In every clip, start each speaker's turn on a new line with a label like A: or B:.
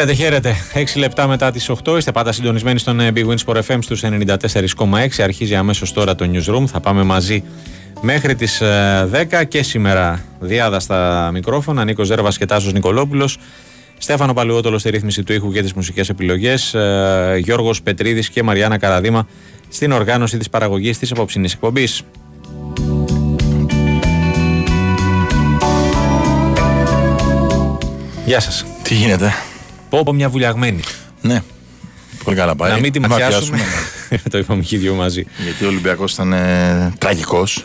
A: Χαίρετε, χαίρετε. 6 λεπτά μετά τις 8 είστε πάντα συντονισμένοι στον ε, Big Wins for FM στους 94,6. Αρχίζει αμέσως τώρα το newsroom. Θα πάμε μαζί μέχρι τις 10 ε, και σήμερα διάδα στα μικρόφωνα. Νίκος Ζέρβας και Τάσος Νικολόπουλος. Στέφανο Παλαιότολο στη ρύθμιση του ήχου και τις μουσικές επιλογές. Ε, Γιώργος Πετρίδης και Μαριάννα Καραδίμα στην οργάνωση της παραγωγής της απόψινή εκπομπής. Γεια σας.
B: Τι γίνεται;
A: Πω πω μια βουλιαγμένη.
B: Ναι. Πολύ καλά πάει.
A: Να μην τη ματιάσουμε. το είπαμε και οι δύο μαζί.
B: Γιατί ο Ολυμπιακός ήταν ε, τραγικός.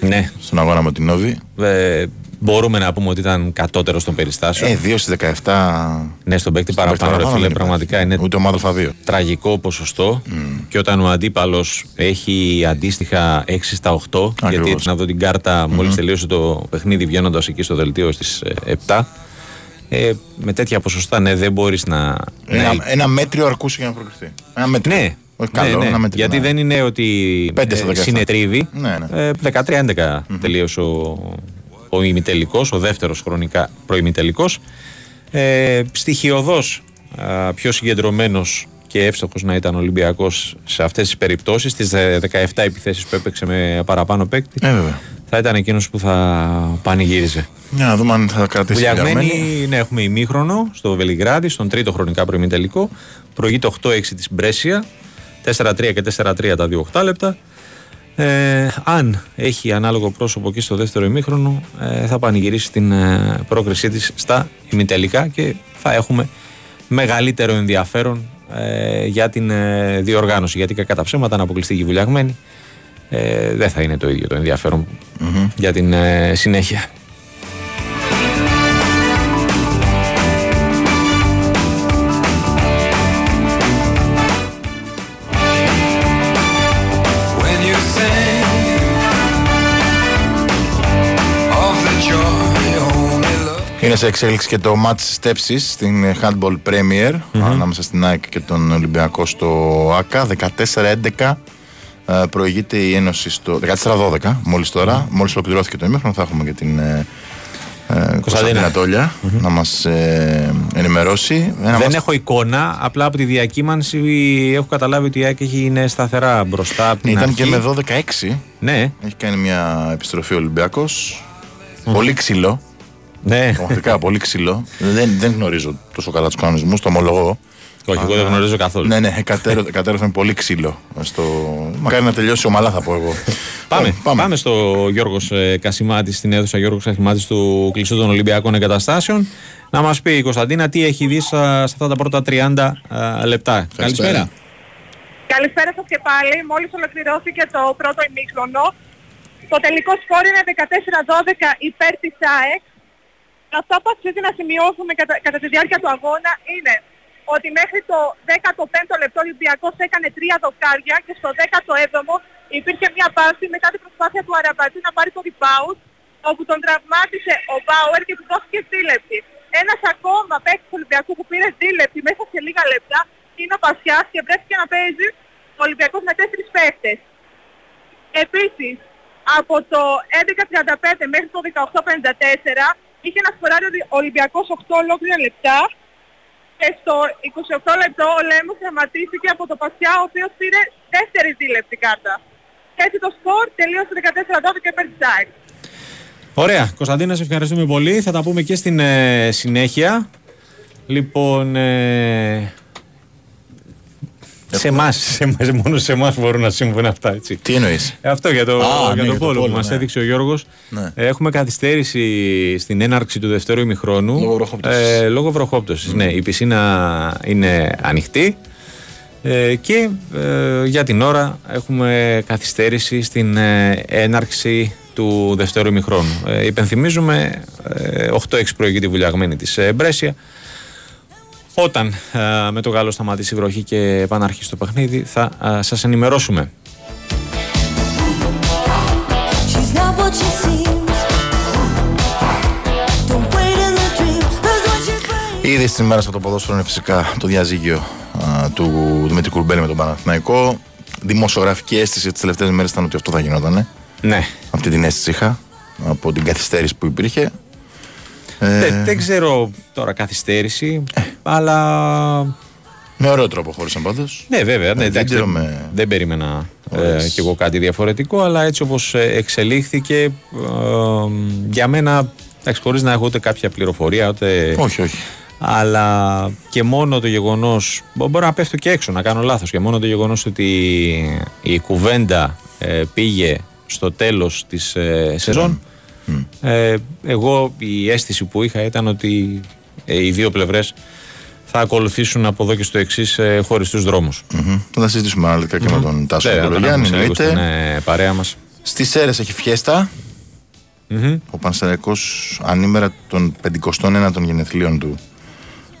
A: Ναι.
B: Στον αγώνα με την Νόβη.
A: Ε, μπορούμε να πούμε ότι ήταν κατώτερος των περιστάσεων.
B: Ε, 2 στις 17.
A: Ναι, στον παίκτη παραπάνω, ρε φίλε, πραγματικά είναι.
B: Ούτε ομάδα αλφα
A: Τραγικό ποσοστό. Mm. Και όταν ο αντίπαλος έχει αντίστοιχα 6 στα 8, γιατί έτσι να δω την κάρτα mm-hmm. μόλι τελείωσε το παιχνίδι βγαίνοντας εκεί στο δελτίο στις 7. Ε, με τέτοια ποσοστά, ναι, δεν μπορείς να.
B: Ένα, να... ένα μέτριο αρκούσε για να προκριθεί. Ένα μέτριο.
A: Ναι,
B: όχι καλό,
A: ναι, ναι. Γιατί
B: ναι.
A: δεν είναι ότι ε, συνετρίβει.
B: Ναι, ναι.
A: Ε, 13-11 mm-hmm. τελείωσε ο, ο ημιτελικός, ο δεύτερος χρονικά προημιτελικός. Ε, Στοιχειοδός πιο συγκεντρωμένος και εύστοχος να ήταν ο Ολυμπιακός σε αυτές τις περιπτώσεις, στις 17 επιθέσεις που έπαιξε με παραπάνω παίκτη.
B: Ε,
A: θα ήταν εκείνος που θα πανηγύριζε.
B: Για να δούμε αν θα κρατήσει
A: Βουλιαγμένη, ναι, έχουμε ημίχρονο στο Βελιγράδι, στον τρίτο χρονικά προημιτελικό. Προηγείται 8-6 της Μπρέσια. 4-3 και 4-3 τα δύο 8 λεπτά. Ε, αν έχει ανάλογο πρόσωπο εκεί στο δεύτερο ημίχρονο, ε, θα πανηγυρίσει την ε, πρόκρισή της στα ημιτελικά και θα έχουμε μεγαλύτερο ενδιαφέρον ε, για την ε, διοργάνωση. Γιατί κατά ψέματα να αποκλειστεί η βουλιαγμένη ε, δεν θα είναι το ίδιο το ενδιαφερον για την συνέχεια.
B: Είναι σε εξέλιξης και το match στέψης στην Handball Premier mm-hmm. ανάμεσα στην ΑΕΚ και τον Ολυμπιακό στο ΑΚΑ 14-11 ε, προηγείται η Ένωση στο 14-12 μόλις τώρα, μόλις ολοκληρώθηκε το ημίχρονο θα έχουμε και την ε, ε Κωνσταντίνα Τόλια mm-hmm. να μας ε, ενημερώσει.
A: Δεν μας... έχω εικόνα, απλά από τη διακύμανση έχω καταλάβει ότι η ΑΕΚ είναι σταθερά μπροστά από την
B: Ήταν
A: αρχή.
B: και με 12-6.
A: Ναι.
B: Έχει κάνει μια επιστροφή ο Ολυμπιακός. Mm. Πολύ ξύλο.
A: Ναι.
B: Πραγματικά πολύ ξύλο. δεν, δεν γνωρίζω τόσο καλά τους κανονισμούς, το ομολογώ.
A: Όχι, εγώ δεν γνωρίζω καθόλου.
B: Ναι, ναι, κατέρωθαν πολύ ξύλο. Στο... Μακάρι να τελειώσει ομαλά, θα πω εγώ.
A: πάμε, πάμε. πάμε στο Γιώργος ε, Κασιμάτη, στην αίθουσα Γιώργος Κασιμάτης του κλειστού των Ολυμπιακών Εγκαταστάσεων. Να μας πει η Κωνσταντίνα τι έχει δει σε αυτά τα πρώτα 30 λεπτά. Καλησπέρα.
C: Καλησπέρα σας και πάλι. Μόλις ολοκληρώθηκε το πρώτο ημίχρονο. Το τελικό σκόρ είναι 14-12 υπέρ της ΑΕΚ αυτά που αξίζει να σημειώσουμε κατά, κατά τη διάρκεια του αγώνα είναι ότι μέχρι το 15ο λεπτό ο Ολυμπιακός έκανε τρία δοκάρια και στο 17ο υπήρχε μια πάση μετά την προσπάθεια του Αραμπατζή να πάρει το rebound όπου τον τραυμάτισε ο Μπάουερ και του δόθηκε δίλεπτη. Ένας ακόμα παίκτης του Ολυμπιακού που πήρε δίλεπτη μέσα σε λίγα λεπτά είναι ο Πασιάς και βρέθηκε να παίζει ο Ολυμπιακός με τέσσερις παίκτες. Επίσης, από το 11.35 μέχρι το 18.54 είχε να σκοράρει ο Ολυμπιακός 8 ολόκληρα λεπτά και στο 28 λεπτό ο Λέμος σταματήθηκε από το Πασιά ο οποίος πήρε δεύτερη δίλεπτη κάρτα. Έτσι το σκορ τελείωσε 14-12 και υπέρ της
A: Ωραία. Κωνσταντίνα, σε ευχαριστούμε πολύ. Θα τα πούμε και στην ε, συνέχεια. Λοιπόν, ε, σε εμάς, μόνο σε εμάς μπορούν να συμβούν αυτά. Έτσι.
B: Τι εννοείς;
A: Ε, αυτό για το, για ναι, το πόλο που μας ναι. έδειξε ο Γιώργος. Ναι. Έχουμε καθυστέρηση στην έναρξη του δευτέρου ημιχρόνου.
B: Λόγω βροχόπτωσης.
A: Ε, λόγω βροχόπτωσης. Ναι, η πισίνα είναι ανοιχτή. Ε, και ε, για την ώρα έχουμε καθυστέρηση στην ε, έναρξη του δευτέρου ημιχρόνου. Ε, υπενθυμίζουμε 8-6 προηγείται η βουλιαγμένη της Μπρέσια όταν ε, με το Γάλλο σταματήσει η βροχή και επαναρχίσει το παιχνίδι θα ε, σας ενημερώσουμε.
B: Ήδη στην ημέρας στο ποδόσφαιρο είναι φυσικά το διαζύγιο α, του Δημήτρη Κουρμπέλη με τον Παναθηναϊκό. Δημοσιογραφική αίσθηση τις τελευταίες μέρες ήταν ότι αυτό θα γινόταν.
A: Ναι.
B: Αυτή την αίσθηση είχα από την καθυστέρηση που υπήρχε.
A: Ε, δεν, δεν ξέρω τώρα καθυστέρηση, αλλά
B: με ωραίο τρόπο χώρισαν πάντως.
A: Ναι, βέβαια. Ναι, εντάξει, δεν, με... δεν περίμενα ε, κι εγώ κάτι διαφορετικό, αλλά έτσι όπως εξελίχθηκε, ε, για μένα, εντάξει, χωρίς να έχω ούτε κάποια πληροφορία, ούτε.
B: Όχι, όχι.
A: Αλλά και μόνο το γεγονός. Μπορώ να πέφτω και έξω, να κάνω λάθος. Και μόνο το γεγονός ότι η κουβέντα ε, πήγε στο τέλος της ε, σεζόν. Ε, εγώ η αίσθηση που είχα ήταν ότι οι δύο πλευρές θα ακολουθήσουν από εδώ και στο εξής ε, χωριστούς δρόμους.
B: Mm-hmm. Θα συζητήσουμε αναλυτικά και με τον Τάσο Κολογιάννη.
A: Στην ε, παρέα μας.
B: Στις ΣΕΡΕ έχει φιέστα. Mm-hmm. Ο Πανσεραϊκός ανήμερα των 51 των γενεθλίων του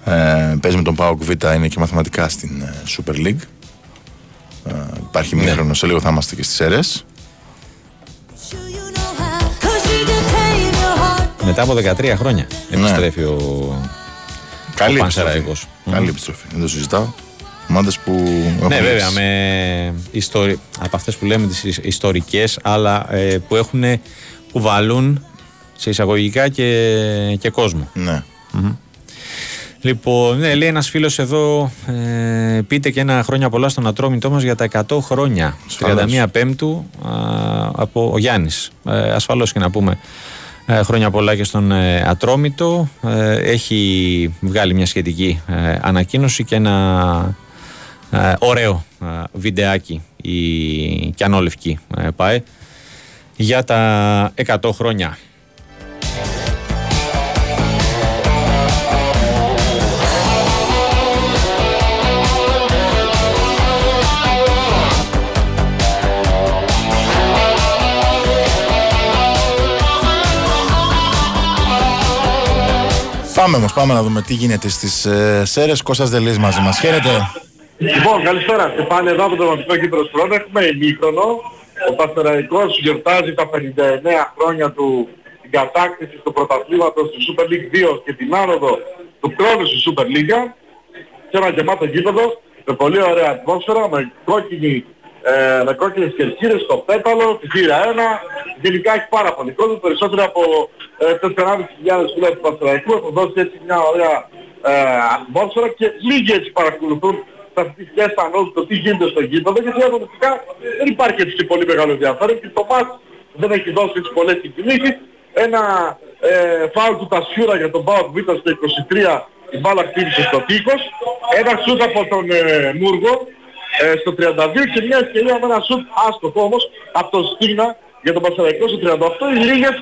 B: ε, παίζει με τον Πάοκ Β. Είναι και μαθηματικά στην ε, Super League. Ε, υπάρχει μία χρόνο, σε λίγο θα είμαστε και στις ΣΕΡΕ.
A: Μετά από 13 χρόνια ναι. επιστρέφει ο
B: Καλή επιστροφή. Καλή επιστροφή. Δεν το συζητάω. Ομάδε που.
A: Ναι, βέβαια. Με ιστορι... Από αυτές που λέμε τις ιστορικές, αλλά ε, που έχουν που βάλουν σε εισαγωγικά και, και κόσμο.
B: Ναι.
A: Λοιπόν, ναι, λέει ένας φίλος εδώ, ε, πείτε και ένα χρόνια πολλά στον Ατρόμητό μας για τα 100 χρόνια. 31 Πέμπτου από ο Γιάννης. Ε, Ασφαλώς και να πούμε ε, χρόνια πολλά και στον ε, Ατρόμητο. Ε, έχει βγάλει μια σχετική ανακοίνωση και ένα ωραίο βιντεάκι η Κιανόλευκη πάει για τα 100 χρόνια.
B: Πάμε όμως, πάμε να δούμε τι γίνεται στις ε, ΣΕΡΕΣ. Κώστας Δελής μαζί μας. Χαίρετε.
D: Λοιπόν, καλησπέρα. Στεφάνη εδώ από το Βασικό Κύπρο Πρώτο. Έχουμε ημίχρονο. Ο Παστεραϊκός γιορτάζει τα 59 χρόνια του την κατάκτηση του πρωταθλήματος του Super League 2 και την άνοδο του χρόνου στη Super League. Σε ένα γεμάτο γήπεδο με πολύ ωραία ατμόσφαιρα, με κόκκινη ε, με κόκκινες κερκίδες στο πέταλο, τη θύρα 1. Γενικά έχει πάρα πολύ κόσμο, περισσότερο από ε, 4.500 φίλες του Παστραϊκού. Έχουν δώσει έτσι μια ωραία ε, ατμόσφαιρα και λίγοι έτσι παρακολουθούν τα στοιχεία στα νότα το τι γίνεται στο γήπεδο γιατί αγωνιστικά δεν υπάρχει έτσι πολύ μεγάλο ενδιαφέρον και το μάτς δεν έχει δώσει έτσι πολλές συγκινήσεις. Ένα ε, φάουλ του Τασιούρα για τον Πάοκ Β στο 23 η μπάλα χτύπησε στο τείχος. Ένα σούτ από τον ε, Μούργο ε, στο 32 και μια ευκαιρία με ένα σουτ άστοχο όμως από τον Στίνα για τον Πασαραϊκό στο 38 οι λίγες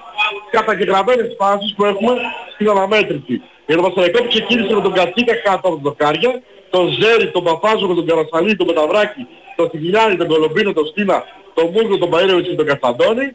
D: καταγεγραμμένες φάσεις που έχουμε στην αναμέτρηση. Για τον Πασαραϊκό που ξεκίνησε με τον Κατσίκα κάτω από τον Δοκάρια, τον Ζέρι, τον Παπάζο με τον Καρασαλή, τον Μεταβράκη, τον Θηγιλιάνη, τον Κολομπίνο, τον Στίνα, τον Μούργο, τον Παΐρεβιτς και τον Κασταντώνη.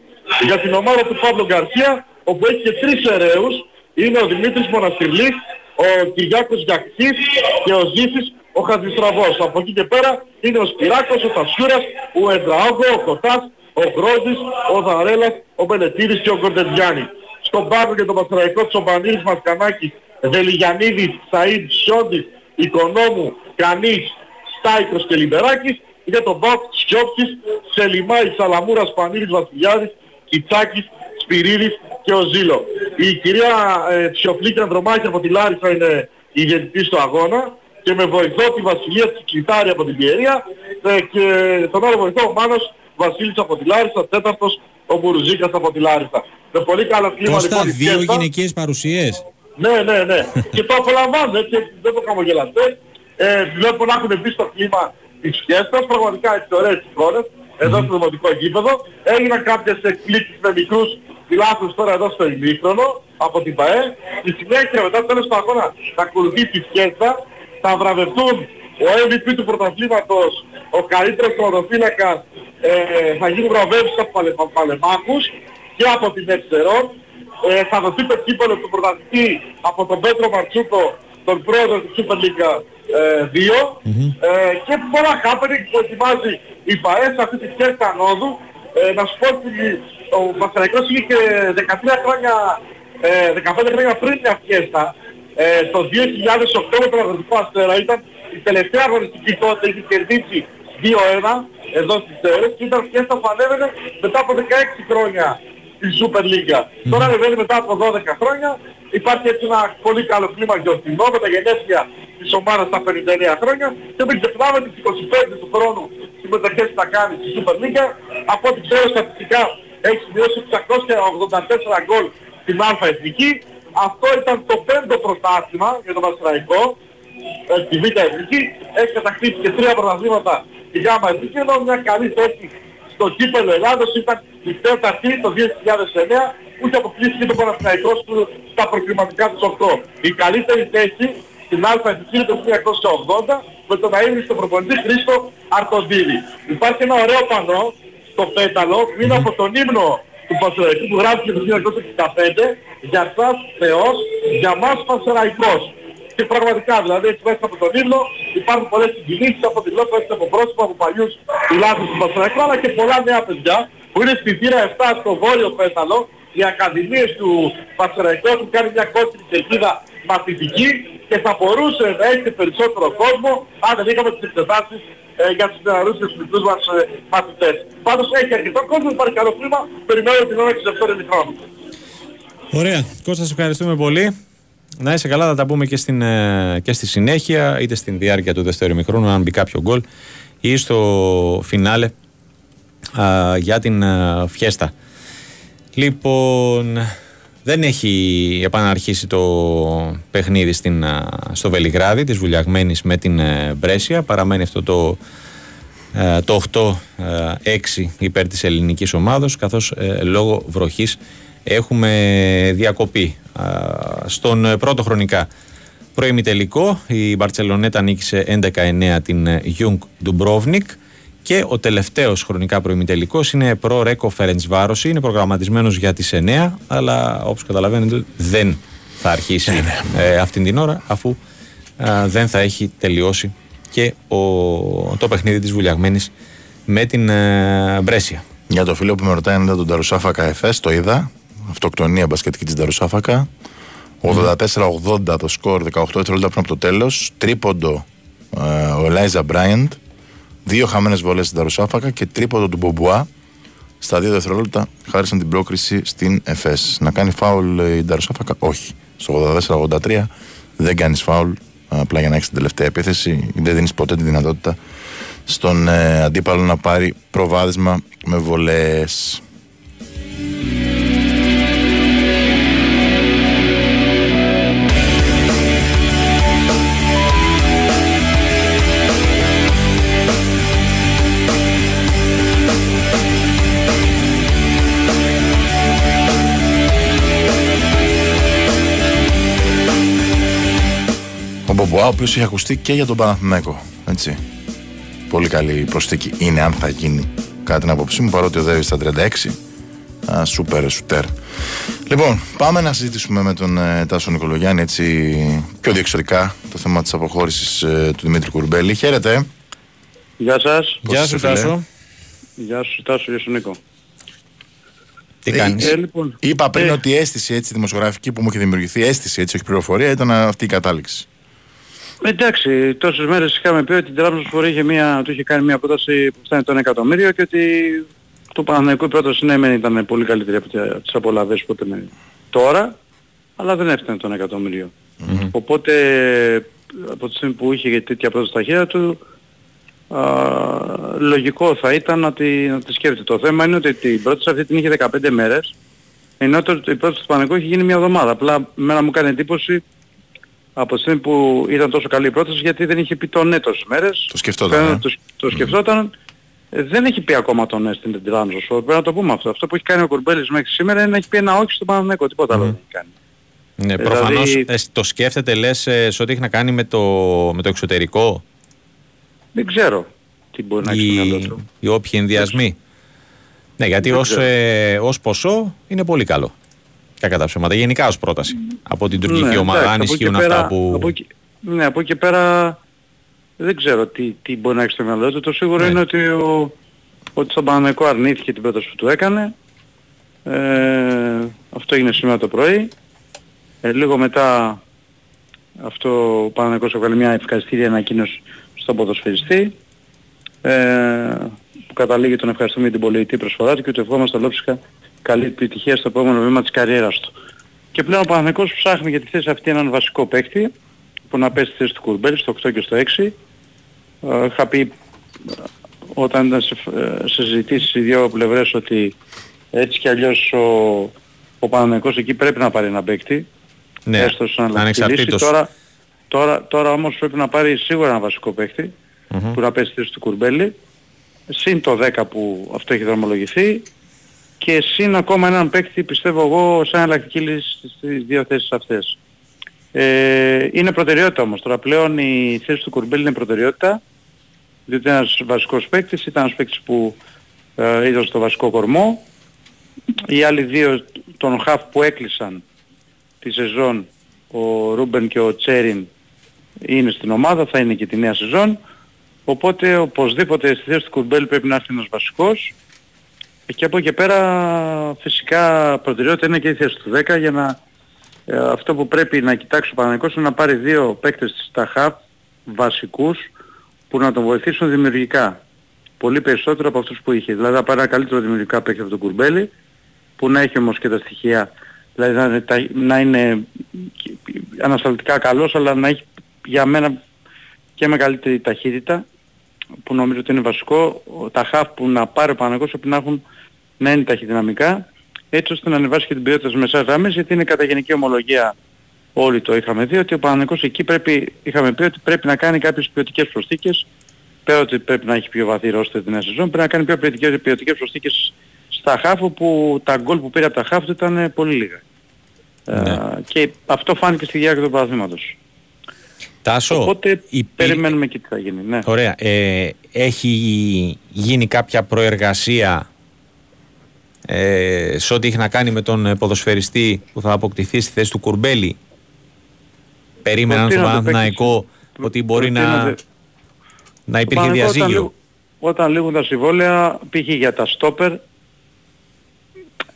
D: Για την ομάδα του Παύλο Γκαρσία, όπου έχει και τρεις εραίους, είναι ο Δημήτρης Μοναστηρλής, ο Κυριάκος Γιακτής και ο Ζήσης ο Χατζηστραβός. Από εκεί και πέρα είναι ο Σπυράκος, ο Τασιούρας, ο Εντραόγκο, ο Κοτάς, ο Γκρόζης, ο Δαρέλας, ο Μπελετήρης και ο Κορτεντιάνη. Στον πάρκο και τον Παστραϊκό Τσομπανίδης Μασκανάκης, Δελιγιανίδης, Σαΐντ, Σιόντης, Οικονόμου, Κανής, Στάικος και Λιμπεράκης. Για τον Μπακ, Σιώπης, Σελιμάη, Σαλαμούρας, Πανίδης, Βασιλιάδης, Κιτσάκης, Σπυρίδης και ο Ζήλο. Η κυρία ε, Ψιοφλή Ανδρομάχη από τη Λάρισα είναι η ηγετητή στο αγώνα και με βοηθό τη Βασιλεία Τσικλιτάρη από την Πιερία ε, και τον άλλο βοηθό ο Μάνος Βασίλης από τη Λάρισα, τέταρτος ο Μπουρουζίκας από τη Λάρισα. Με πολύ καλό κλίμα
A: Κώστα, λοιπόν. δύο γυναικείες παρουσίες.
D: Ναι, ναι, ναι. και το απολαμβάνω, έτσι, δεν το χαμογελαστέ. Ε, βλέπω να έχουν μπει στο κλίμα της φιέστας, πραγματικά έτσι ωραίες εικόνες, εδώ στο δημοτικό γήπεδο. Έγιναν κάποιες εκπλήξεις με μικρούς φιλάθλους τώρα εδώ στο ημίχρονο από την ΠαΕ. Στη συνέχεια μετά το τέλος του αγώνα θα ακολουθεί τη φιέστα θα βραβευτούν ο MVP του πρωταθλήματος, ο καλύτερος πρωτοφύλακας, ε, θα γίνουν βραβεύσεις από παλε, παλεμάχους και από την Εξερών. Ε, θα δοθεί το κύπελο του πρωταθλητή από τον Πέτρο Μαρτσούκο, τον πρόεδρο της Super League 2 ε, ε, και πολλά happening που ετοιμάζει η ΠαΕ σε αυτή τη σχέση ανόδου. Ε, να σου πω ότι ο Πασαραϊκός είχε και 13 χρόνια, 15 χρόνια πριν μια φιέστα ε, το 2008 με τον Αγροτικό Αστέρα ήταν η τελευταία αγωνιστική τότε, είχε κερδίσει 2-1 εδώ στις Τέρες και ήταν φιέστα που ανέβαινε μετά από 16 χρόνια στη Super League. Mm. Τώρα ανεβαίνει μετά από 12 χρόνια Υπάρχει έτσι ένα πολύ καλό κλίμα γιορτινό με τα γενέθλια της ομάδας στα 59 χρόνια και μην ξεχνάμε τις 25 του χρόνου συμμετοχές που θα κάνει στη Super League. Από ό,τι ξέρω στατιστικά έχει σημειώσει 684 γκολ στην Α Εθνική. Αυτό ήταν το πέμπτο πρωτάθλημα για τον Παστραϊκό, ε, στη Β Εθνική. Έχει κατακτήσει και τρία πρωταθλήματα στη Γ Εθνική, ενώ μια καλή θέση στο κύπελο Ελλάδος ήταν η τέταρτη το 2009 που είχε αποκλείσει το Παναθηναϊκό στα προκριματικά του 8. Η καλύτερη θέση στην Α Εθνική το 1980 με τον αείμνη στον προπονητή Χρήστο Αρτοντήλη. Υπάρχει ένα ωραίο πανό στο πέταλο πριν από τον ύμνο του Πασεραϊκού που γράφει το 1965 για σας Θεός, για μας Πασεραϊκός. Και πραγματικά δηλαδή έτσι μέσα από τον ύμνο υπάρχουν πολλές συγκινήσεις από τη γλώσσα από πρόσωπα από παλιούς τουλάχιστον του Πασεραϊκού αλλά και πολλά νέα παιδιά που είναι στη θύρα 7 στο βόρειο πέταλο οι ακαδημίες του Πασεραϊκού έχουν κάνει μια κόκκινη κερκίδα μαθητική και θα μπορούσε να έχει περισσότερο κόσμο αν δεν είχαμε τις εξετάσεις ε, για τους νεαρούς και τους μικρούς μας ε, μαθητές. Πάντως έχει αρκετό κόσμο, υπάρχει καλό κλίμα, περιμένω την ώρα της δεύτερης χρόνου.
A: Ωραία. Κώστα, σε ευχαριστούμε πολύ. Να είσαι καλά, θα τα πούμε και, στην, ε, και στη συνέχεια, είτε στην διάρκεια του δεύτερου ημιχρόνου, αν μπει κάποιο γκολ, ή στο φινάλε α, για την α, φιέστα. Λοιπόν, δεν έχει επαναρχίσει το παιχνίδι στην, στο Βελιγράδι της Βουλιαγμένης με την ε, Μπρέσια. Παραμένει αυτό το, ε, το 8-6 υπέρ της ελληνικής ομάδος καθώς ε, λόγω βροχής έχουμε διακοπή. Στον πρώτο χρονικά πρώιμη τελικό η Μπαρτσελονέτα νίκησε 11-9 την Young Dubrovnik και ο τελευταίος χρονικά προημιτελικό είναι προ Ρέκο Φερεντσβάρωση. Είναι προγραμματισμένος για τις 9, αλλά όπως καταλαβαίνετε δεν θα αρχίσει ναι, ναι. ε, αυτήν την ώρα, αφού δεν θα έχει τελειώσει και ο, το παιχνίδι της Βουλιαγμένης με την ε, Μπρέσια.
B: Για το φίλο που με ρωτάει αν ήταν τον Ταρουσάφακα ΕΦΕΣ, το είδα. Αυτοκτονία μπασκετική της Ταρουσάφακα. 84-80 το σκορ, 18 δευτερόλεπτα πριν από το τέλος. Τρίποντο ε, ο Ελάιζα Μπράιαντ Δύο χαμένες βολές στην Ταρουσάφακα και τρίποδο του Μπομπουά στα δύο δευτερόλεπτα χάρισαν την πρόκριση στην ΕΦΕΣ. Να κάνει φάουλ η Ταρουσάφακα, όχι. Στο 84-83 δεν κάνεις φάουλ, απλά για να έχεις την τελευταία επίθεση. Δεν δίνεις ποτέ τη δυνατότητα στον ε, αντίπαλο να πάρει προβάδισμα με βολές. Μπομπουά, ο οποίος έχει ακουστεί και για τον Παναθηναϊκό. Έτσι. Πολύ καλή προσθήκη είναι αν θα γίνει κάτι την άποψή μου, παρότι οδεύει στα 36. Α, σούπερ, σουτέρ. Λοιπόν, πάμε να συζητήσουμε με τον ε, Τάσο Νικολογιάννη έτσι πιο διεξοδικά το θέμα της αποχώρησης ε, του Δημήτρη Κουρμπέλη. Χαίρετε.
E: Γεια σας.
A: Γεια σου Τάσο.
E: Γεια σου Τάσο, γεια σου Νίκο.
A: Τι κάνεις;
B: Ε, λοιπόν, Είπα πριν ε. ότι η αίσθηση έτσι, δημοσιογραφική που μου έχει δημιουργηθεί, αίσθηση έτσι, όχι πληροφορία, ήταν αυτή η κατάληξη.
E: Εντάξει, τόσες μέρες είχαμε πει ότι την Τράπεζα Φορή είχε μια, του είχε κάνει μια πρόταση που φτάνει τον εκατομμύριο και ότι το Παναθηναϊκό η πρόταση ναι μεν ήταν πολύ καλύτερη από τις απολαβές που ήταν τώρα, αλλά δεν έφτανε τον εκατομμύριο. Mm-hmm. Οπότε από τη στιγμή που είχε τέτοια πρόταση στα χέρια του, α, λογικό θα ήταν να τη, να τη σκέφτεται. Το θέμα είναι ότι την πρόταση αυτή την είχε 15 μέρες, ενώ η πρόταση του Παναθηναϊκού είχε γίνει μια εβδομάδα. Απλά μένα μου κάνει εντύπωση από τη στιγμή που ήταν τόσο καλή η πρόταση γιατί δεν είχε πει το ναι τόσες μέρες.
B: Το σκεφτόταν.
E: Ε; Το, το σκεφτόταν. Ε, δεν έχει πει ακόμα το ναι στην Τεντράνζο. Πρέπει να το πούμε αυτό. Αυτό που έχει κάνει ο Κουρμπέλης μέχρι σήμερα είναι να έχει πει ένα όχι στον Παναθηναϊκό. Τίποτα άλλο δεν έχει κάνει.
A: Ναι, δηλαδή... προφανώς ε, το σκέφτεται λες ε, σε ό,τι έχει να κάνει με το, με το εξωτερικό;
E: Δεν ξέρω τι μπορεί να έχει
A: μυαλό του. Οι όποιοι ενδιασμοί. Ναι, γιατί ως, ε, ως ποσό είναι πολύ καλό. Κακά τα ψέματα. Γενικά ως πρόταση. Από την τουρκική ναι, ομάδα, αν ισχύουν αυτά που...
E: Από εκεί, ναι, από εκεί πέρα δεν ξέρω τι, τι μπορεί να έχεις στο μυαλό του. Το σίγουρο ναι. είναι ότι, ο, ότι στον Παναμαϊκό αρνήθηκε την πρόταση που του έκανε. Ε, αυτό έγινε σήμερα το πρωί. Ε, λίγο μετά αυτό ο Παναμαϊκός έβγαλε μια ευχαριστήρια ανακοίνωση στον ποδοσφαιριστή. Ε, που καταλήγει τον ευχαριστούμε για την πολιτική προσφορά του και του ευχόμαστε ολόψυχα καλή επιτυχία στο επόμενο βήμα της καριέρας του. Και πλέον ο Παναθηναϊκός ψάχνει για τη θέση αυτή έναν βασικό παίκτη που να πέσει στη θέση του Κουρμπέλη στο 8 και στο 6. Ε, είχα πει ε, όταν ήταν σε, ε, σε συζητήσεις οι δύο πλευρές ότι έτσι κι αλλιώς ο, ο Παναθηναϊκός εκεί πρέπει να πάρει ένα παίκτη.
A: Ναι,
E: έστω σαν
A: ανεξαρτήτως.
E: Τώρα, τώρα, τώρα όμως πρέπει να πάρει σίγουρα ένα βασικό παίκτη
A: Μμμ.
E: που να πέσει στη θέση του Κουρμπέλη. Συν το 10 που αυτό έχει δρομολογηθεί και συν ακόμα έναν παίκτη πιστεύω εγώ σαν εναλλακτική λύση στις δύο θέσεις αυτές. Ε, είναι προτεραιότητα όμως. Τώρα πλέον η θέση του Κουρμπέλη είναι προτεραιότητα διότι ένας βασικός παίκτης ήταν ένας παίκτης που ε, ήταν στο βασικό κορμό. Οι άλλοι δύο των χαφ που έκλεισαν τη σεζόν, ο Ρούμπεν και ο Τσέριν είναι στην ομάδα, θα είναι και τη νέα σεζόν. Οπότε οπωσδήποτε στη θέση του Κουρμπέλη πρέπει να έρθει ένας βασικός. Και από εκεί και πέρα φυσικά προτεραιότητα είναι και η θέση του 10 για να ε, αυτό που πρέπει να κοιτάξει ο Παναγικός είναι να πάρει δύο παίκτες στα χαφ βασικούς που να τον βοηθήσουν δημιουργικά. Πολύ περισσότερο από αυτούς που είχε. Δηλαδή να πάρει ένα καλύτερο δημιουργικά παίκτη από τον Κουρμπέλη που να έχει όμως και τα στοιχεία. Δηλαδή να είναι, τα- να είναι ανασταλτικά καλός αλλά να έχει για μένα και μεγαλύτερη ταχύτητα που νομίζω ότι είναι βασικό. Τα χαφ που να πάρει ο Παναγικός πρέπει να έχουν να είναι ταχυδυναμικά έτσι ώστε να ανεβάσει και την ποιότητα της μεσάς γραμμής γιατί είναι κατά γενική ομολογία όλοι το είχαμε δει ότι ο Παναγικός εκεί πρέπει, είχαμε πει ότι πρέπει να κάνει κάποιες ποιοτικές προσθήκες πέρα ότι πρέπει να έχει πιο βαθύ ρόστερ την νέα σεζόν πρέπει να κάνει πιο ποιοτικές, ποιοτικές προσθήκες στα χάφ όπου τα γκολ που πήρε από τα χάφ του ήταν ε, πολύ λίγα.
A: Ναι.
E: Ε, και αυτό φάνηκε στη διάρκεια του παραδείγματος.
A: Τάσο,
E: Οπότε
A: υπήρ-
E: περιμένουμε και τι θα γίνει. Ναι.
A: Ωραία. Ε, έχει γίνει κάποια προεργασία ε, σε ό,τι έχει να κάνει με τον ε, ποδοσφαιριστή που θα αποκτηθεί στη θέση του Κουρμπέλη. Περίμεναν στον
E: Προτείνονται
A: Παναθηναϊκό ότι μπορεί να,
E: προτείνονται-
A: να
E: Το
A: υπήρχε
E: Παναθηναϊκό όταν
A: διαζύγιο.
E: λήγουν- Όταν λήγουν τα συμβόλαια, π.χ. για τα στόπερ,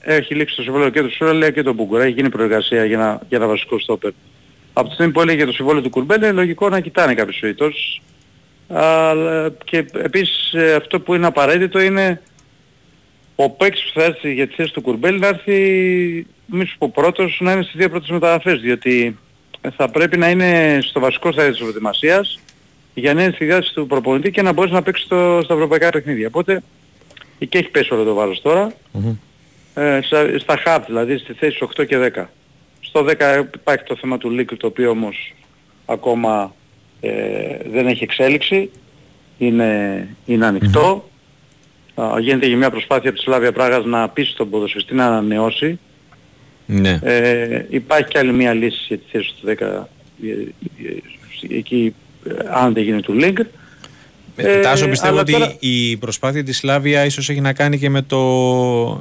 E: έχει λήξει το συμβόλαιο και του Σουραλέα και τον Μπούγκουρα. Έχει γίνει προεργασία για ένα, για ένα βασικό στόπερ. Από τη στιγμή που έλεγε το συμβόλαιο του Κουρμπέλη, είναι λογικό να κοιτάνε κάποιες περιπτώσεις. Αλλά και επίσης ε, αυτό που είναι απαραίτητο είναι ο παίκτης που θα έρθει για τη θέση του Κουρμπέλη να έρθει μη σου πω πρώτος να είναι στις δύο πρώτες μεταγραφές διότι θα πρέπει να είναι στο βασικό στάδιο της προετοιμασίας για να είναι στη διάθεση του προπονητή και να μπορέσει να παίξει στο, στα ευρωπαϊκά παιχνίδια. Οπότε εκεί έχει πέσει όλο το βάρος τώρα.
A: Μμμ.
E: Ε, στα, στα hub δηλαδή στη θέση 8 και 10. Στο 10 υπάρχει το θέμα του Λίκ το οποίο όμως ακόμα ε, δεν έχει εξέλιξη. Είναι, είναι ανοιχτό. Α, γίνεται και μια προσπάθεια από της Σλάβια Πράγας να πείσει τον ποδοσφαιριστή να ανανεώσει.
A: Ναι.
E: Ε, υπάρχει και άλλη μια λύση για τη θέση του 10 ε, ε, εκεί ε, αν δεν γίνει του Link.
A: Ε, Τάσο,
E: Ε,
A: πιστεύω
E: αλλά
A: ότι
E: τώρα-
A: η προσπάθεια της Σλάβια ίσως έχει να κάνει και με το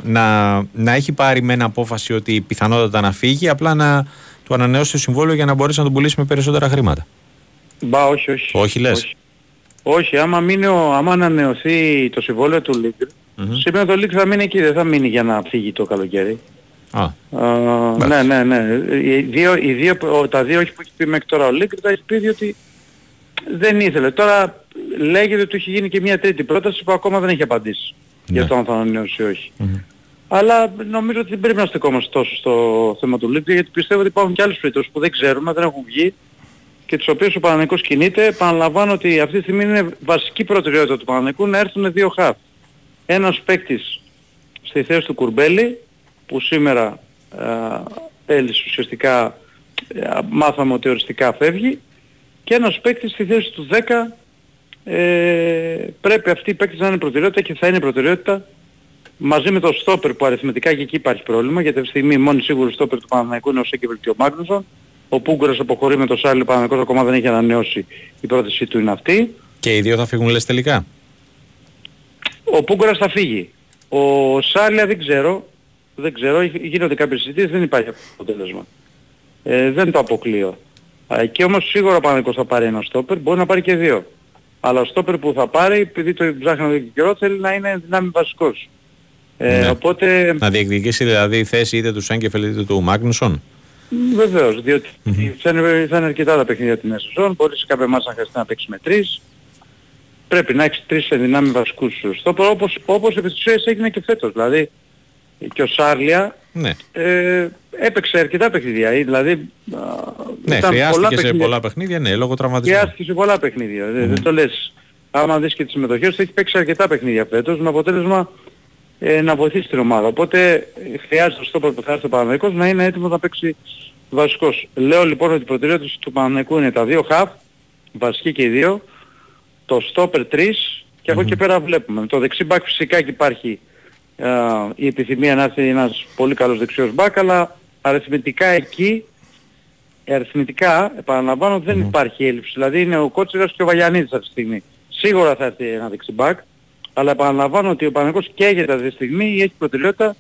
A: να, να έχει πάρει με ένα απόφαση ότι πιθανότατα να φύγει, απλά να του ανανεώσει το συμβόλαιο για να μπορέσει να τον πουλήσει με περισσότερα χρήματα.
E: Μπα, όχι, όχι.
A: Όχι, λες;
E: Όχι, όχι άμα, μείνει ο, άμα ανανεωθεί το συμβόλαιο του Link,
A: Μμμ.
E: σήμερα το Link θα μείνει εκεί, δεν θα μείνει για να φύγει το καλοκαίρι.
A: Α,
E: Α, ναι, ναι, ναι. Οι δύο, οι δύο, ο- τα δύο όχι που έχει πει μέχρι τώρα ο Link, τα έχει πει διότι δεν ήθελε. Τώρα λέγεται ότι του έχει γίνει και μια τρίτη πρόταση που ακόμα δεν έχει απαντήσει
A: Ναι.
E: για το αν θα ανανεώσει ή όχι.
A: Μμμ.
E: Αλλά νομίζω ότι δεν πρέπει να στεκόμαστε τόσο στο θέμα του Λίγκ γιατί πιστεύω ότι υπάρχουν και άλλες περιπτώσεις που δεν ξέρουμε, δεν έχουν βγει και τις οποίες ο Παναγενικός κινείται. Επαναλαμβάνω ότι αυτή τη στιγμή είναι βασική προτεραιότητα του Παναγενικού να έρθουν δύο χαφ. Ένας παίκτης στη θέση του Κουρμπέλη που σήμερα α, έλυσε ουσιαστικά α, μάθαμε ότι οριστικά φεύγει και ένας παίκτης στη θέση του 10 ε, πρέπει αυτή η παίκτης να είναι προτεραιότητα και θα είναι προτεραιότητα μαζί με το στόπερ που αριθμητικά και εκεί υπάρχει πρόβλημα γιατί αυτή τη στιγμή μόνη σίγουρη στόπερ του Παναθηναϊκού είναι ο Σέκεβελ και ο Μάγνουσον. Ο Πούγκουρας αποχωρεί με το Σάλι, ο Παναθηναϊκός ακόμα δεν έχει ανανεώσει. Η πρότασή του είναι αυτή.
A: και οι δύο θα φύγουν λες τελικά;
E: Ο Πούγκουρας θα φύγει. Ο Σάλια δεν ξέρω. Δεν ξέρω. Γίνονται κάποιες συζητήσεις, δεν υπάρχει αποτέλεσμα. Ε, δεν το αποκλείω. Ε, και όμως σίγουρα ο Παναθηναϊκός θα πάρει ένα στόπερ, μπορεί να πάρει και δύο. Αλλά ο στόπερ που θα πάρει, επειδή το ψάχνει εδώ και καιρό, θέλει να είναι δυνάμει βασικός. Ε,
A: Ναι.
E: Οπότε
A: Να διεκδικήσει δηλαδή η θέση είτε του Σέγκεφελ είτε του Μάγνουσον.
E: Μ, Βεβαίως, διότι θα είναι, θα είναι αρκετά τα παιχνίδια την νέα σεζόν, μπορεί σε κάποια μάτσα να χρειαστεί να παίξει με τρεις. Πρέπει να έχεις τρεις ενδυνάμει βασικούς στόπερ, όπως, όπως επί της ουσίας έγινε και φέτος. Δηλαδή, και ο Σάρλια
A: Ναι,
E: ε, έπαιξε αρκετά παιχνίδια. ή Δηλαδή α,
A: ναι
E: ήταν
A: χρειάστηκε σε
E: παιχνίδια.
A: πολλά παιχνίδια, ναι, λόγω τραυματισμού.
E: Χρειάστηκε σε πολλά παιχνίδια. Δεν- Δεν το λες. Άμα δεις και τις συμμετοχές του έχει παίξει αρκετά παιχνίδια φέτος με αποτέλεσμα ε, να βοηθήσει την ομάδα. Οπότε ε, χρειάζεται στο στόπερ που θα έρθει ο Παναθηναϊκός να είναι έτοιμος να παίξει βασικός. Λέω λοιπόν ότι η προτεραιότητα του Παναθηναϊκού είναι τα δύο χαφ, βασικοί και οι δύο, το στόπερ 3 και από εκεί και πέρα βλέπουμε. Με το δεξί μπακ φυσικά και υπάρχει α, η επιθυμία να έρθει ένας πολύ καλός δεξιός μπακ, αλλά αριθμητικά εκεί ε, αριθμητικά, επαναλαμβάνω, δεν υπάρχει έλλειψη. Δηλαδή είναι ο Κότσιρας και ο Βαγιανίδης αυτή τη στιγμή. Σίγουρα θα έρθει ένα δεξιμπάκ, αλλά επαναλαμβάνω ότι ο Παναγικός καίγεται αυτή τη στιγμή ή έχει προτεραιότητα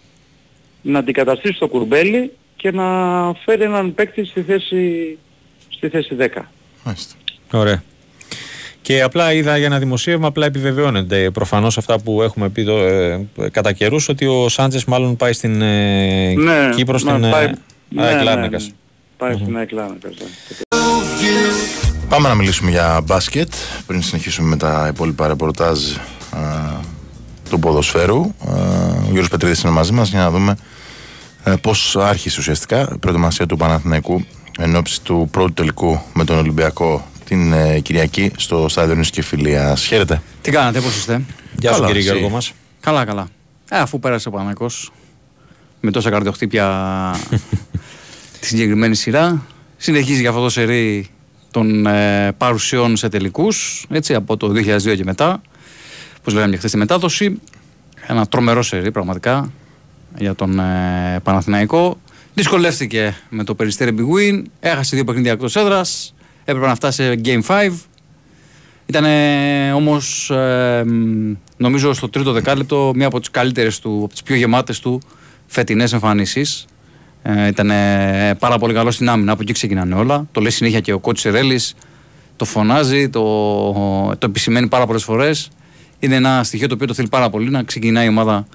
E: να αντικαταστήσει το κουρμπέλι και να φέρει έναν παίκτη στη θέση, στη θέση 10.
B: Μάλιστα.
A: Ωραία. Και απλά είδα για ένα δημοσίευμα, απλά επιβεβαιώνεται προφανώς αυτά που έχουμε πει εδώ, ε, κατά καιρούς, ότι ο Σάντζε μάλλον πάει στην ε, Κύπρο,
E: μα
A: στην
E: πάει-
A: ε,
E: ναι,
A: ΑΕΚ
E: ναι,
A: Λάρνακας.
E: ναι. Πάει στην ΑΕΚ Λάρνακας, ναι.
B: Πάμε να μιλήσουμε για μπάσκετ πριν συνεχίσουμε με τα υπόλοιπα ρεπορτάζ α, του ποδοσφαίρου. Α, ο Γιώργος Πετρίδης είναι μαζί μας για να δούμε ε, πώς άρχισε ουσιαστικά η προετοιμασία του Παναθηναϊκού εν ώψη του πρώτου τελικού με τον Ολυμπιακό την ε, Κυριακή στο Στάδιο Νήσου και Φιλίας. Χαίρετε.
F: Τι κάνατε, πώς είστε;
A: Γεια σου
B: Καλά,
A: κύριε
B: εσύ.
A: Γιώργο μας.
F: Καλά, καλά. Ε, αφού πέρασε ο Παναγικός με τόσα καρδιοχτύπια τη συγκεκριμένη σειρά, συνεχίζει για αυτό το σερί των ε, παρουσιών σε τελικούς, έτσι, από το 2002 και μετά, όπως λέγαμε και χθες στη μετάδοση. Ένα τρομερό σερί πραγματικά για τον ε, Παναθηναϊκό. Δυσκολεύτηκε με το Περιστέρι Big Win, έχασε δύο παιχνίδια εκτός έδρας, έπρεπε να φτάσει σε Game 5, ήταν όμως, νομίζω, στο τρίτο δεκάλεπτο μία από τις καλύτερες του, από τις πιο γεμάτες του φετινές εμφανίσεις. Ε, ήταν πάρα πολύ καλό στην άμυνα, από εκεί ξεκινάνε όλα. Το λέει συνέχεια και ο κότσι Σερέλης. Το φωνάζει, το, το επισημαίνει πάρα πολλές φορές. Είναι ένα στοιχείο το οποίο το θέλει πάρα πολύ να ξεκινάει η ομάδα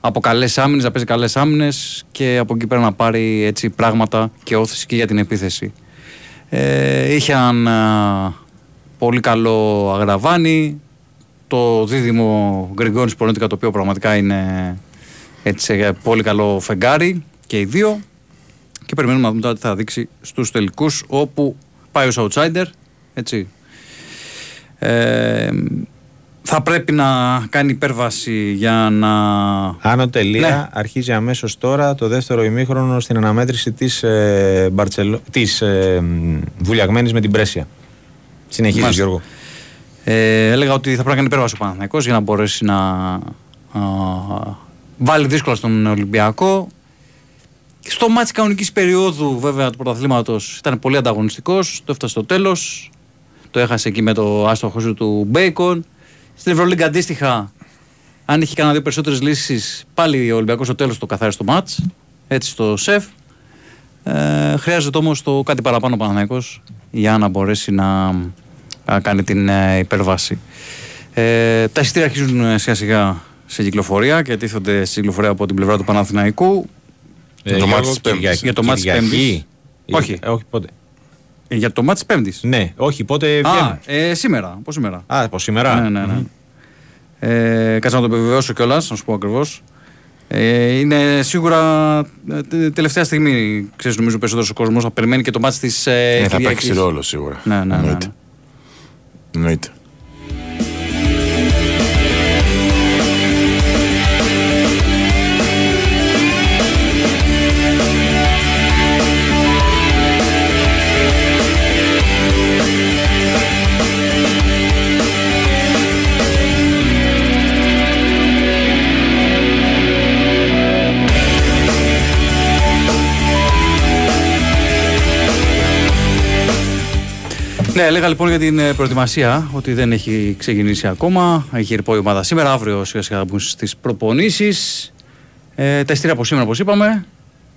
F: από καλές άμυνες, να παίζει καλές άμυνες και από εκεί πέρα να πάρει έτσι πράγματα και όθηση και για την επίθεση. Ε, είχε έναν α, πολύ καλό Αγραβάνη, το δίδυμο Γκριγκόνης Πονέτικα το οποίο πραγματικά είναι έτσι, ε, πολύ καλό φεγγάρι και οι δύο και περιμένουμε να δούμε τώρα τι θα δείξει στους τελικούς όπου πάει ως outsider έτσι. Ε, θα πρέπει να κάνει υπέρβαση για να
A: Άνω τελεία
F: Ναι.
A: αρχίζει αμέσως τώρα το δεύτερο ημίχρονο στην αναμέτρηση της ε, Μπαρτσελο... της, ε, μ, βουλιαγμένης με την Πρέσια. Συνεχίζεις
F: Μάλιστα.
A: Γιώργο.
F: Ε, έλεγα ότι θα πρέπει να κάνει υπέρβαση ο Παναθηναϊκός για να μπορέσει να α, βάλει δύσκολα στον Ολυμπιακό. Στο μάτς κανονικής περίοδου βέβαια του πρωταθλήματος ήταν πολύ ανταγωνιστικός, το έφτασε στο τέλος, το έχασε εκεί με το άστοχο σου του Μπέικον. Στην Ευρωλίγκα αντίστοιχα, αν είχε κανένα δύο περισσότερες λύσεις, πάλι ο Ολυμπιακός στο τέλος το καθάρισε το μάτς, έτσι στο σεφ. Ε, χρειάζεται όμως το κάτι παραπάνω ο Παναθηναϊκός για να μπορέσει να α, κάνει την ε, υπερβάση. Ε, τα εισιτήρια αρχίζουν ε, σιγά σιγά σε κυκλοφορία και τίθονται σε κυκλοφορία από την πλευρά του Παναθηναϊκού.
A: Ε,
B: το
A: Γιώργο,
B: μάτς της Πέμπτης.
A: Κυριακή-
F: Για το μάτς της
A: Κυριακή.
F: Πέμπτης.
A: Ε,
F: Όχι.
A: όχι πότε.
F: Ε, για το μάτς της Πέμπτης.
A: Ναι, όχι πότε βγαίνουν.
F: Α, ε, σήμερα, από σήμερα.
A: Α, από σήμερα;
F: Ναι, ναι, ναι. Ε, κάτσε να το επιβεβαιώσω κιόλας, να σου πω ακριβώς. Ε, είναι σίγουρα ε, τε- τελευταία στιγμή, ξέρεις, νομίζω περισσότερος ο κόσμος να περιμένει και το μάτς της ε,
B: Ναι, θα
F: Κυριακής.
B: παίξει ρόλο σίγουρα.
F: Ναι, ναι, ναι,
B: Εννοείται.
F: ναι.
B: Εννοείται.
F: Ναι, έλεγα λοιπόν για την ε, προετοιμασία ότι δεν έχει ξεκινήσει ακόμα. Έχει ρηπό η ομάδα σήμερα, αύριο σιγά σιγά θα μπουν στις προπονήσεις. Ε, τα ειστήρια από σήμερα, όπως είπαμε.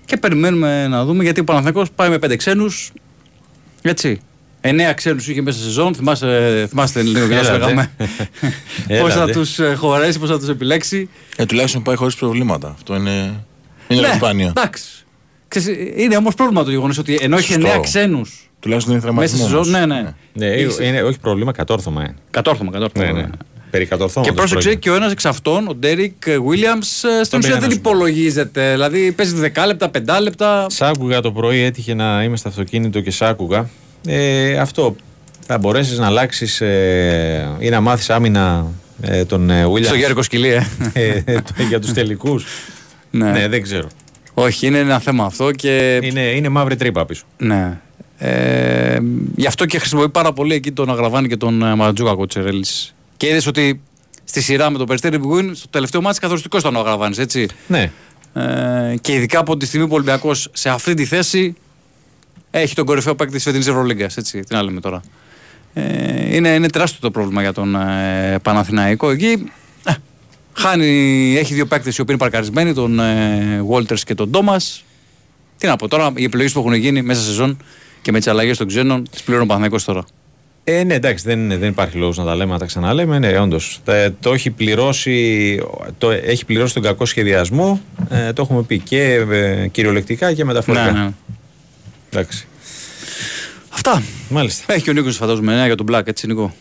F: Και περιμένουμε να δούμε γιατί ο Παναθηναϊκός πάει με πέντε ξένους. Έτσι. Εννέα ξένους είχε μέσα σε σεζόν. Θυμάστε, θυμάστε λίγο και να
A: Έλατε.
F: λέγαμε πώς θα
A: Έλατε.
F: τους χωρέσει, πώς θα τους επιλέξει.
B: Ε, τουλάχιστον πάει χωρίς προβλήματα. Αυτό είναι, είναι ναι, σπάνιο.
F: εντάξει. Ξέρεις, είναι όμως πρόβλημα το γεγονός ότι ενώ έχει
B: Σωστό.
F: εννέα ξένους
B: Τουλάχιστον είναι
F: μέσα
B: τραυματισμός.
F: σε σεζόν, ναι, ναι.
A: Ναι,
F: Έχεις-
A: είναι, όχι πρόβλημα, κατόρθωμα είναι.
F: Κατόρθωμα, κατόρθωμα.
A: Ναι, ναι. περί κατορθώματος
F: Και πρόσεξε
A: πρόκειται.
F: και ο ένας εξ αυτών, ο Ντέρικ Βίλιαμς, στην ουσία
A: πήγα να
F: δεν
A: σου πω.
F: υπολογίζεται. Δηλαδή παίζει 10 λεπτά, 5 λεπτά.
A: Σ' άκουγα το πρωί, έτυχε να είμαι στο αυτοκίνητο και σ' άκουγα. Ε, αυτό. Θα μπορέσεις να αλλάξεις ε, ή να μάθεις άμυνα ε, τον ε, Williams
F: Στο Γιώργο Σκυλί, ε.
A: ε, το- για τους τελικούς.
F: ναι.
A: ναι, δεν ξέρω.
F: Όχι, είναι ένα θέμα αυτό και.
A: Είναι, είναι μαύρη τρύπα πίσω.
F: Ναι. Ε, γι' αυτό και χρησιμοποιεί πάρα πολύ εκεί τον Αγραβάνη και τον ε, Ματζούκα Κοτσερέλης. Και είδες ότι στη σειρά με τον Περιστέρη Μπιγουίν, στο τελευταίο μάτι καθοριστικός ήταν ο Αγραβάνης, έτσι.
A: Ναι.
F: Ε, και ειδικά από τη στιγμή που ο Ολυμπιακός σε αυτή τη θέση έχει τον κορυφαίο παίκτη της φετινής Ευρωλίγκας. Έτσι, τι να λέμε τώρα. Ε, είναι, είναι τεράστιο το πρόβλημα για τον ε, Παναθηναϊκό εκεί. Ε, χάνει, έχει δύο παίκτες οι οποίοι είναι παρκαρισμένοι, τον ε, Walters και τον Ντόμα. Τι να πω τώρα, οι επιλογές που έχουν γίνει μέσα σε σεζόν και με τις αλλαγές των ξένων, τις πληρώνει ο Παναθηναϊκός τώρα.
A: Ε, ναι, εντάξει, δεν, δεν υπάρχει λόγος να τα λέμε, να τα ξαναλέμε. Ναι, όντως. Το έχει πληρώσει, το έχει πληρώσει τον κακό σχεδιασμό. Ε, το έχουμε πει και ε, κυριολεκτικά και μεταφορικά.
F: Ναι, ναι.
A: Εντάξει.
F: Αυτά.
A: Μάλιστα.
F: Έχει και ο Νίκος, φαντάζομαι, νέα για τον Black, έτσι Νίκο;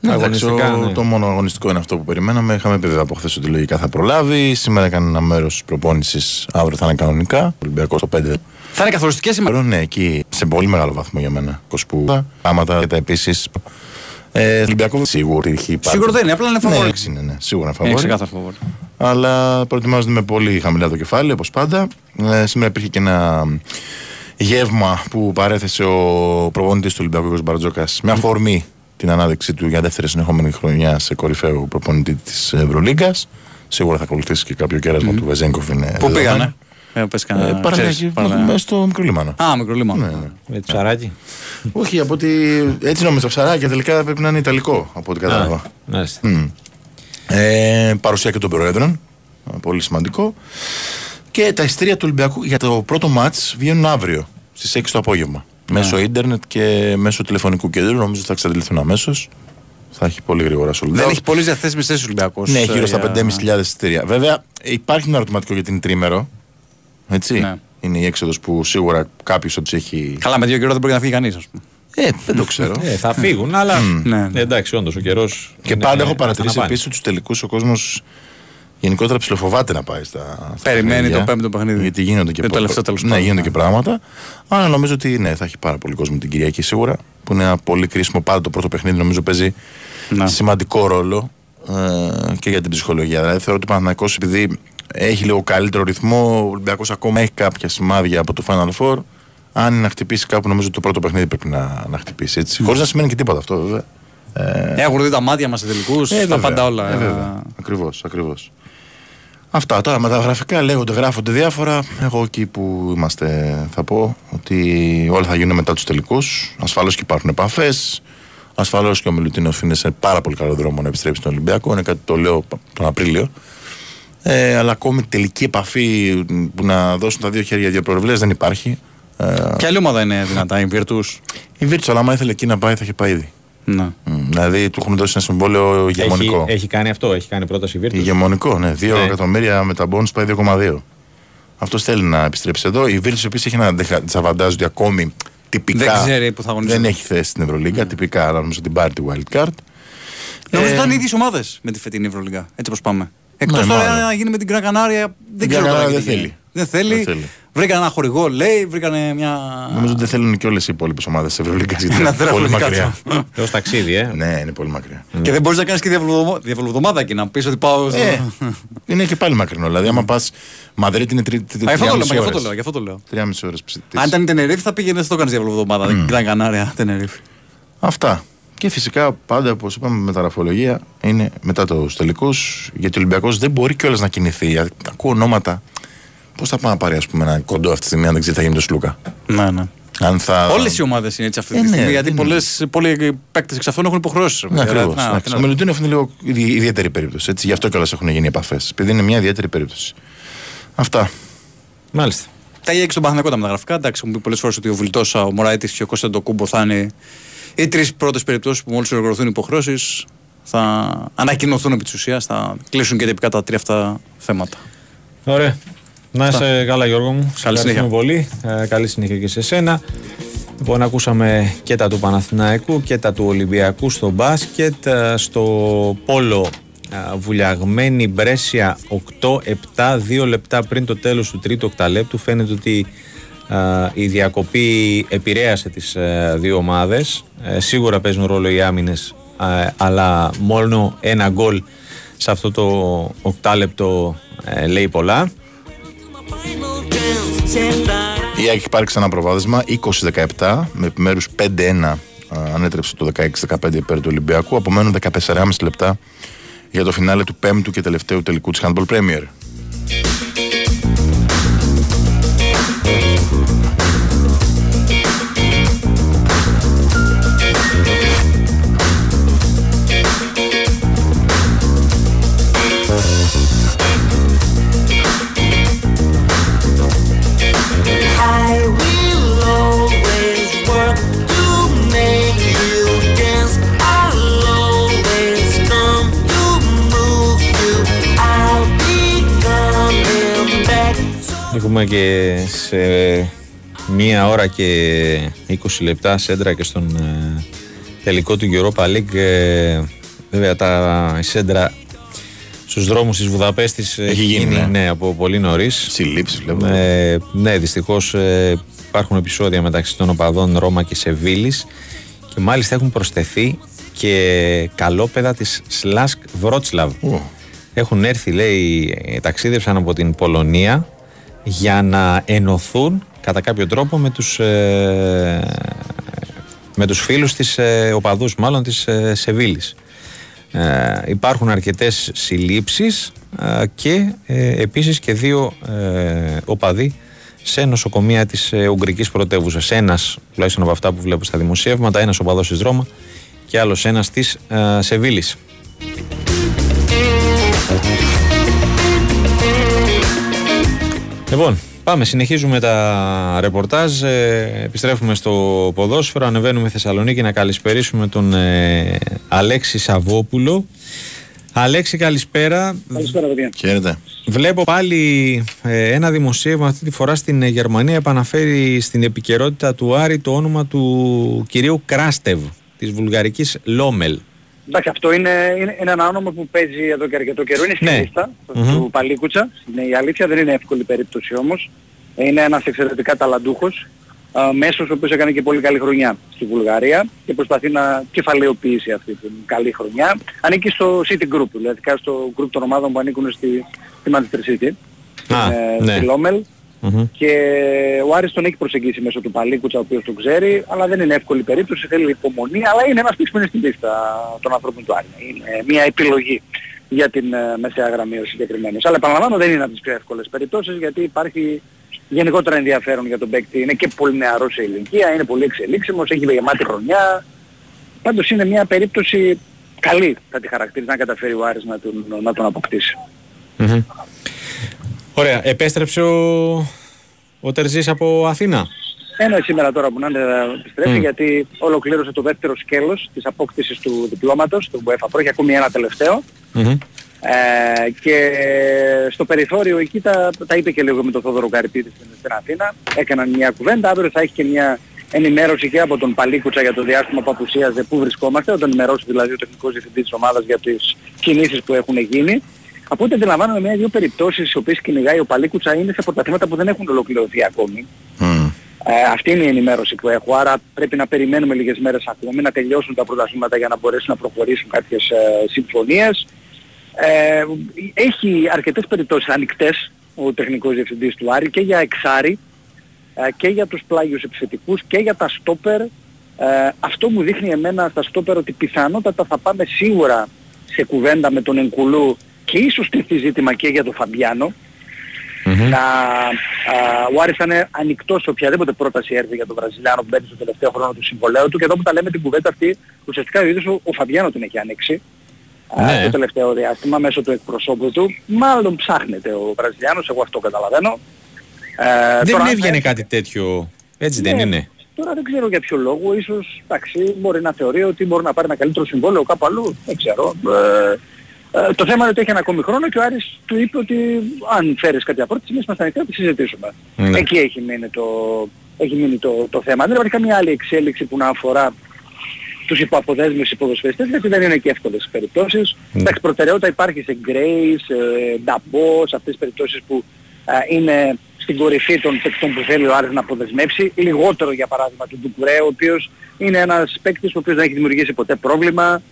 B: Ναι, εντάξει,
A: Αγωνιστικά,
B: ο-
A: ναι.
B: Το μόνο αγωνιστικό είναι αυτό που περιμέναμε. Είχαμε πει βέβαια από χθες ότι λογικά θα προλάβει. Σήμερα έκανε ένα μέρος προπόνησης. Αύριο θα είναι κανονικά. Ολυμπιακός στο 5.
F: Θα είναι καθοριστικές σήμερα.
B: Pero, ναι, εκεί σε πολύ μεγάλο βαθμό για μένα. Κοσπού. Άματα τα επίσης. Ε, Ολυμπιακό σίγουρα έχει πάρει.
F: Σίγουρα δεν είναι, απλά είναι
B: Ναι,
F: φαβόρη.
B: έξι είναι, ναι, σίγουρα
F: Είναι
B: φαβόρη.
F: ξεκάθαρο φαβόρη.
B: Αλλά προετοιμάζονται με πολύ χαμηλά το κεφάλι, όπως πάντα. Ε, σήμερα υπήρχε και ένα γεύμα που παρέθεσε ο προπονητής του Ολυμπιακού Γιώργος Μπαρτζόκας με αφορμή την ανάδειξή του για δεύτερη συνεχόμενη χρονιά σε κορυφαίο προπονητή της Ευρωλίγκας. Σίγουρα θα ακολουθήσει και κάποιο κέρασμα του Βεζέγκοφ. Είναι
F: Πού
B: δεδομένο.
F: πήγανε; Ε, πες
B: Ε,
F: κανένα.
B: Παραλιακή,
F: ξέρεις, παραλιακή.
B: μέσα στο μικρό λίμανο.
F: Α, μικρό λίμα.
B: Ναι, ναι.
A: Με ψαράκι.
B: Όχι, από ότι έτσι νόμιζα ψαράκια τελικά πρέπει να είναι Ιταλικό από ό,τι κατάλαβα.
A: Α, μάλιστα.
B: Μμ. Ε, παρουσία και των Προέδρων. ε, Πολύ σημαντικό. Και τα ειστήρια του Ολυμπιακού για το πρώτο μάτς βγαίνουν αύριο στις 6 το απόγευμα. Μέσω ίντερνετ και μέσω τηλεφωνικού κέντρου. Νομίζω ότι θα εξαντληθούν αμέσως. Θα έχει πολύ γρήγορα sold
F: Δεν
B: out.
F: έχει πολλές διαθέσιμες θέσεις Ολυμπιακός.
B: Ναι, γύρω στα 5.500 εισιτήρια. Βέβαια, υπάρχει ένα ερωτηματικό για την τρίμερο. Έτσι.
F: Ναι.
B: Είναι η έξοδος που σίγουρα κάποιος του έχει.
F: Καλά, με δύο καιρό δεν μπορεί να φύγει κανείς, ας πούμε.
B: Ε, δεν το ξέρω.
A: Ε, θα φύγουν, αλλά.
F: Ναι, ναι.
A: Εντάξει, όντως ο καιρός.
B: Και πάντα έχω παρατηρήσει επίσης ότι τους τελικούς ο κόσμος γενικότερα ψηλοφοβάται να πάει στα. στα
F: Περιμένει
B: παιχνίδια,
F: το πέμπτο παιχνίδι.
B: Γιατί γίνονται και,
F: Το τελευταίο τέλος
B: ναι,
F: πάντων,
B: γίνονται
F: ναι.
B: και πράγματα. Αλλά νομίζω ότι ναι, θα έχει πάρα πολύ κόσμο την Κυριακή σίγουρα. Που είναι ένα πολύ κρίσιμο πάντα το πρώτο παιχνίδι. Νομίζω παίζει
F: Ναι.
B: σημαντικό ρόλο ε, και για την ψυχολογία. Δηλαδή θεωρώ ότι ο Παναθηναϊκός επειδή έχει λίγο καλύτερο ρυθμό, ο Ολυμπιακός ακόμα έχει κάποια σημάδια από το Final Four. Αν είναι να χτυπήσει κάπου, νομίζω ότι το πρώτο παιχνίδι πρέπει να, να χτυπήσει έτσι. Χωρίς να σημαίνει και τίποτα αυτό βέβαια. Ε,
F: Έχουν δει τα μάτια μας σε τελικούς,
B: ε,
F: τα
B: βέβαια.
F: πάντα όλα.
B: Ε, βέβαια. Ακριβώς, ακριβώς. Αυτά τώρα με τα γραφικά λέγονται, γράφονται διάφορα. Εγώ εκεί που είμαστε θα πω ότι όλα θα γίνουν μετά τους τελικούς. Ασφαλώς και υπάρχουν επαφές. Ασφαλώς και ο Μιλουτίνοφ είναι σε πάρα πολύ καλό δρόμο να επιστρέψει στον Ολυμπιακό. Είναι κάτι που το λέω τον Απρίλιο. Ε, αλλά ακόμη τελική επαφή που να δώσουν τα δύο χέρια δύο προβλές δεν υπάρχει. Ε,
F: Ποια άλλη ομάδα είναι δυνατά, η Virtus;
B: η Βίρτσο, άμα ήθελε εκεί να πάει, θα είχε πάει ήδη.
F: Ναι.
B: Μ, Δηλαδή του έχουν δώσει ένα συμβόλαιο
A: Έχει,
B: ηγεμονικό.
A: έχει κάνει αυτό, έχει κάνει πρόταση Virtus.
B: Ηγεμονικό, ναι. 2
A: Ναι.
B: εκατομμύρια με τα bonus πάει 2,2. Αυτός θέλει να επιστρέψει εδώ. Η Βίλτ επίση έχει ένα τσαβαντάζ ότι ακόμη τυπικά
F: Δεν ξέρει που θα αγωνιστεί.
B: δεν έχει θέση στην Ευρωλίγκα. Τυπικά, αλλά νομίζω την πάρει τη wild card.
F: Νομίζω
B: Ε,
F: ότι ήταν οι ίδιες ομάδες με τη φετινή Ευρωλίγα. Έτσι όπως πάμε. Εκτός
B: Ναι,
F: τώρα
B: μάλλον.
F: να γίνει με την Gran Canaria, δεν
B: Gran
F: ξέρω τώρα
B: Canaria
F: τι
B: δεν
F: γίνει.
B: θέλει.
F: Δεν θέλει.
B: Δεν θέλει.
F: Βρήκαν ένα χορηγό, λέει, βρήκαν μια.
B: Νομίζω ότι δεν θέλουν και όλες οι υπόλοιπες ομάδες της Ευρωλίγκας γιατί
F: Να
B: είναι
F: τρέχουν
B: πολύ
F: κάτω.
B: μακριά.
A: Ω ταξίδι, ε.
B: ναι, είναι πολύ μακριά.
F: Και δεν μπορείς να κάνεις και διαβολοβδο- διαβολοβδομάδα εκεί να πεις ότι πάω. στο-
B: Ε, είναι και πάλι μακρινό. Δηλαδή, άμα πας Μαδρίτη είναι τρίτη.
F: Α, γι' αυτό το λέω, γι' αυτό το λέω, γι' αυτό το λέω.
B: Τρία μισή ώρε.
F: Αν ήταν η Τενερίφη θα πήγαινε, θα το κάνεις διαβολοβδομάδα. Mm. Gran Canaria, Τενερίφη.
B: Αυτά. Και φυσικά πάντα, όπως είπαμε, με τα ραφολογία είναι μετά του τελικού. Γιατί ο Ολυμπιακός δεν μπορεί κιόλας να κινηθεί. Ακούω ονόματα. Πώς θα πάει να πάρει, ας πούμε, ένα κοντό αυτή τη στιγμή, αν δεν ξέρει τι θα γίνει το Σλούκα;
F: Ναι, ναι.
B: Αν θα...
F: Όλες οι ομάδες είναι έτσι αυτή
B: Ε,
F: τη
B: ναι,
F: στιγμή. γιατί
B: είναι.
F: πολλές, πολλοί παίκτες εξ αυτών έχουν υποχρεώσεις.
B: Ναι, ακριβώς. Ο Μελουτίνοφ είναι λίγο ιδι- ιδιαίτερη περίπτωση. Έτσι. Γι' αυτό κιόλας έχουν γίνει επαφές. Επειδή είναι μια ιδιαίτερη περίπτωση. Αυτά.
A: Μάλιστα.
F: Τα ίδια και στον Παναγενικό τα μεταγραφικά. Εντάξει, έχουν πει πολλές φορές ότι ο Βουλτός, ο Μωράητης και ο Κώστα Ντοκούμπο θα είναι οι τρεις πρώτες περιπτώσεις που μόλις ολοκληρωθούν οι υποχρεώσεις θα ανακοινωθούν επί της ουσίας, θα κλείσουν και τυπικά τα τρία αυτά θέματα.
A: Ωραία. Να είσαι καλά, Γιώργο μου. Σε
F: Καλή
A: ευχαριστούμε
F: συνέχεια.
A: πολύ. Ε, καλή συνέχεια και σε σένα. Λοιπόν, ακούσαμε και τα του Παναθηναϊκού και τα του Ολυμπιακού στο μπάσκετ, ε, στο πόλο ε, βουλιαγμένη Μπρέσια 8-7, 2 λεπτά πριν το τέλος του τρίτου οκταλέπτου. Φαίνεται ότι ε, η διακοπή επηρέασε τις δύο ομάδες. Σίγουρα παίζουν ρόλο οι άμυνες, αλλά μόνο ένα γκολ σε αυτό το οκτάλεπτο λέει πολλά.
B: Η ΑΕΚ έχει πάρει ξανά προβάδισμα 20-17 με επιμέρους 5-1 ανέτρεψε το 16-15 υπέρ του Ολυμπιακού. Απομένουν 14,5 λεπτά για το φινάλε του 5ου και τελευταίου τελικού της Handball Premier.
A: Έχουμε και σε μία ώρα και 20 λεπτά σέντρα και στον ε, τελικό του Europa League. Ε, βέβαια τα σέντρα στους δρόμους της Βουδαπέστης
B: έχει γίνει ναι.
A: ναι. από πολύ νωρίς.
B: Συλλήψεις βλέπω.
A: Ε, ναι, δυστυχώς ε, υπάρχουν επεισόδια μεταξύ των οπαδών Ρώμα και Σεβίλης και μάλιστα έχουν προσθεθεί και καλόπεδα της Σλάσκ Βρότσλαβ. Έχουν έρθει, λέει, ταξίδευσαν από την Πολωνία για να ενωθούν κατά κάποιο τρόπο με τους, ε, με τους φίλους της ε, οπαδούς μάλλον της ε, Σεβίλης. Ε, υπάρχουν αρκετές συλλήψεις ε, και ε, επίσης και δύο οπαδοί σε νοσοκομεία της Ουγγρικής πρωτεύουσας. Ένας, τουλάχιστον από αυτά που βλέπω στα δημοσίευματα, ένας οπαδός της Ρώμα και άλλος ένας της Σεβίλης. Λοιπόν, πάμε, συνεχίζουμε τα ρεπορτάζ, ε, επιστρέφουμε στο ποδόσφαιρο, ανεβαίνουμε Θεσσαλονίκη να καλησπερίσουμε τον ε, Αλέξη Σαββόπουλο. Αλέξη καλησπέρα.
G: Καλησπέρα παιδιά.
B: Χαίρετε.
A: Βλέπω πάλι ε, ένα δημοσίευμα αυτή τη φορά στην Γερμανία επαναφέρει στην επικαιρότητα του Άρη το όνομα του κυρίου Κράστεβ της βουλγαρικής Λόμελ.
G: Εντάξει, αυτό είναι, είναι, είναι, ένα όνομα που παίζει εδώ και αρκετό καιρό. Είναι στη
A: ναι.
G: λίστα mm-hmm. του Παλίκουτσα. Είναι η αλήθεια, δεν είναι εύκολη περίπτωση όμως. Είναι ένας εξαιρετικά ταλαντούχος. Α, μέσος ο οποίος έκανε και πολύ καλή χρονιά στη Βουλγαρία και προσπαθεί να κεφαλαιοποιήσει αυτή την καλή χρονιά. Ανήκει στο City Group, δηλαδή στο group των ομάδων που ανήκουν στη, στη Manchester City.
A: Ah,
G: ε, ναι. Στη Λόμελ. Mm-hmm. Και ο Άρης τον έχει προσεγγίσει μέσω του Παλίκουτσα ο οποίος τον ξέρει, αλλά δεν είναι εύκολη περίπτωση, θέλει υπομονή, αλλά είναι ένας που είναι στην πίστα των ανθρώπων του Άρη. Είναι μια επιλογή για την uh, μεσαία γραμμή ο συγκεκριμένος. Αλλά επαναλαμβάνω δεν είναι από τις πιο εύκολες περιπτώσεις γιατί υπάρχει γενικότερα ενδιαφέρον για τον παίκτη. Είναι και πολύ νεαρός σε ηλικία, είναι πολύ εξελίξιμος, έχει γεμάτη χρονιά. Πάντως είναι μια περίπτωση καλή θα τη χαρακτηρίζει να καταφέρει ο Άρης να τον, να τον αποκτήσει.
A: Mm-hmm. Ωραία. Επέστρεψε ο, ο Τερζής από Αθήνα.
G: Ένα σήμερα τώρα που να είναι επιστρέφει mm. γιατί ολοκλήρωσε το δεύτερο σκέλος της απόκτησης του διπλώματος του UEFA Pro και ακόμη ένα τελευταίο. Mm-hmm. Ε, και στο περιθώριο εκεί τα, τα είπε και λίγο με τον Θόδωρο Καρυπίδη στην, στην Αθήνα. Έκαναν μια κουβέντα, αύριο θα έχει και μια ενημέρωση και από τον Παλίκουτσα για το διάστημα που απουσίαζε πού βρισκόμαστε, όταν ενημερώσει δηλαδή ο τεχνικός διευθυντής της ομάδας για τις κινήσεις που έχουν γίνει. Από ό,τι αντιλαμβάνομαι μια-δύο περιπτώσεις στις οποίες κυνηγάει ο Παλίκουτσα είναι σε πρωταθλήματα που δεν έχουν ολοκληρωθεί ακόμη. Mm. Ε, αυτή είναι η ενημέρωση που έχω, άρα πρέπει να περιμένουμε λίγες μέρες ακόμη να τελειώσουν τα πρωταθλήματα για να μπορέσουν να προχωρήσουν κάποιες ε, συμφωνίες. Ε, έχει αρκετές περιπτώσεις ανοιχτές ο τεχνικός διευθυντής του Άρη και για εξάρι ε, και για τους πλάγιους επιθετικούς και για τα στόπερ. Ε, αυτό μου δείχνει εμένα στα στόπερ ότι πιθανότατα θα πάμε σίγουρα σε κουβέντα με τον Ενκουλού και ίσως τεθεί ζήτημα και για τον Φαμπιάνο. Mm-hmm. Να, α, ο Άρης θα είναι ανοιχτός σε οποιαδήποτε πρόταση έρθει για τον Βραζιλιάνο που μπαίνει στο τελευταίο χρόνο του συμβολέου του και εδώ που τα λέμε την κουβέντα αυτή ουσιαστικά ο ίδιος ο, ο Φαμπιάνο την έχει ανοίξει ναι. το τελευταίο διάστημα μέσω του εκπροσώπου του. Μάλλον ψάχνεται ο Βραζιλιάνος, εγώ αυτό καταλαβαίνω.
A: Ε, δεν τώρα, έβγαινε κάτι τέτοιο, έτσι ναι, δεν είναι.
G: Τώρα δεν ξέρω για ποιο λόγο, ίσως εντάξει, μπορεί να θεωρεί ότι μπορεί να πάρει ένα καλύτερο συμβόλαιο κάπου αλλού, δεν ξέρω. Ε, ε, το θέμα είναι ότι έχει ένα ακόμη χρόνο και ο Άρης του είπε ότι αν φέρεις κάτι απόρριτη εμείς είμαστε ανοιχτοί να τη συζητήσουμε. Ναι. Εκεί έχει μείνει το, έχει μείνει το, το θέμα. Δεν υπάρχει καμία άλλη εξέλιξη που να αφορά τους υποαποδέσμους υποδοσφαιριστές γιατί δεν είναι και εύκολες περιπτώσεις.
A: Ναι.
G: Εντάξει, προτεραιότητα υπάρχει σε Grace, ε, Νταμπό, σε αυτές τις περιπτώσεις που ε, είναι στην κορυφή των παικτών που θέλει ο Άρης να αποδεσμεύσει. Λιγότερο για παράδειγμα του Ντουκουρέ, ο οποίος είναι ένας παίκτης ο οποίος δεν έχει δημιουργήσει ποτέ πρόβλημα.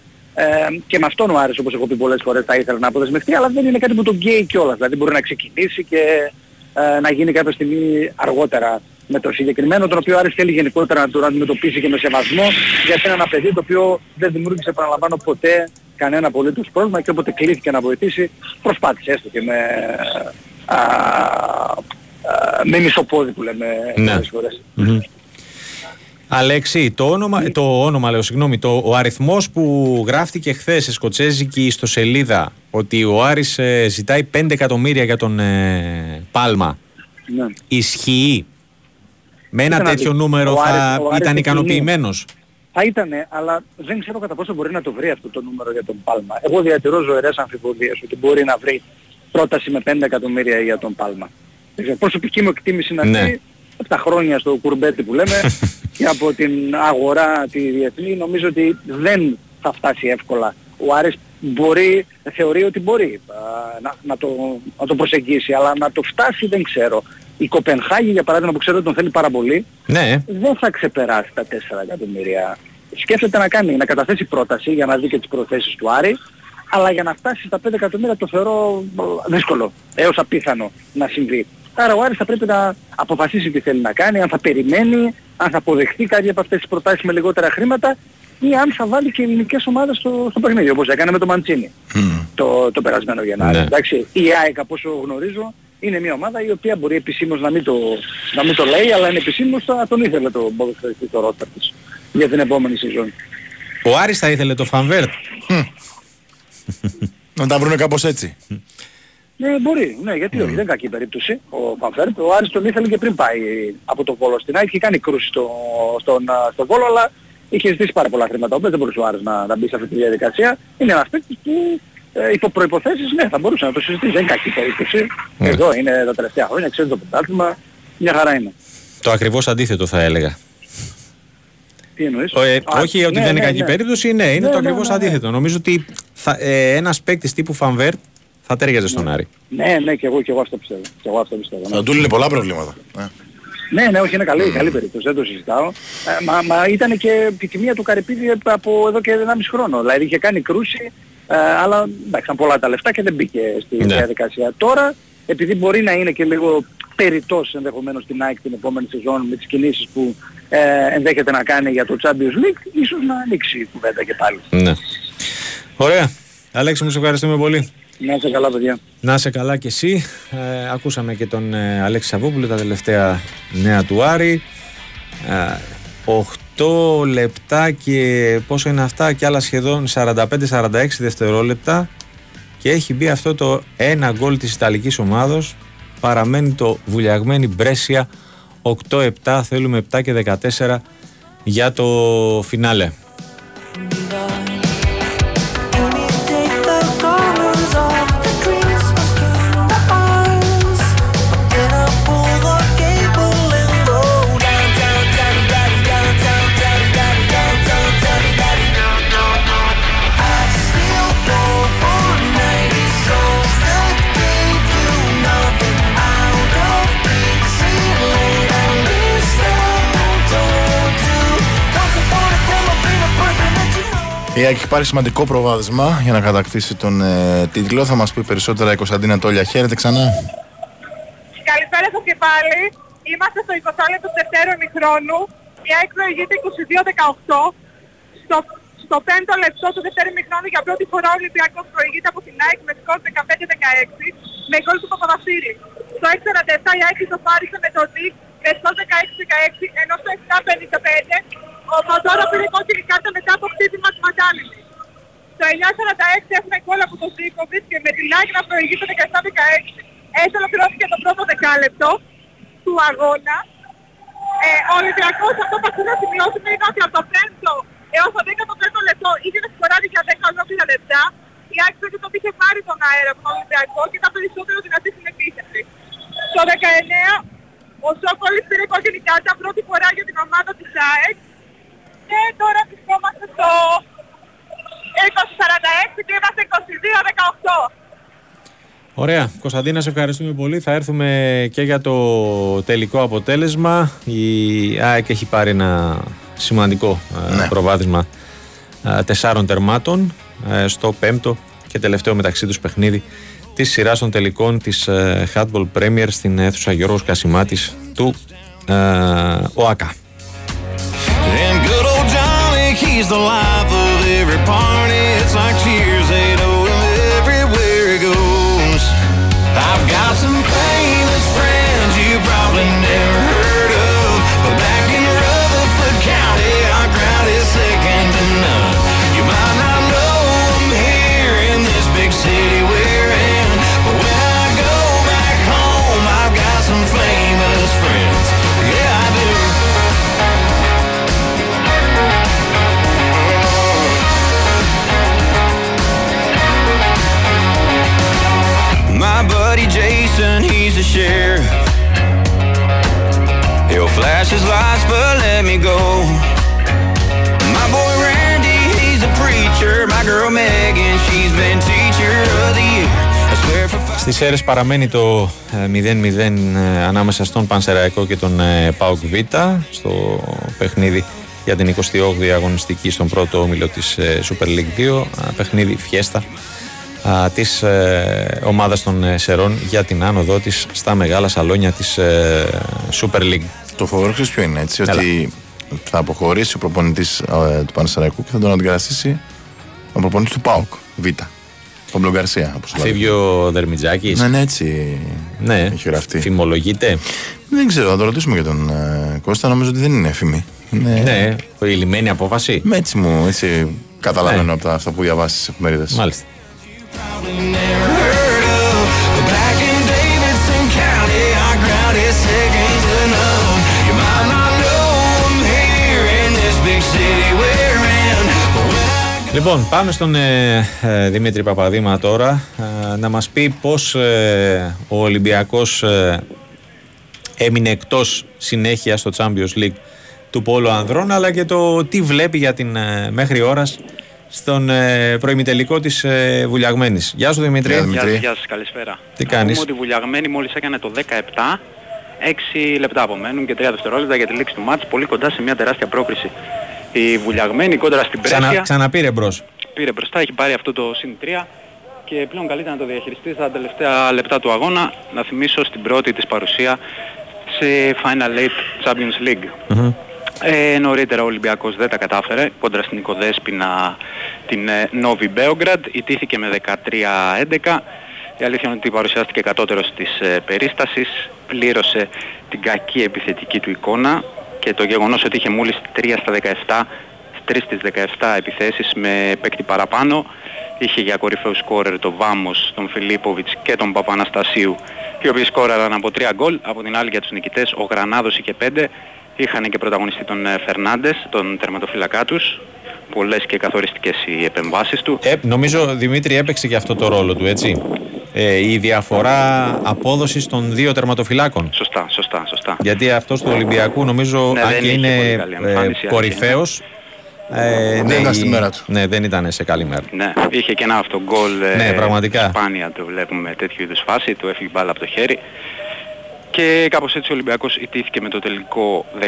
G: Ε, και με αυτόν ο Άρης όπως έχω πει πολλές φορές θα ήθελε να αποδεσμευτεί, αλλά δεν είναι κάτι που τον καίει κιόλας. Δηλαδή μπορεί να ξεκινήσει και ε, να γίνει κάποια στιγμή αργότερα με το συγκεκριμένο, τον οποίο ο Άρης θέλει γενικότερα να τον αντιμετωπίσει και με σεβασμό, γιατί είναι ένα παιδί το οποίο δεν δημιούργησε, επαναλαμβάνω, ποτέ κανένα απολύτως πρόβλημα και όποτε κλείθηκε να βοηθήσει, προσπάθησε έστω και με, α, α, με μισοπόδι που λέμε
A: Ναι.
G: πολλές φορές.
A: Μμμ. Αλέξη, το όνομα, το όνομα λέω, συγγνώμη, το, ο αριθμός που γράφτηκε χθες σε σκοτσέζικη ιστοσελίδα ότι ο Άρης ε, ζητάει 5 εκατομμύρια για τον ε, Πάλμα,
G: Ναι.
A: ισχύει; Με ένα
G: Κοίτα να
A: τέτοιο
G: δεις,
A: νούμερο
G: ο
A: θα
G: Άρης- ο Άρης
A: ήταν
G: είναι
A: ικανοποιημένος;
G: Θα ήτανε, αλλά δεν ξέρω κατά πόσο μπορεί να το βρει αυτό το νούμερο για τον Πάλμα. Εγώ διατηρώ ζωηρές αμφιβολίες ότι μπορεί να βρει πρόταση με 5 εκατομμύρια για τον Πάλμα. Δεν ξέρω, προσωπική μου εκτίμηση είναι
A: Ναι.
G: αυτή, από τα χρόνια στο κουρμπέτι που λέμε και από την αγορά τη διεθνή νομίζω ότι δεν θα φτάσει εύκολα. Ο Άρης μπορεί, θεωρεί ότι μπορεί α, να, να, το, να το προσεγγίσει, αλλά να το φτάσει δεν ξέρω. Η Κοπενχάγη για παράδειγμα που ξέρω ότι τον θέλει πάρα πολύ,
A: Ναι,
G: δεν θα ξεπεράσει τα 4 εκατομμύρια. Σκέφτεται να κάνει, να καταθέσει πρόταση για να δει και τις προθέσεις του Άρη, αλλά για να φτάσει στα 5 εκατομμύρια το θεωρώ ε, δύσκολο, έως απίθανο να συμβεί. Άρα ο Άρης θα πρέπει να αποφασίσει τι θέλει να κάνει, αν θα περιμένει, αν θα αποδεχτεί κάποια από αυτές τις προτάσεις με λιγότερα χρήματα ή αν θα βάλει και ελληνικές ομάδες στο, στο παιχνίδι, όπως έκανε με το Μαντσίνη το, το περασμένο Γενάρη.
A: Ναι.
G: Εντάξει, η ΑΕΚ από όσο γνωρίζω είναι μια ομάδα η οποία μπορεί επισήμως να μην το, να μην το λέει, αλλά είναι επισήμως θα τον ήθελε το ποδοσφαιριστή το ρόστερ της για την επόμενη σεζόν.
A: ο Άρης θα ήθελε το Φανβέρτ.
B: Να τα βρούνε κάπως έτσι.
G: Ναι, μπορεί, ναι, γιατί όχι, δεν είναι κακή περίπτωση ο Παμφέρτ. Ο Άρης τον ήθελε και πριν πάει από το Βόλο στην ΑΕΚ, είχε κάνει κρούση στο, στον, α, στο Βόλο, αλλά είχε ζητήσει πάρα πολλά χρήματα, οπότε δεν μπορούσε ο Άρης να, να μπει σε αυτή τη διαδικασία. Είναι ένας παίκτης που ε, υπό προϋποθέσεις, ναι, θα μπορούσε να το συζητήσει, δεν είναι κακή περίπτωση.
A: Ναι.
G: Εδώ είναι τα τελευταία χρόνια, ξέρεις το πρωτάθλημα, μια χαρά είναι.
A: Το ακριβώς αντίθετο θα έλεγα.
G: Τι εννοείς;
A: Ο, ε,
G: Α,
A: όχι ότι
G: ναι,
A: δεν είναι
G: ναι,
A: κακή
G: ναι.
A: περίπτωση, ναι, είναι
G: Ναι,
A: το
G: ναι,
A: ακριβώς
G: ναι, ναι.
A: αντίθετο. Νομίζω ότι θα, ε, ένας παίκτης τύπου Φανβέρτ θα τέριαζε στον Άρη.
G: Ναι, ναι, και εγώ, και εγώ αυτό πιστεύω. Και εγώ αυτό πιστεύω. ναι.
B: Θα του λύνει πολλά προβλήματα. Ε.
G: Ναι, ναι, όχι, είναι καλή, καλή περίπτωση, δεν το συζητάω. Ε, μα, μα ήταν και η τιμία του Καρυπίδη από εδώ και 1,5 χρόνο. Δηλαδή είχε κάνει κρούση, ε, αλλά εντάξει, ήταν πολλά τα λεφτά και δεν μπήκε στη
A: Ναι.
G: διαδικασία. Τώρα, επειδή μπορεί να είναι και λίγο περιττός ενδεχομένως στην ΑΕΚ την επόμενη σεζόν με τις κινήσεις που ε, ενδέχεται να κάνει για το Champions League, ίσως να ανοίξει η κουβέντα και πάλι.
A: Ναι. Ωραία. Αλέξη μου, σε ευχαριστούμε πολύ.
G: Να είστε καλά, παιδιά.
A: Να είσαι καλά κι εσύ. Ε, ακούσαμε και τον ε, Αλέξη Σαββόπουλο τα τελευταία νέα του Άρη. Ε, 8 λεπτά και πόσο είναι αυτά και άλλα σχεδόν 45-46 δευτερόλεπτα και έχει μπει αυτό το ένα γκολ της Ιταλικής ομάδος παραμένει το βουλιαγμένη Μπρέσια 8-7 θέλουμε 7 και 14 για το φινάλε
B: Η ΑΕΚ έχει πάρει σημαντικό προβάδισμα για να κατακτήσει τον ε, τίτλο. Θα μας πει περισσότερα η Κωνσταντίνα Τόλια. Χαίρετε ξανά.
C: Καλησπέρα σας και πάλι. Είμαστε στο 20 λεπτό του δευτέρου ημιχρόνου. Η ΑΕΚ προηγείται 22-18. Στο, στο 5ο λεπτό του δευτέρου ημιχρόνου για πρώτη φορά ο Ολυμπιακός προηγείται από την ΑΕΚ με σκορ 15-16 με γκολ του Παπαδασίλη. Στο 6-47 η ΑΕΚ ισοφάρισε με το Δι με σκορ 16-16 ενώ στο 7-55 ο Παντόρα πήρε κόκκινη κάρτα μετά από χτύπημα του Μαντάλινη. Το 9.46 έχουμε γκολ από τον Ζήκοβιτς και με την ΑΕΚ να προηγείται 17-16. Έτσι ολοκληρώθηκε το πρώτο δεκάλεπτο του αγώνα. Ε, ο Ολυμπιακός αυτό που αξίζει να σημειώσουμε είναι ότι από το 5ο έως το 15ο λεπτό είχε να σκοράρει για 10 ολόκληρα λεπτά. Η ΑΕΚ τότε το είχε πάρει τον αέρα από τον Ολυμπιακό και ήταν περισσότερο δυνατή στην επίθεση. Στο 19 Ο Σόκολης πήρε κόκκινη κάρτα πρώτη φορά για την ομάδα της ΑΕΚ. Και τώρα βρισκόμαστε στο 20-46 και είμαστε 22-18.
A: Ωραία. Κωνσταντίνα, σε ευχαριστούμε πολύ. Θα έρθουμε και για το τελικό αποτέλεσμα. Η ΑΕΚ έχει πάρει ένα σημαντικό ε,
B: Ναι.
A: προβάδισμα ε, τεσσάρων τερμάτων ε, στο πέμπτο και τελευταίο μεταξύ τους παιχνίδι της σειράς των τελικών της ε, Handball Premier στην αίθουσα Γιώργος Κασιμάτης του ε, ΟΑΚΑ.
H: He's the life of every party. Swear for five.
A: Στις αίρες παραμένει το ε, 0-0 ε, ανάμεσα στον Πανσεραϊκό και τον ε, ΠΑΟΚ Β στο παιχνίδι για την 28η αγωνιστική στον πρώτο όμιλο της ε, Super League 2 ε, παιχνίδι φιέστα α, της ε, ομάδας των ε, Σερών για την άνοδό της στα μεγάλα σαλόνια της ε, Super League.
B: Το φοβερό ξέρεις ποιο είναι έτσι,
A: Έλα.
B: ότι θα αποχωρήσει ο προπονητής ε, του Πανεσαιραϊκού και θα τον αντικαταστήσει ο προπονητής του ΠΑΟΚ, Β. Ο Μπλογκαρσία, όπως λέμε.
A: Φεύγει ο Δερμιτζάκης.
B: Ναι, ναι, έτσι
A: Ναι,
B: έχει γραφτεί.
A: φημολογείται.
B: Δεν ξέρω, θα το ρωτήσουμε για τον ε, Κώστα, νομίζω ότι δεν είναι φήμη. Είναι...
A: Ναι, η λιμένη απόφαση.
B: Με έτσι μου, έτσι καταλαβαίνω
A: Ναι.
B: από τα, αυτά που διαβάσεις στις εφημερίδες.
A: Μάλιστα. Λοιπόν, πάμε στον ε, ε, Δημήτρη Παπαδήμα τώρα ε, να μας πει πώς ε, ο Ολυμπιακός ε, έμεινε εκτός συνέχεια στο Champions League του Πόλο Ανδρών αλλά και το τι βλέπει για την ε, μέχρι ώρας στον ε, προημιτελικό της ε, Βουλιαγμένης. Γεια σου Δημήτρη.
B: Γεια,
I: Γεια,
B: Δημήτρη.
I: σας, γεια σας, καλησπέρα.
A: Τι
I: Να
A: κάνεις;
I: πούμε ότι η Βουλιαγμένη μόλις έκανε το 17, 6 λεπτά απομένουν και 3 δευτερόλεπτα για τη λήξη του μάτς, πολύ κοντά σε μια τεράστια πρόκριση. Η Βουλιαγμένη κόντρα στην Πρέσια.
A: Ξανα, ξαναπήρε μπρος.
I: πήρε μπροστά, έχει πάρει αυτό το συν 3 και πλέον καλύτερα να το διαχειριστεί στα τελευταία λεπτά του αγώνα. Να θυμίσω στην πρώτη της παρουσία σε Final 8 Champions League. Ε, νωρίτερα ο Ολυμπιακός δεν τα κατάφερε. Κόντρα στην Οικοδέσποινα την ε, Νόβι Μπέογκραντ. Ιτήθηκε με 13-11 η αλήθεια είναι ότι παρουσιάστηκε κατώτερος της ε, περίστασης. Πλήρωσε την κακή επιθετική του εικόνα και το γεγονός ότι είχε μόλις 3 στα 17 3 στις 17 επιθέσεις με παίκτη παραπάνω είχε για κορυφαίο σκόρερ τον Βάμος, τον Φιλίποβιτς και τον Παπαναστασίου οι οποίοι σκόραραν από 3 γκολ. Από την άλλη για τους νικητές ο Γρανάδος είχε 5 είχαν και πρωταγωνιστή τον ε, Φερνάντες τον τερματοφύλακά τους. Πολλές και καθοριστικές οι επεμβάσεις του.
A: Ε, νομίζω Δημήτρη έπαιξε και αυτό το ρόλο του, έτσι; Ε, η διαφορά απόδοσης των δύο τερματοφυλάκων.
I: σωστά, σωστά, σωστά
A: Γιατί αυτός του Ολυμπιακού νομίζω
I: Ναι,
A: αν
I: δεν
A: και
I: είχε
A: είναι
I: πολύ καλή
A: ε,
I: εμφάνιση,
A: κορυφαίος ε,
B: Δεν ήταν στη
A: η-
B: μέρα του.
A: Ναι, δεν ήταν σε καλή μέρα.
I: Ναι, είχε και ένα αυτογκολ ε,
A: Ναι, πραγματικά.
I: σπάνια το βλέπουμε τέτοιου είδους φάση, του έφυγε μπάλα από το χέρι. Και κάπως έτσι ο Ολυμπιακός ιτήθηκε με το τελικό 13-11.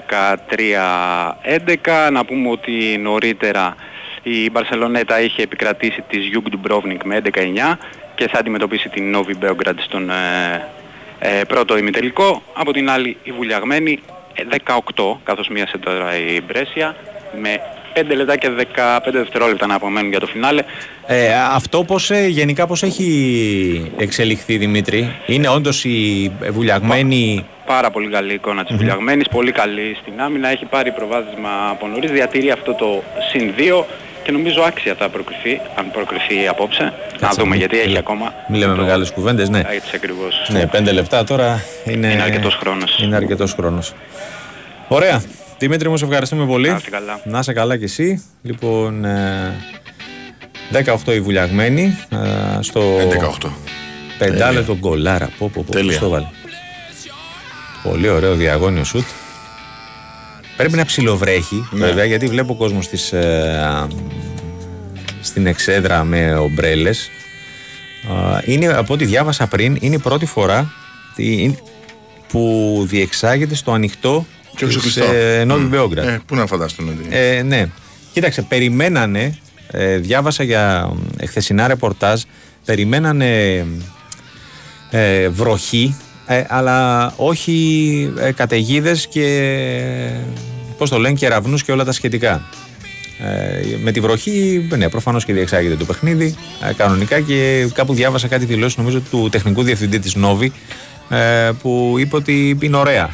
I: Να πούμε ότι νωρίτερα η Μπαρσελονέτα είχε επικρατήσει της Γιούγκ Ντουμπρόβνικ με 11-9 και θα αντιμετωπίσει την Νόβι Μπέογκραντ στον ε, ε, πρώτο ημιτελικό. Από την άλλη η Βουλιαγμένη ε, 18 καθώς μείωσε τώρα η Μπρέσια με 5 λεπτά και 15 δευτερόλεπτα να απομένουν για το φινάλε.
A: Ε, αυτό πώς, ε, γενικά πώς έχει εξελιχθεί Δημήτρη; Είναι όντως η Βουλιαγμένη...
I: Πάρα πολύ καλή εικόνα της Βουλιαγμένης, πολύ καλή στην άμυνα, έχει πάρει προβάδισμα από νωρίς, διατηρεί αυτό το συν 2 και νομίζω άξια θα προκριθεί, αν προκριθεί απόψε. να
A: Κάτσε,
I: δούμε
A: μη-
I: γιατί έχει
A: μη-
I: ακόμα.
A: Μη λέμε
I: το-
A: μεγάλες κουβέντες, ναι.
I: Έτσι ακριβώς.
A: Ναι, πέντε λεπτά τώρα είναι,
I: Είναι αρκετός χρόνος.
A: Είναι αρκετός χρόνος. Ωραία. Δημήτρη μου, σε ευχαριστούμε πολύ.
I: Να είστε καλά.
A: Να είσαι καλά κι εσύ. Λοιπόν, ε, 18 η βουλιαγμένη ε, στο
B: 18.
A: πεντάλεπτο γκολάρα. Πω, πω, πω,
B: Τέλεια.
A: πώς το βάλε. Πολύ ωραίο διαγώνιο σουτ. Πρέπει να ψιλοβρέχει,
B: Ναι.
A: βέβαια, γιατί βλέπω κόσμος στις, ε, α, στην εξέδρα με ομπρέλες. Α, Είναι, από ό,τι διάβασα πριν, είναι η πρώτη φορά τι- που διεξάγεται στο ανοιχτό
B: Και όχι στο
A: της,
B: κλειστό.
A: ε, Νόβι
B: Μμ.
A: Μπέογκραντ.
B: Ε, πού να φανταστούν ότι.
A: Ε, ναι. Κοίταξε, περιμένανε, ε, διάβασα για ε, χθεσινά ρεπορτάζ, περιμένανε ε, βροχή, ε, αλλά όχι ε, καταιγίδες και, πώς το λένε, κεραυνούς και όλα τα σχετικά. Ε, με τη βροχή, ναι, προφανώς και διεξάγεται το παιχνίδι, ε, κανονικά και κάπου διάβασα κάτι δηλώσεις νομίζω του τεχνικού διευθυντή της Νόβη, ε, που είπε ότι είναι ωραία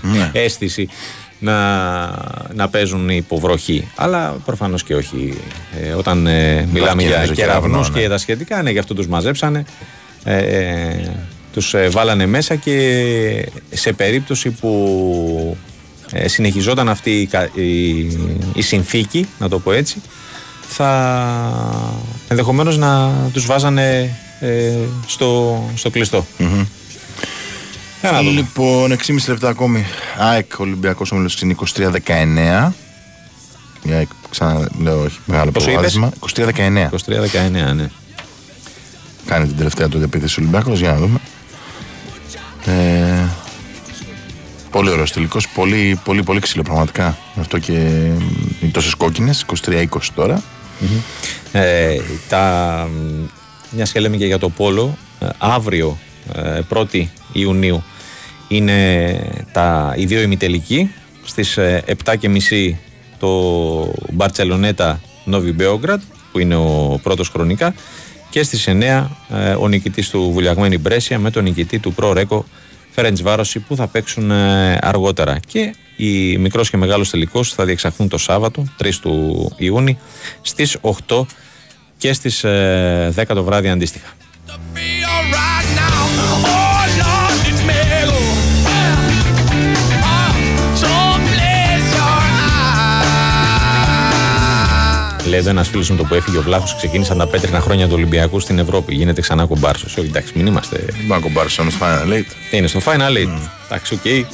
B: Ναι.
A: αίσθηση να, να παίζουν υποβροχή. Αλλά προφανώς και όχι. Ε, όταν ε, μιλάμε
B: και
A: για
B: νομίζω
A: κεραυνούς
B: κεραυνό, ναι.
A: και τα σχετικά, ναι, γι' αυτό τους μαζέψανε. Ε, ε, τους ε, βάλανε μέσα και σε περίπτωση που ε, συνεχιζόταν αυτή η, κα- η, η συνθήκη, να το πω έτσι, θα ενδεχομένως να τους βάζανε ε, στο, στο κλειστό. Για να δούμε.
B: Λοιπόν, 6,5 λεπτά ακόμη. ΑΕΚ Ολυμπιακός Όμιλο είναι 23-19. Η ΑΕΚ, ξαναλέω, έχει μεγάλο
A: Πόσο
B: προβάδισμα. 23-19.
A: 23-19, ναι.
B: Κάνει την τελευταία του επίθεση ο Ολυμπιακός, για να δούμε. Ε, πολύ ωραίος τελικός. Πολύ, πολύ, πολύ ξύλο πραγματικά. Αυτό και οι τόσες κόκκινες. 23-20 τώρα.
A: Ε, τα, μια και λέμε και για το πόλο, ε, αύριο, ε, 1η Ιουνίου, είναι τα, οι δύο ημιτελικοί. Στις ε, 7.30 το Μπαρτσελονέτα Νόβι Μπέογκρατ, που είναι ο πρώτος χρονικά, και στις 9 ε, ο νικητής του Βουλιαγμένη Μπρέσια με τον νικητή του Προ Ρέκο Φέρεντς Βάρωση που θα παίξουν ε, αργότερα. Και οι μικρός και μεγάλος τελικός θα διεξαχθούν το Σάββατο, 3 του Ιούνιου, στις 8 και στις ε, 10 το βράδυ αντίστοιχα. Λέει εδώ ένας φίλος μου τότε που έφυγε ο Βλάχος, ξεκίνησαν τα πέτρινα χρόνια του Ολυμπιακού στην Ευρώπη. Γίνεται ξανά κομπάρσος. Όχι, εντάξει, μην είμαστε.
B: Μπα, κομπάρσος όμως Final Eight.
A: Είναι στο Final Eight. Εντάξει, οκ.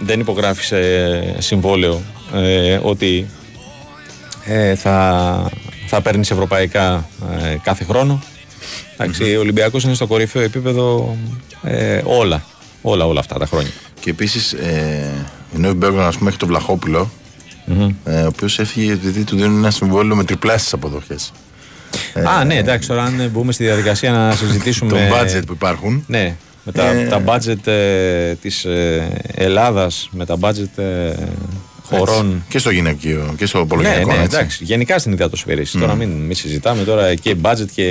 A: Δεν υπογράφει ε, συμβόλαιο ε, ότι ε, θα, θα παίρνεις ευρωπαϊκά ε, κάθε χρόνο. Εντάξει, ο Ολυμπιακός είναι στο κορυφαίο επίπεδο ε, όλα, όλα, όλα αυτά τα χρόνια.
B: Και επίσης, ε, η Νόβι Μπέγκραν, ας πούμε, έχει τον Βλαχόπουλο, ε, ο οποίος έφυγε επειδή του δίνουν ένα συμβόλαιο με τριπλάσιε αποδοχές.
A: Α, ναι, εντάξει, τώρα αν μπούμε στη διαδικασία να συζητήσουμε.
B: Το budget που υπάρχουν.
A: Ναι, με τα,
B: Ε,
A: τα budget ε, της ε, Ελλάδας, με τα budget ε, χωρών.
B: Έτσι. Και στο γυναικείο και στο
A: Ναι,
B: απολογιακό.
A: ναι,
B: έτσι.
A: εντάξει. Γενικά στην ιδεατοσφαιρή. Τώρα μην, μην συζητάμε τώρα και budget και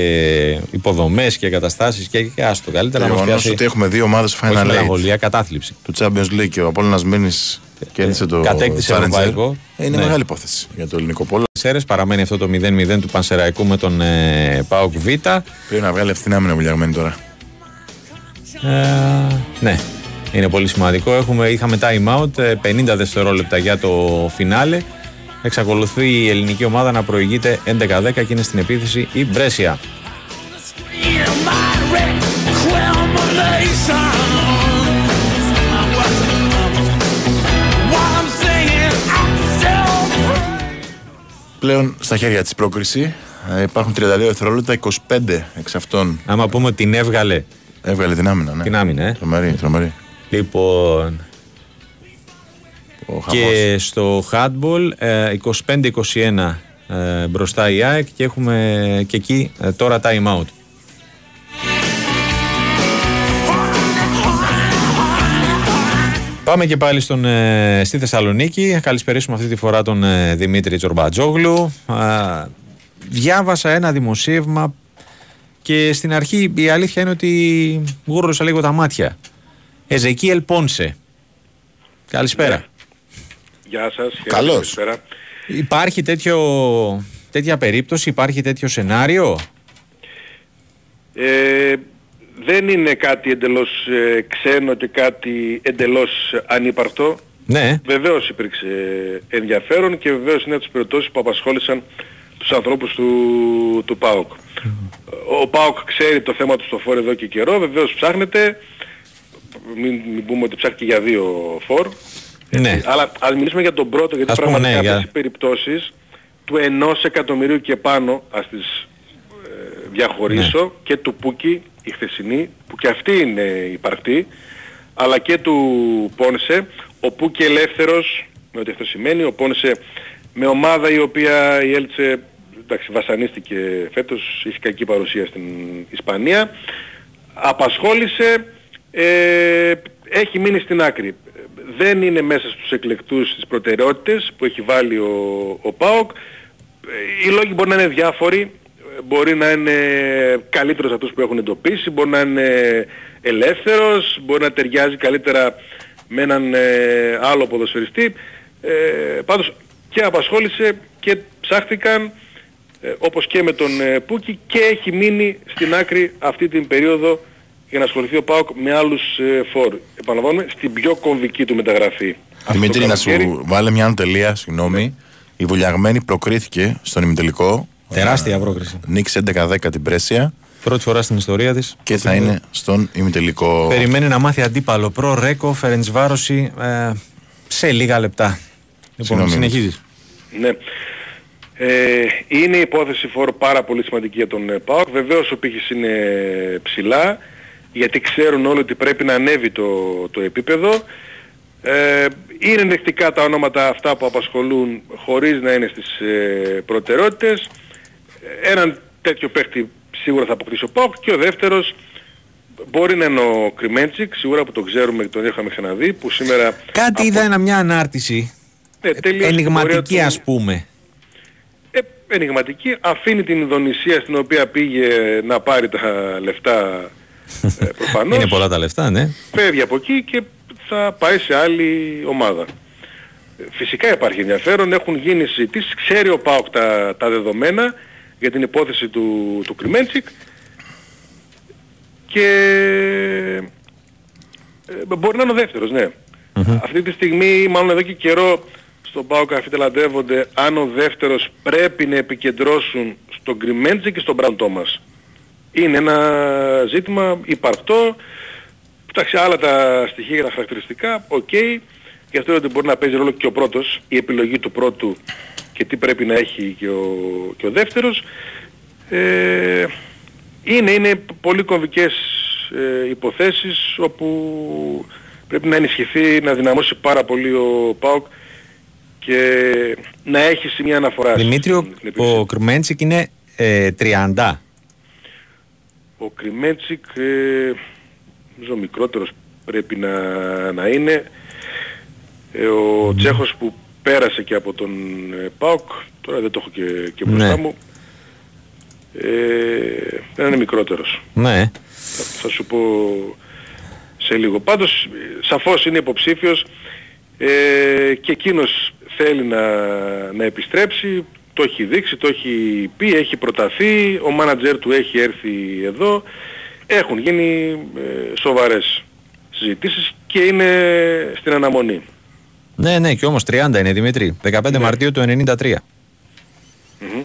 A: υποδομές και εγκαταστάσει και, και άστο.
B: Το
A: Καλύτερα να μας
B: γεγονός
A: πιάσει.
B: ότι έχουμε δύο ομάδες στο
A: όχι
B: Final Eight.
A: μελαγχολία, κατάθλιψη.
B: Του Champions League και ο Απόλλωνας Μένης κέρδισε το
A: κατέκτησε
B: Challenger.
A: ευρωπαϊκό.
B: Ε, Είναι
A: Ναι.
B: μεγάλη υπόθεση για το ελληνικό πόλο.
A: Σέρες, παραμένει αυτό το 0-0 του Πανσεραϊκού με τον ε, Πάοκ Β.
B: Πρέπει να βγάλει ευθυνά με βουλιαγμένη τώρα.
A: Ε, ναι, είναι πολύ σημαντικό. Έχουμε, είχαμε time out, ε, 50 δευτερόλεπτα για το φινάλε. Εξακολουθεί η ελληνική ομάδα να προηγείται 11-10 και είναι στην επίθεση η Μπρέσια.
B: Πλέον στα χέρια της πρόκριση ε, υπάρχουν 32 δευτερόλεπτα, 25 εξ αυτών
A: Άμα πούμε ότι την έβγαλε
B: έβγαλε την άμυνα. Ναι.
A: την άμυνα, ε.
B: Τρομερή, τρομερή.
A: Λοιπόν,
B: Ο χαμός.
A: και στο handball ε, 25-21 ε, μπροστά η ΑΕΚ και έχουμε και εκεί ε, τώρα time out. Πάμε και πάλι στον, ε, στη Θεσσαλονίκη. Θα καλησπερίσουμε αυτή τη φορά τον ε, Δημήτρη Τσορμπατζόγλου. Α, διάβασα ένα δημοσίευμα και στην αρχή η αλήθεια είναι ότι γούρρωσα λίγο τα μάτια. Εζεκίελ Πόνσε. Καλησπέρα.
D: Γεια σας. χαίρετε,
B: Καλώς.
D: καλησπέρα.
A: Υπάρχει τέτοιο, τέτοια περίπτωση, υπάρχει τέτοιο σενάριο;
D: Ε, δεν είναι κάτι εντελώς ε, ξένο και κάτι εντελώς ανύπαρκτο.
A: Ναι,
D: Βεβαίως υπήρξε ενδιαφέρον και βεβαίως είναι από τις περιπτώσεις που απασχόλησαν τους ανθρώπους του, του ΠΑΟΚ. Ο ΠΑΟΚ ξέρει το θέμα του στο φόρο εδώ και καιρό, βεβαίως ψάχνεται.
J: Μην, μην πούμε ότι ψάχνει και για δύο φορ.
A: Ναι.
J: Αλλά ας μιλήσουμε για τον πρώτο, γιατί
A: Ας πούμε,
J: πραγματικά
A: ναι,
J: αυτές
A: για-
J: οι περιπτώσεις του ενός εκατομμυρίου και πάνω, ας τις ε, διαχωρίσω,
A: Ναι.
J: και του Πούκι, η χθεσινή, που και αυτή είναι υπαρκτή, αλλά και του Πόνσε, ο Πούκι ελεύθερος, με ό,τι αυτό σημαίνει, ο Πόνσε με ομάδα η οποία η Έλτσε εντάξει, βασανίστηκε φέτος, είχε κακή παρουσία στην Ισπανία, απασχόλησε, ε, έχει μείνει στην άκρη. Δεν είναι μέσα στους εκλεκτούς στις προτεραιότητες που έχει βάλει ο, ο ΠΑΟΚ. Ε, Οι λόγοι μπορεί να είναι διάφοροι. Ε, Μπορεί να είναι καλύτερος από αυτούς που έχουν εντοπίσει, μπορεί να είναι ελεύθερος, μπορεί να ταιριάζει καλύτερα με έναν ε, άλλο ποδοσφαιριστή. Ε, πάντως και απασχόλησε και ψάχτηκαν ε, όπως και με τον ε, Πούκι και έχει μείνει στην άκρη αυτή την περίοδο για να ασχοληθεί ο ΠΑΟΚ με άλλους ε, φόρ. Επαναλαμβάνουμε, στην πιο κομβική του μεταγραφή.
B: Δημήτρη,
J: Αυτό
B: να
J: το καλοκαίρι-
B: σου βάλε μια ανωτελεία, συγγνώμη. Η Βουλιαγμένη προκρίθηκε στον ημιτελικό.
A: Τεράστια πρόκριση.
B: Νίξε 11-10 την Πρέσια
A: Πρώτη φορά στην ιστορία της.
B: και θα είναι στον ημιτελικό.
A: Περιμένει να μάθει αντίπαλο. Προ Ρέκο, Φερεντσβάρωση ε, σε λίγα λεπτά. Λοιπόν,
B: Συγγνώμη.
A: συνεχίζεις.
J: Ναι. Ε, είναι υπόθεση φόρ πάρα πολύ σημαντική για τον ε, ΠΑΟΚ. Βεβαίως ο πύχης είναι ψηλά, γιατί ξέρουν όλοι ότι πρέπει να ανέβει το, το επίπεδο. Ε, είναι ενδεικτικά τα ονόματα αυτά που απασχολούν χωρίς να είναι στις ε, προτεραιότητες. Έναν τέτοιο παίχτη σίγουρα θα αποκτήσει ο ΠΑΟΚ και ο δεύτερος μπορεί να είναι ο Κρυμέντσικ, σίγουρα που τον ξέρουμε και τον είχαμε ξαναδεί, που σήμερα
A: Κάτι είδα ένα, μια ανάρτηση.
J: ναι, τελείωσε την
A: Ενηγματική
J: πορεία
A: ας
J: του-
A: πούμε.
J: ε, ενηγματική, αφήνει την Ινδονησία στην οποία πήγε να πάρει τα λεφτά ε, προφανώς,
A: Είναι πολλά τα λεφτά, ναι.
J: φεύγει από εκεί και θα πάει σε άλλη ομάδα. Ε, Φυσικά υπάρχει ενδιαφέρον, έχουν γίνει συζητήσεις, ξέρει ο ΠΑΟΚ τα, τα δεδομένα για την υπόθεση του, του Κρμέντσικ και ε, μπορεί να είναι ο δεύτερος, ναι. Αυτή τη στιγμή, μάλλον εδώ και καιρό, στον ΠΑΟΚ αμφιταλαντεύονται αν ο δεύτερος πρέπει να επικεντρώσουν στον Κρμέντσικ και στον Μπράντον Τόμας. Είναι ένα ζήτημα υπαρκτό. Εντάξει, άλλα τα στοιχεία και τα χαρακτηριστικά, οκ. Γι' αυτό ότι μπορεί να παίζει ρόλο και ο πρώτος, η επιλογή του πρώτου και τι πρέπει να έχει και ο, και ο δεύτερος. Ε, είναι, είναι πολύ κομβικές ε, υποθέσεις όπου πρέπει να ενισχυθεί, να δυναμώσει πάρα πολύ ο ΠΑΟΚ και να έχει σημεία αναφοράς.
A: Δημήτριο,
J: στην επίθεση.
A: ο Κρυμέντσικ είναι ε, 30.
J: Ο Κρυμέτσικ, ε, νομίζω μικρότερος πρέπει να, να είναι. Ε, ο Τσέχος που πέρασε και από τον ε, ΠΑΟΚ, τώρα δεν το έχω και, και μπροστά
A: Ναι.
J: μου, ε, δεν είναι μικρότερος.
A: Ναι.
J: Θα, θα σου πω σε λίγο. Πάντως, ε, σαφώς είναι υποψήφιος ε, και εκείνος θέλει να, να επιστρέψει, το έχει δείξει, το έχει πει, έχει προταθεί, ο μάνατζερ του έχει έρθει εδώ, έχουν γίνει ε, σοβαρές συζητήσεις και είναι στην αναμονή.
A: Ναι, ναι, και όμως 30 είναι Δημήτρη. 15 Μαρτίου του 93.
J: Μμμ.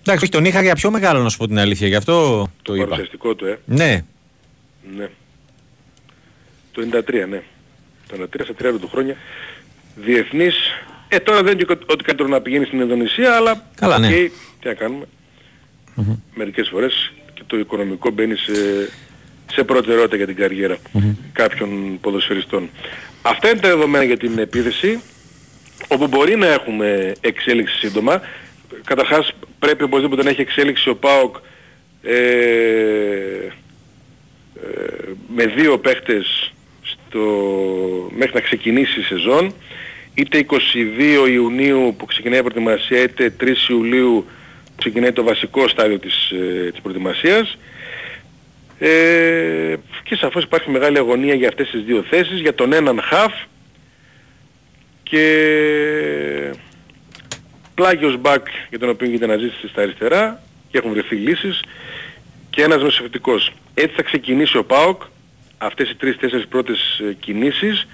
A: Εντάξει, όχι, τον είχα για πιο μεγάλο να σου πω την αλήθεια, γι' αυτό το,
J: Το
A: είπα.
J: παρουσιαστικό του, ε.
A: Ναι,
J: Ναι. Το 93, ναι. Το 93 στα 30 του χρόνια. Διεθνής. Ε, τώρα δεν είναι και ότι καλύτερο να πηγαίνει στην Ινδονησία, αλλά
A: Καλά, ναι.
J: οκ, τι να κάνουμε. Μερικές φορές και το οικονομικό μπαίνει σε, σε προτεραιότητα για την καριερα κάποιων ποδοσφαιριστών. Αυτά είναι τα δεδομένα για την επίθεση, όπου μπορεί να έχουμε εξέλιξη σύντομα. Καταρχάς πρέπει οπωσδήποτε να έχει εξέλιξη ο ΠΑΟΚ ε, ε, με δύο παίχτες στο, μέχρι να ξεκινήσει η σεζόν είτε 22 Ιουνίου που ξεκινάει η προετοιμασία είτε 3 Ιουλίου που ξεκινάει το βασικό στάδιο της, ε, της προετοιμασίας. Ε, και σαφώς υπάρχει μεγάλη αγωνία για αυτές τις δύο θέσεις για τον έναν χαφ. Και πλάγιος μπακ για τον οποίο γίνεται αναζήτηση στα αριστερά και έχουν βρεθεί λύσεις. Και ένας νοσευτικός. Έτσι θα ξεκινήσει ο ΠΑΟΚ αυτές οι τρεις-τέσσερις πρώτες ε, κινήσεις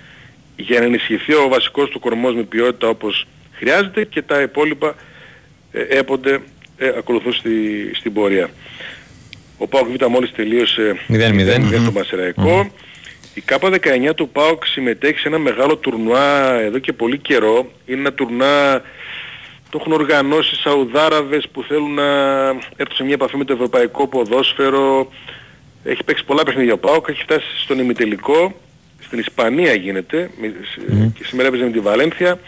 J: για να ενισχυθεί ο βασικός του κορμός με ποιότητα όπως χρειάζεται και τα υπόλοιπα ε, έπονται ε, ακολουθούν στη, στην πορεία. Ο ΠΑΟΚ Β μόλις τελείωσε
A: 0-0.
J: στο Μασεραϊκό. Η ΚΑΠΑ 19 του ΠΑΟΚ συμμετέχει σε ένα μεγάλο τουρνουά εδώ και πολύ καιρό. Είναι ένα τουρνουά το έχουν οργανώσει Σαουδάραβες που θέλουν να έρθουν σε μια επαφή με το ευρωπαϊκό ποδόσφαιρο. Έχει παίξει πολλά παιχνίδια ο ΠΑΟΚ, έχει φτάσει στον ημιτελικό. Στην Ισπανία γίνεται με- και σήμερα έπαιζε με τη Βαλένθια.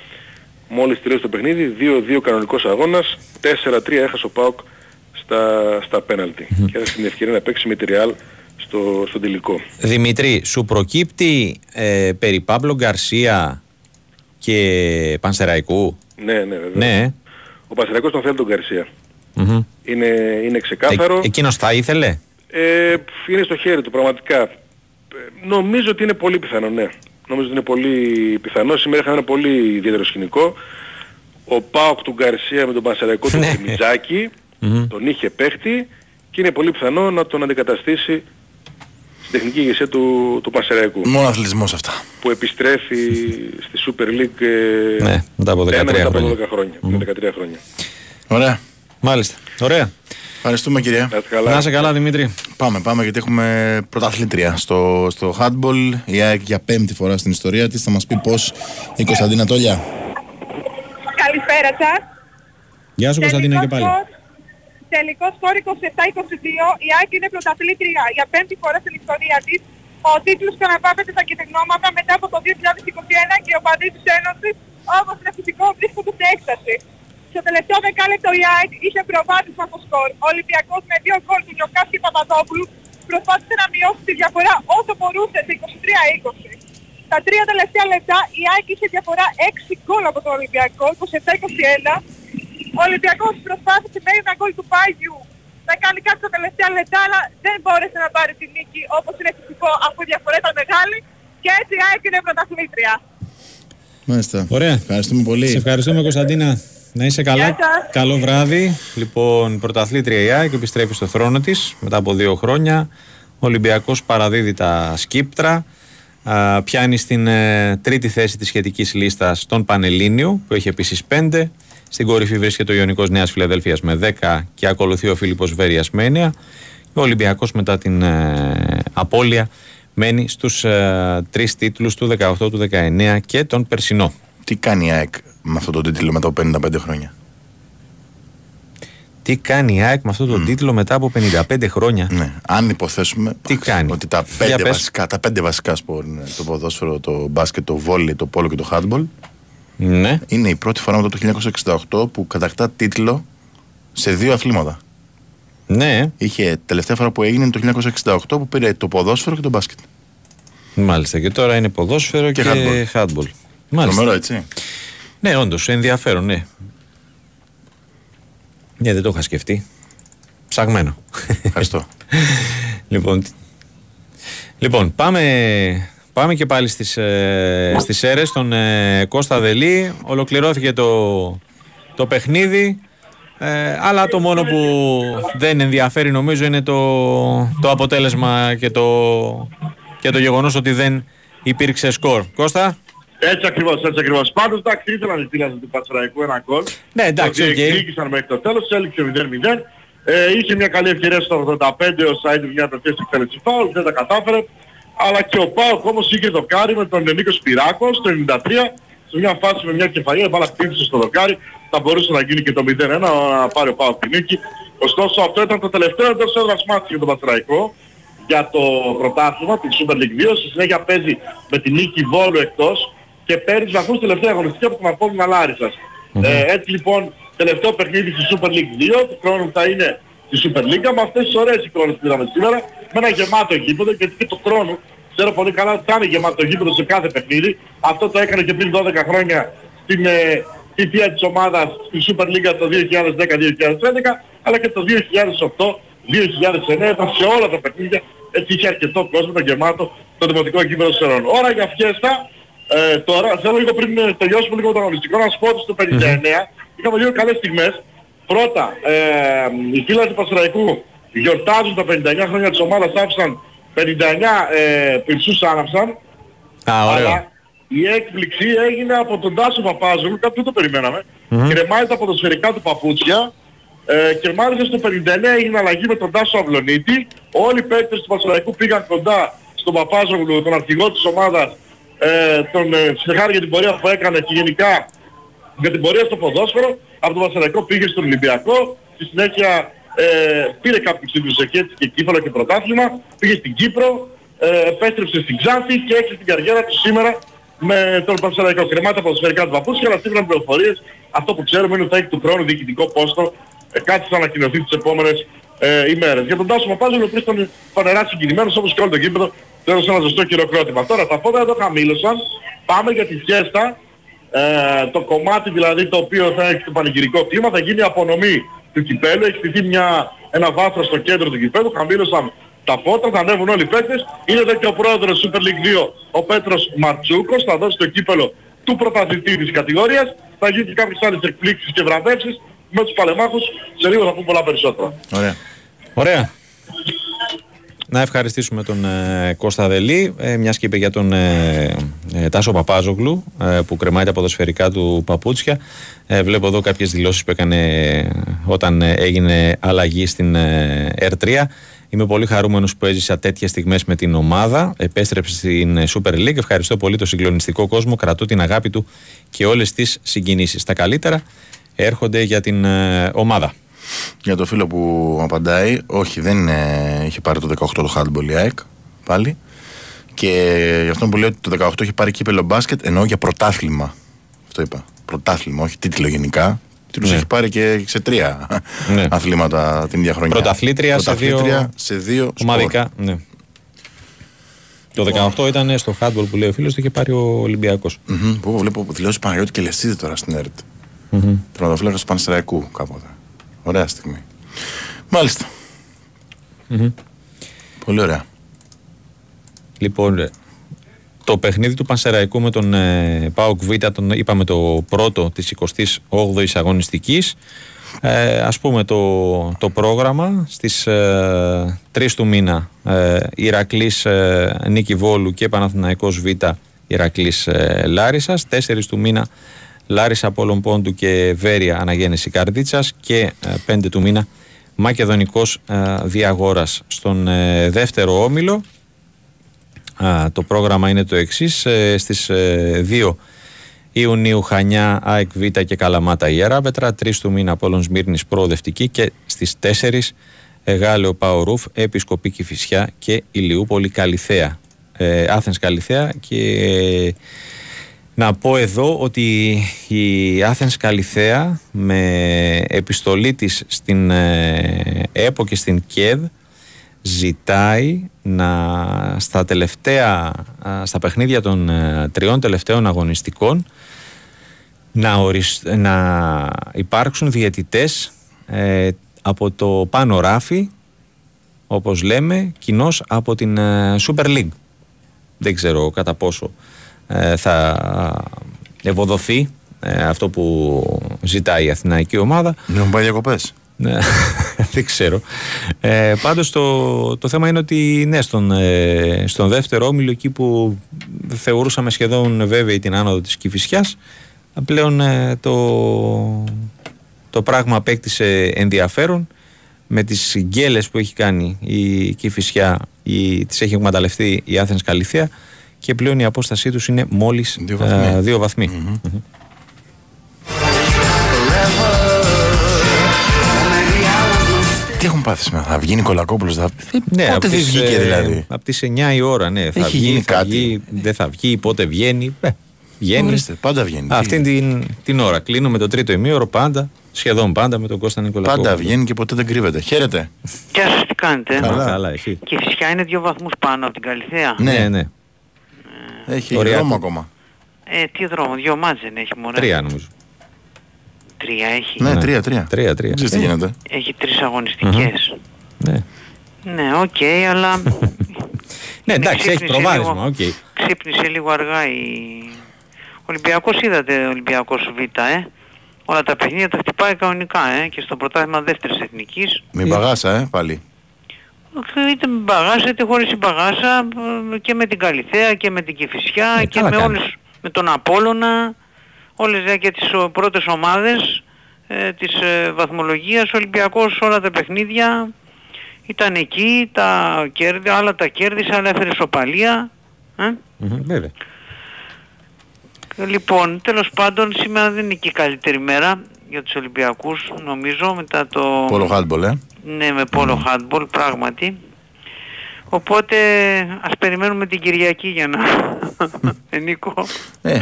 J: Μόλις τελείωσε το παιχνίδι, 2-2 κανονικός αγώνας, 4-3 έχασε ο ΠΑΟΚ στα, στα πέναλτι. Και έδωσε την ευκαιρία να παίξει με τη Ρεάλ στο, στο τελικό.
A: Δημήτρη, σου προκύπτει ε, περί Παύλο Γκαρσία και Πανσεραϊκού;
J: Ναι, ναι, βέβαια.
A: Ναι.
J: Ο Πασαρακός τον θέλει τον Γκαρσία.
A: Μμμ.
J: Είναι, είναι ξεκάθαρο.
A: Ε, εκείνος θα ήθελε;
J: Ε, είναι στο χέρι του πραγματικά. Ε, νομίζω ότι είναι πολύ πιθανό, ναι. Νομίζω ότι είναι πολύ πιθανό. Σήμερα είχαμε ένα πολύ ιδιαίτερο σκηνικό. Ο Πάοκ του Γκαρσία με τον Πασαραϊκό του
A: Ναι.
J: Κιμιτζάκη
A: Μμμ.
J: τον είχε παίχτη και είναι πολύ πιθανό να τον αντικαταστήσει στην τεχνική ηγεσία του, του Πασαραϊκού
B: Μόνο αθλητισμός αυτά.
J: που επιστρέφει στη Super League ε,
A: Ναι, μετά από 13
J: ένα μετά από
A: χρόνια.
J: 12 χρόνια. με 13 χρόνια.
B: Ωραία.
A: Μάλιστα. Ωραία.
B: Ευχαριστούμε κυρία.
J: Να είστε καλά.
A: Να είσαι καλά, Δημήτρη.
B: Πάμε, πάμε γιατί έχουμε πρωταθλήτρια στο, στο handball. Η ΑΕΚ για πέμπτη φορά στην ιστορία της θα μας πει πώς η Κωνσταντίνα Τόλια.
C: Καλησπέρα σας.
A: Γεια σου, Κωνσταντίνα, και πάλι.
C: σκορ- Τελικό σκορ 27-22. Η Άκη είναι πρωταθλήτρια για πέμπτη φορά στην ιστορία της. Ο τίτλος καναπάπεται στα κυτρινόματα μετά από το 2021 και ο παδί της Ένωσης, όπως είναι φυσικό, βρίσκονται σε έκσταση. Στο τελευταίο δεκάλεπτο η ΑΕΚ είχε προβάδισμα στο σκορ. Ο Ολυμπιακός με δύο γκολ του Γιωκάς και Παπαδόπουλου προσπάθησε να μειώσει τη διαφορά όσο μπορούσε σε 23-20. Στα τρία τελευταία λεπτά η ΑΕΚ είχε διαφορά 6 γκολ από τον Ολυμπιακό, 27-21. Ο Ολυμπιακός προσπάθησε με ένα γκολ του Πάγιου να κάνει κάτι στα τελευταία λεπτά, αλλά δεν μπόρεσε να πάρει τη νίκη όπως είναι φυσικό αφού η διαφορά ήταν μεγάλη και έτσι η ΑΕΚ είναι πρωταθλήτρια.
B: Μάλιστα.
A: Ωραία.
B: Ευχαριστούμε πολύ.
A: Σε ευχαριστούμε, Κωνσταντίνα. Να είσαι καλά.
C: Γεια σας.
A: Καλό βράδυ. Λοιπόν, η πρωταθλήτρια η ΑΕΚ επιστρέφει στο θρόνο της μετά από δύο χρόνια. Ο Ολυμπιακός παραδίδει τα σκύπτρα. Α, πιάνει στην ε, τρίτη θέση της σχετικής λίστας τον Πανελλήνιο, που έχει επίσης πέντε. Στην κορυφή βρίσκεται ο Ιωνικός Νέας Φιλαδέλφιας με 10 και ακολουθεί ο Φίλιππος Βέρεια με 9. Ο Ολυμπιακός μετά την ε, απώλεια μένει στους ε, τρεις τίτλους του 18, του 19 και τον περσινό.
B: Τι κάνει η ΑΕΚ με αυτό το τίτλο μετά από 55 χρόνια.
A: Τι κάνει η ΑΕΚ με αυτόν τον τίτλο μετά από 55 χρόνια;
B: Ναι. Αν υποθέσουμε
A: Τι κάνει;
B: ότι τα
A: Για
B: πέντε,
A: πες.
B: βασικά, τα πέντε βασικά σπορ είναι το ποδόσφαιρο, το μπάσκετ, το βόλι, το πόλο και το handball
A: Ναι.
B: είναι η πρώτη φορά μετά το 1968 που κατακτά τίτλο σε δύο αθλήματα.
A: Ναι,
B: Είχε τελευταία φορά που έγινε το 1968 που πήρε το ποδόσφαιρο και το μπάσκετ.
A: μάλιστα. Και τώρα είναι ποδόσφαιρο και,
B: Και
A: handball.
B: handball.
A: Μάλιστα.
B: Τρομερό, έτσι.
A: Ναι, όντως, ενδιαφέρον, ναι. Ναι, δεν το είχα σκεφτεί. Ψαγμένο.
B: Ευχαριστώ.
A: λοιπόν, τι- λοιπόν πάμε, πάμε και πάλι στις, ε, στις αίρες των ε, Κώστα Δελή. Ολοκληρώθηκε το, το παιχνίδι. Ε, αλλά το μόνο που δεν ενδιαφέρει νομίζω είναι το, το αποτέλεσμα και το, και το γεγονός ότι δεν υπήρξε σκορ. Κώστα;
D: Έτσι ακριβώς, έτσι ακριβώς. Πάντως εντάξει ήθελαν οι φίλοι του Πανσερραϊκού ένα γκολ.
A: Ναι, εντάξει,
D: Το
A: οκ.
D: διεκδίκησαν μέχρι το τέλος, έληξε 0-0. Ε, είχε μια καλή ευκαιρία στο 85 ο Σάιντ μια τέτοια εκτέλεση φάουλ, δεν τα κατάφερε. Αλλά και ο ΠΑΟΚ όμως είχε δοκάρι με τον Νίκο Σπυράκο στο 93 σε μια φάση με μια κεφαλιά, η μπάλα χτύπησε στο δοκάρι, θα μπορούσε να γίνει και το 0-1 να πάρει ο Πάοκ τη νίκη. Ωστόσο αυτό ήταν το τελευταίο εντός έδρας μάτι για τον Πατσραϊκό για το πρωτάθλημα, την Super League 2. Στη συνέχεια παίζει με την νίκη Βόλου εκτός και παίρνεις βαθμούς τελευταία αγωνιστική από τον Απόλλωνα Λάρισας. Ε, έτσι λοιπόν, τελευταίο παιχνίδι στη Super League 2, του χρόνου θα είναι στη Super League, με αυτές τις ωραίες εικόνες που είδαμε σήμερα, με ένα γεμάτο γήπεδο, γιατί και το χρόνο ξέρω πολύ καλά ότι θα είναι γεμάτο γήπεδο σε κάθε παιχνίδι. Αυτό το έκανε και πριν 12 χρόνια στην ε, θητεία της ομάδας στη Super League το 2010-2011, αλλά και το 2008-2009 ήταν σε όλα τα παιχνίδια, έτσι είχε αρκετό κόσμο, το γεμάτο, το δημοτικό γήπεδο Σερών. Ώρα για φιέστα, ε, τώρα θέλω λίγο πριν ε, τελειώσουμε λίγο το αγωνιστικό να σου πω ότι στο 59 είχαμε λίγο καλές στιγμές. Πρώτα, ε, οι φίλοι του Πασραϊκού γιορτάζουν τα 59 χρόνια της ομάδας, άφησαν 59 ε, πυρσούς άναψαν.
A: Α, ωραίο.
D: Αλλά η έκπληξη έγινε από τον Τάσο Παπάζουλου, κάτι δεν το περιμέναμε. Κρεμάει τα ποδοσφαιρικά του παπούτσια ε, και μάλιστα στο 59 έγινε αλλαγή με τον Τάσο Αυλονίτη. Όλοι οι παίκτες του Πασαραϊκού πήγαν κοντά τον Παπάζογλου, τον αρχηγό της ομάδας, ε, τον ε, συγχάρη για την πορεία που έκανε και γενικά για την πορεία στο ποδόσφαιρο. Από τον Βασιλικό πήγε στον Ολυμπιακό, στη συνέχεια ε, πήρε κάποιους τίτλους εκεί έτσι και κύφαλο και πρωτάθλημα, πήγε στην Κύπρο, ε, επέστρεψε στην Ξάνθη και έκλεισε την καριέρα του σήμερα με τον Πανσεραϊκό. Κρεμάται από σφαιρικά του παππούς αλλά σύμφωνα με πληροφορίες αυτό που ξέρουμε είναι ότι θα έχει του χρόνου διοικητικό πόστο ε, κάτι θα ανακοινωθεί τις επόμενες ε, ημέρες. Για τον Τάσο Παπάζο, ο οποίος ήταν φανερά συγκινημένος όπως και όλο το γήπεδο, του έδωσε ένα ζωστό χειροκρότημα. Τώρα τα φώτα εδώ χαμήλωσαν, πάμε για τη φιέστα, ε, το κομμάτι δηλαδή το οποίο θα έχει το πανηγυρικό κλίμα, θα γίνει απονομή του κυπέλου, έχει στηθεί μια, ένα βάθος στο κέντρο του κυπέλου, χαμήλωσαν τα φώτα, θα ανέβουν όλοι οι παίκτες. Είναι εδώ και ο πρόεδρος Super League 2, ο Πέτρος Μαρτσούκος, θα δώσει το κύπελο του πρωταθλητή της κατηγορίας. Θα γίνει και κάποιες άλλες εκπλήξεις και βραβεύσεις με τους παλεμάχους. Σε λίγο θα πούμε πολλά περισσότερα.
B: Ωραία.
A: Ωραία. Να ευχαριστήσουμε τον ε, Κώστα Δελή, ε, μιας και είπε για τον ε, ε, Τάσο Παπάζογλου ε, που κρεμάει τα ποδοσφαιρικά του παπούτσια. Ε, βλέπω εδώ κάποιες δηλώσεις που έκανε ε, όταν ε, έγινε αλλαγή στην ε, R3. Είμαι πολύ χαρούμενος που έζησα τέτοιες στιγμές με την ομάδα. Επέστρεψε στην ε, Super League. Ευχαριστώ πολύ το συγκλονιστικό κόσμο. Κρατώ την αγάπη του και όλες τις συγκινήσεις. Τα καλύτερα έρχονται για την ε, ομάδα.
B: Για το φίλο που απαντάει, όχι, δεν ε, είχε πάρει το 18 το handball η ΑΕΚ πάλι. Και γι' αυτό που λέω ότι το 18 είχε πάρει κύπελο μπάσκετ, εννοώ για πρωτάθλημα. Αυτό είπα. Πρωτάθλημα, όχι τίτλο γενικά. Τίτλους
A: Ναι.
B: έχει πάρει και σε τρία
A: Ναι.
B: αθλήματα την ίδια χρονιά.
A: Πρωταθλήτρια σε δύο-
B: Πρωταθλήτρια σε δύο σπορ.
A: Ομαδικά, ναι. Το 18 ήταν στο handball που λέει ο φίλος, το είχε πάρει ο Ολυμπιακός.
B: Μμμ, Που βλέπω δηλώσεις Παναγιώτη και Λεσίδη τώρα στην ΕΡΤ.
A: Μμμ.
B: Τερματοφύλακα του Πανσεραϊκού κάποτε. Ωραία στιγμή. Μάλιστα.
A: Μμμ.
B: Πολύ ωραία.
A: Λοιπόν, ε, το παιχνίδι του Πανσεραϊκού με τον ε, ΠΑΟΚ Β, τον είπαμε το πρώτο της 28ης αγωνιστικής. Ε, ας πούμε το, το πρόγραμμα στις ε, 3 του μήνα ε, Ηρακλής ε, Νίκη Βόλου και Παναθηναϊκός Β Ηρακλής ε, Λάρισας 4 του μήνα Λάρισα Απόλλων Πόντου και Βέρεια Αναγέννηση Καρδίτσας και ε, 5 του μήνα Μακεδονικός ε, Διαγόρας στον ε, δεύτερο όμιλο Α, το πρόγραμμα είναι το εξής. Ε, Στις 2 Ιουνίου Χανιά, ΑΕΚ Β και Καλαμάτα Ιεράπετρα. 3 του μήνα Απόλλων Σμύρνης προοδευτική και στις 4 Εγάλεο Παορούφ, Επισκοπή Κηφισιά και Ηλιούπολη Καλιθέα. Ε, Άθενς Καλιθέα και ε, να πω εδώ ότι η Άθενς Καλιθέα με επιστολή της στην ε, ΕΠΟ και στην ΚΕΔ ζητάει να στα τελευταία α, στα παιχνίδια των ε, τριών τελευταίων αγωνιστικών να, ορισ- να υπάρξουν διαιτητές ε, από το πάνω ράφι όπως λέμε κοινώς από την ε, Super League. Δεν ξέρω κατά πόσο ε, θα ευοδοθεί ε, αυτό που ζητάει η Αθηναϊκή ομάδα
B: Δεν έχουν πάει διακοπές.
A: ναι, δεν ξέρω. Ε, πάντως το, το θέμα είναι ότι ναι, στον, ε, στον δεύτερο όμιλο εκεί που θεωρούσαμε σχεδόν βέβαιη την άνοδο της Κηφισιάς πλέον ε, το, το πράγμα απέκτησε ενδιαφέρον με τις γκέλες που έχει κάνει η Κηφισιά η, τις έχει εκμεταλλευτεί η Άθενς Καλυθέα και πλέον η απόστασή τους είναι μόλις
B: Δύο βαθμοί.
A: ε, δύο βαθμοί. Μμμ.
B: Τι έχουν πάθει σήμερα, θα βγει Νικολακόπουλος. Θα...
A: Ναι,
B: Πότε
A: από
B: δεν
A: τις,
B: βγήκε
A: ε,
B: δηλαδή;
A: Από τις 9 η ώρα, ναι. Θα
B: Έχει
A: βγει,
B: γίνει
A: θα
B: κάτι.
A: βγει, δεν θα βγει, πότε βγαίνει. Ε, βγαίνει.
B: Ορίστε, πάντα βγαίνει.
A: Αυτή την, την ώρα. Κλείνουμε το τρίτο ημίωρο πάντα, σχεδόν πάντα με τον Κώστα Νικολακόπουλο.
B: Πάντα βγαίνει και ποτέ δεν κρύβεται. Χαίρετε.
K: Γεια σας, τι κάνετε.
A: Καλά,
B: Καλά.
A: καλά, εσύ.
K: Και φυσικά είναι δύο βαθμούς πάνω από την Καλυθέα.
A: Ναι,
B: Ναι.
A: Ναι.
B: Έχει
A: Οριακό.
B: δρόμο ακόμα.
K: Ε, τι δρόμο, δύο μάτς δεν έχει μωρέ.
A: Τρία νομίζω.
K: Τρία έχει.
B: Ναι,
A: Ναι.
B: τρία, τρία.
A: Τρία, τρία.
B: Δεν ξέρεις τι
A: Ε,
B: γίνεται.
K: Έχει τρεις αγωνιστικές.
A: Ναι,
K: Ναι, οκ, αλλά
A: ναι εντάξει, έχει
K: ξύπνησε
A: προβάδισμα.
K: λίγο.
A: οκ.
K: ξύπνησε λίγο αργά η... Ο Ολυμπιακός είδατε ο Ολυμπιακός Β, ε. Όλα τα παιχνίδια τα χτυπάει κανονικά, ε. Και στο πρωτάθλημα δεύτερης εθνικής.
B: Μην παγάσα, ε, πάλι.
K: Είτε με μπαγάσα είτε χωρίς μπαγάσα ε, και με την Καλυθέα και με την Κηφισιά
A: Ε,
K: και
A: καλά
K: με
A: κάνεις.
K: όλες, με τον Απόλλωνα, όλες δηλαδή, και τις ο, πρώτες ομάδες ε, της ε, βαθμολογίας, ο Ολυμπιακός όλα τα παιχνίδια Ήταν εκεί, τα κέρδη, άλλα τα κέρδισε, άλλα έφερε σοπαλία. Ε;
A: Μμμ, Βέβαια.
K: Λοιπόν, τέλος πάντων σήμερα δεν είναι και η καλύτερη μέρα για τους Ολυμπιακούς νομίζω μετά το...
B: Πόλο handball, ε.
K: Ναι, με πόλο handball, πράγματι. Οπότε ας περιμένουμε την Κυριακή για να... Ε, Νίκο.
B: Ε,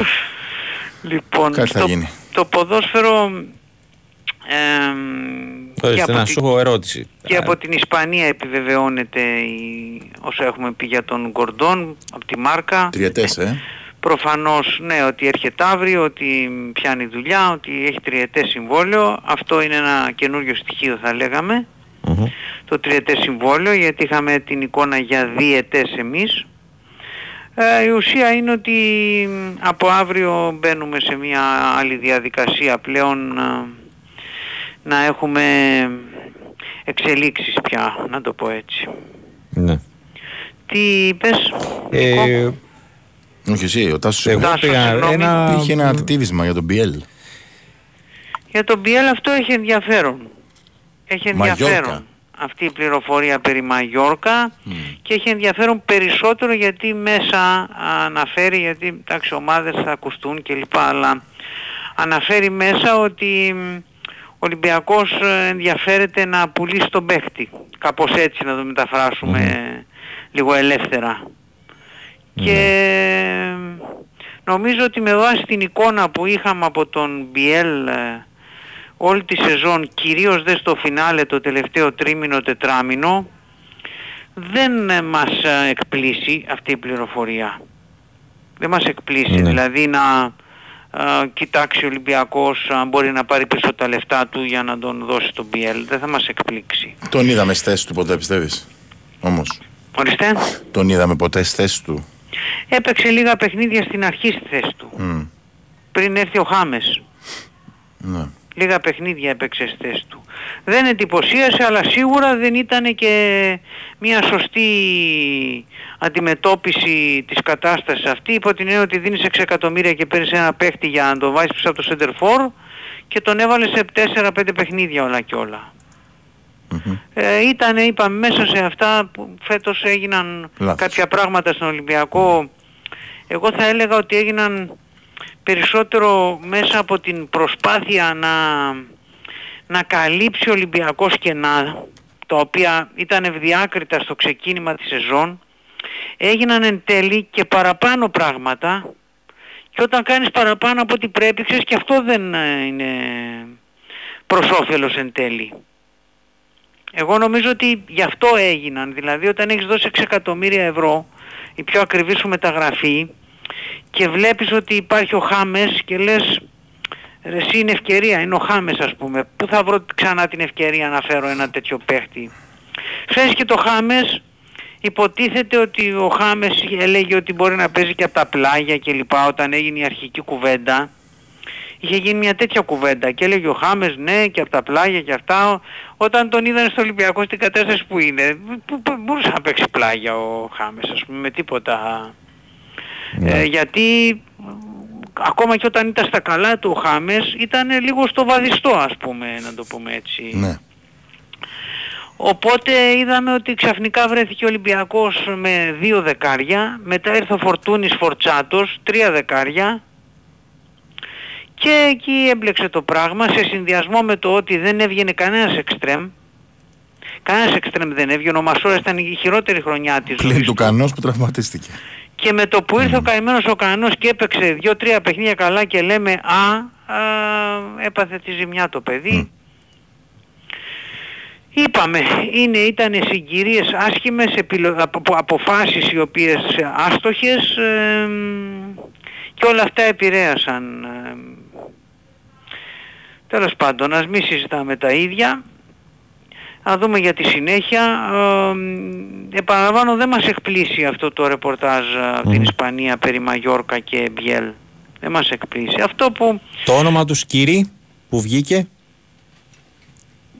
K: Λοιπόν,
B: κάτι θα
K: το,
B: γίνει.
K: το ποδόσφαιρο εμ, και,
A: Ορίστε,
K: από
A: να
K: τη-
A: σου έχω ερώτηση.
K: και από την Ισπανία επιβεβαιώνεται η, όσο έχουμε πει για τον Γκορντόν από τη Μάρκα.
B: Τριετές, ε.
K: Προφανώς ναι ότι έρχεται αύριο, ότι πιάνει δουλειά, ότι έχει τριετές συμβόλαιο. Αυτό είναι ένα καινούριο στοιχείο θα λέγαμε.
A: Μμμ.
K: Το τριετές συμβόλαιο γιατί είχαμε την εικόνα για διετές εμείς. Ε, η ουσία είναι ότι μ, από αύριο μπαίνουμε σε μια άλλη διαδικασία πλέον ε, να έχουμε εξελίξεις πια, να το πω έτσι.
A: Ναι.
K: Τι είπες,
A: Ε,
B: Όχι εσύ, ο Τάσος
A: εγώ
B: είπε.
K: Τάσος,
A: πήγα
K: συγγνώμη.
A: ένα...
B: Είχε ένα τίτιβισμα για τον BL.
K: Για τον BL αυτό έχει ενδιαφέρον. Έχει
B: Μαγιόρκα.
K: ενδιαφέρον αυτή η πληροφορία περί Μαγιόρκα και έχει ενδιαφέρον περισσότερο γιατί μέσα αναφέρει, γιατί εντάξει ομάδες θα ακουστούν κλπ. Αλλά αναφέρει μέσα ότι μ, ο Ολυμπιακός ε, ενδιαφέρεται να πουλήσει τον παίχτη. Κάπως έτσι να το μεταφράσουμε λίγο ελεύθερα. Και νομίζω ότι με βάση την εικόνα που είχαμε από τον Μπιέλ ε, όλη τη σεζόν, κυρίως δε στο φινάλε το τελευταίο τρίμηνο τετράμινο, δεν ε, μας ε, εκπλήσει αυτή η πληροφορία. Δεν μας εκπλήσει,
A: Ναι.
K: δηλαδή να ε, κοιτάξει ο Ολυμπιακός αν μπορεί να πάρει πίσω τα λεφτά του για να τον δώσει τον Μπιέλ. Δεν θα μας εκπλήξει.
B: Τον είδαμε στη θέση του ποτέ, πιστεύεις; Όμως.
K: Ορίστε.
B: Τον είδαμε ποτέ στη θέση του;
K: Έπαιξε λίγα παιχνίδια στην αρχή στη θέση του.
B: Μμ,
K: Πριν έρθει ο Χάμες.
B: Ναι.
K: Λίγα παιχνίδια έπαιξε στη θέση του. Δεν εντυπωσίασε αλλά σίγουρα δεν ήταν και μια σωστή αντιμετώπιση της κατάστασης αυτή υπό την έννοια ότι δίνεις 6 εκατομμύρια και παίρνεις ένα παίχτη για να τον βάζεις πίσω από το center for και τον έβαλες σε 4-5 παιχνίδια όλα και όλα.
B: Μμμ.
K: Ε, ήταν, είπαμε, μέσα σε αυτά που φέτος έγιναν
B: Λάθος.
K: κάποια πράγματα στον Ολυμπιακό. Εγώ θα έλεγα ότι έγιναν περισσότερο μέσα από την προσπάθεια να, να καλύψει ο Ολυμπιακός κενά, τα οποία ήταν ευδιάκριτα στο ξεκίνημα της σεζόν, έγιναν εν τέλει και παραπάνω πράγματα και όταν κάνεις παραπάνω από ό,τι πρέπει, ξέρεις και αυτό δεν ε, είναι προς όφελος εν τέλει. Εγώ νομίζω ότι γι' αυτό έγιναν. Δηλαδή όταν έχεις δώσει 6 εκατομμύρια ευρώ, η πιο ακριβή σου μεταγραφή, και βλέπεις ότι υπάρχει ο Χάμες και λες ρε εσύ είναι ευκαιρία, είναι ο Χάμες ας πούμε. Πού θα βρω ξανά την ευκαιρία να φέρω ένα τέτοιο παίχτη; Φέρεις και το Χάμες, υποτίθεται ότι ο Χάμες έλεγε ότι μπορεί να παίζει και από τα πλάγια και λοιπά όταν έγινε η αρχική κουβέντα. Είχε γίνει μια τέτοια κουβέντα και έλεγε ο Χάμες ναι και από τα πλάγια και αυτά. Όταν τον είδαν στο Ολυμπιακό στην κατάσταση που είναι, που, που μπορούσε να παίξει πλάγια ο Χάμες ας πούμε με τίποτα. Ε, γιατί μ, ακόμα και όταν ήταν στα καλά του ο Χάμες ήταν λίγο στο βαδιστό ας πούμε να το πούμε έτσι.
B: Ναι.
K: Οπότε είδαμε ότι ξαφνικά βρέθηκε ο Ολυμπιακός με δύο δεκάρια, μετά ήρθε ο Φορτούνης Φορτσάτος, τρία δεκάρια και εκεί έμπλεξε το πράγμα σε συνδυασμό με το ότι δεν έβγαινε κανένας εξτρέμ. Κανένας εξτρέμ δεν έβγαινε, ο Μασόρας ήταν η χειρότερη χρονιά της
B: Πλην
K: ζωής
B: του Κανός που τραυματίστηκε.
K: και με το που ήρθε ο καημένος ο Κανός και έπαιξε δύο-τρία παιχνίδια καλά και λέμε α, α έπαθε τη ζημιά το παιδί. Είπαμε, είναι, ήταν συγκυρίες άσχημες, επιλο... απο- αποφάσεις οι οποίες άστοχες εμ, και όλα αυτά επηρέασαν. Εμ. Τέλος πάντων, ας μην συζητάμε τα ίδια. Να δούμε για τη συνέχεια. Ε, επαναλαμβάνω δεν μας εκπλήσει αυτό το ρεπορτάζ ε, από την Ισπανία περί Μαγιόρκα και Μπιέλ. Δεν μας εκπλήσει. Αυτό που
A: Το όνομα του Σκύρι που βγήκε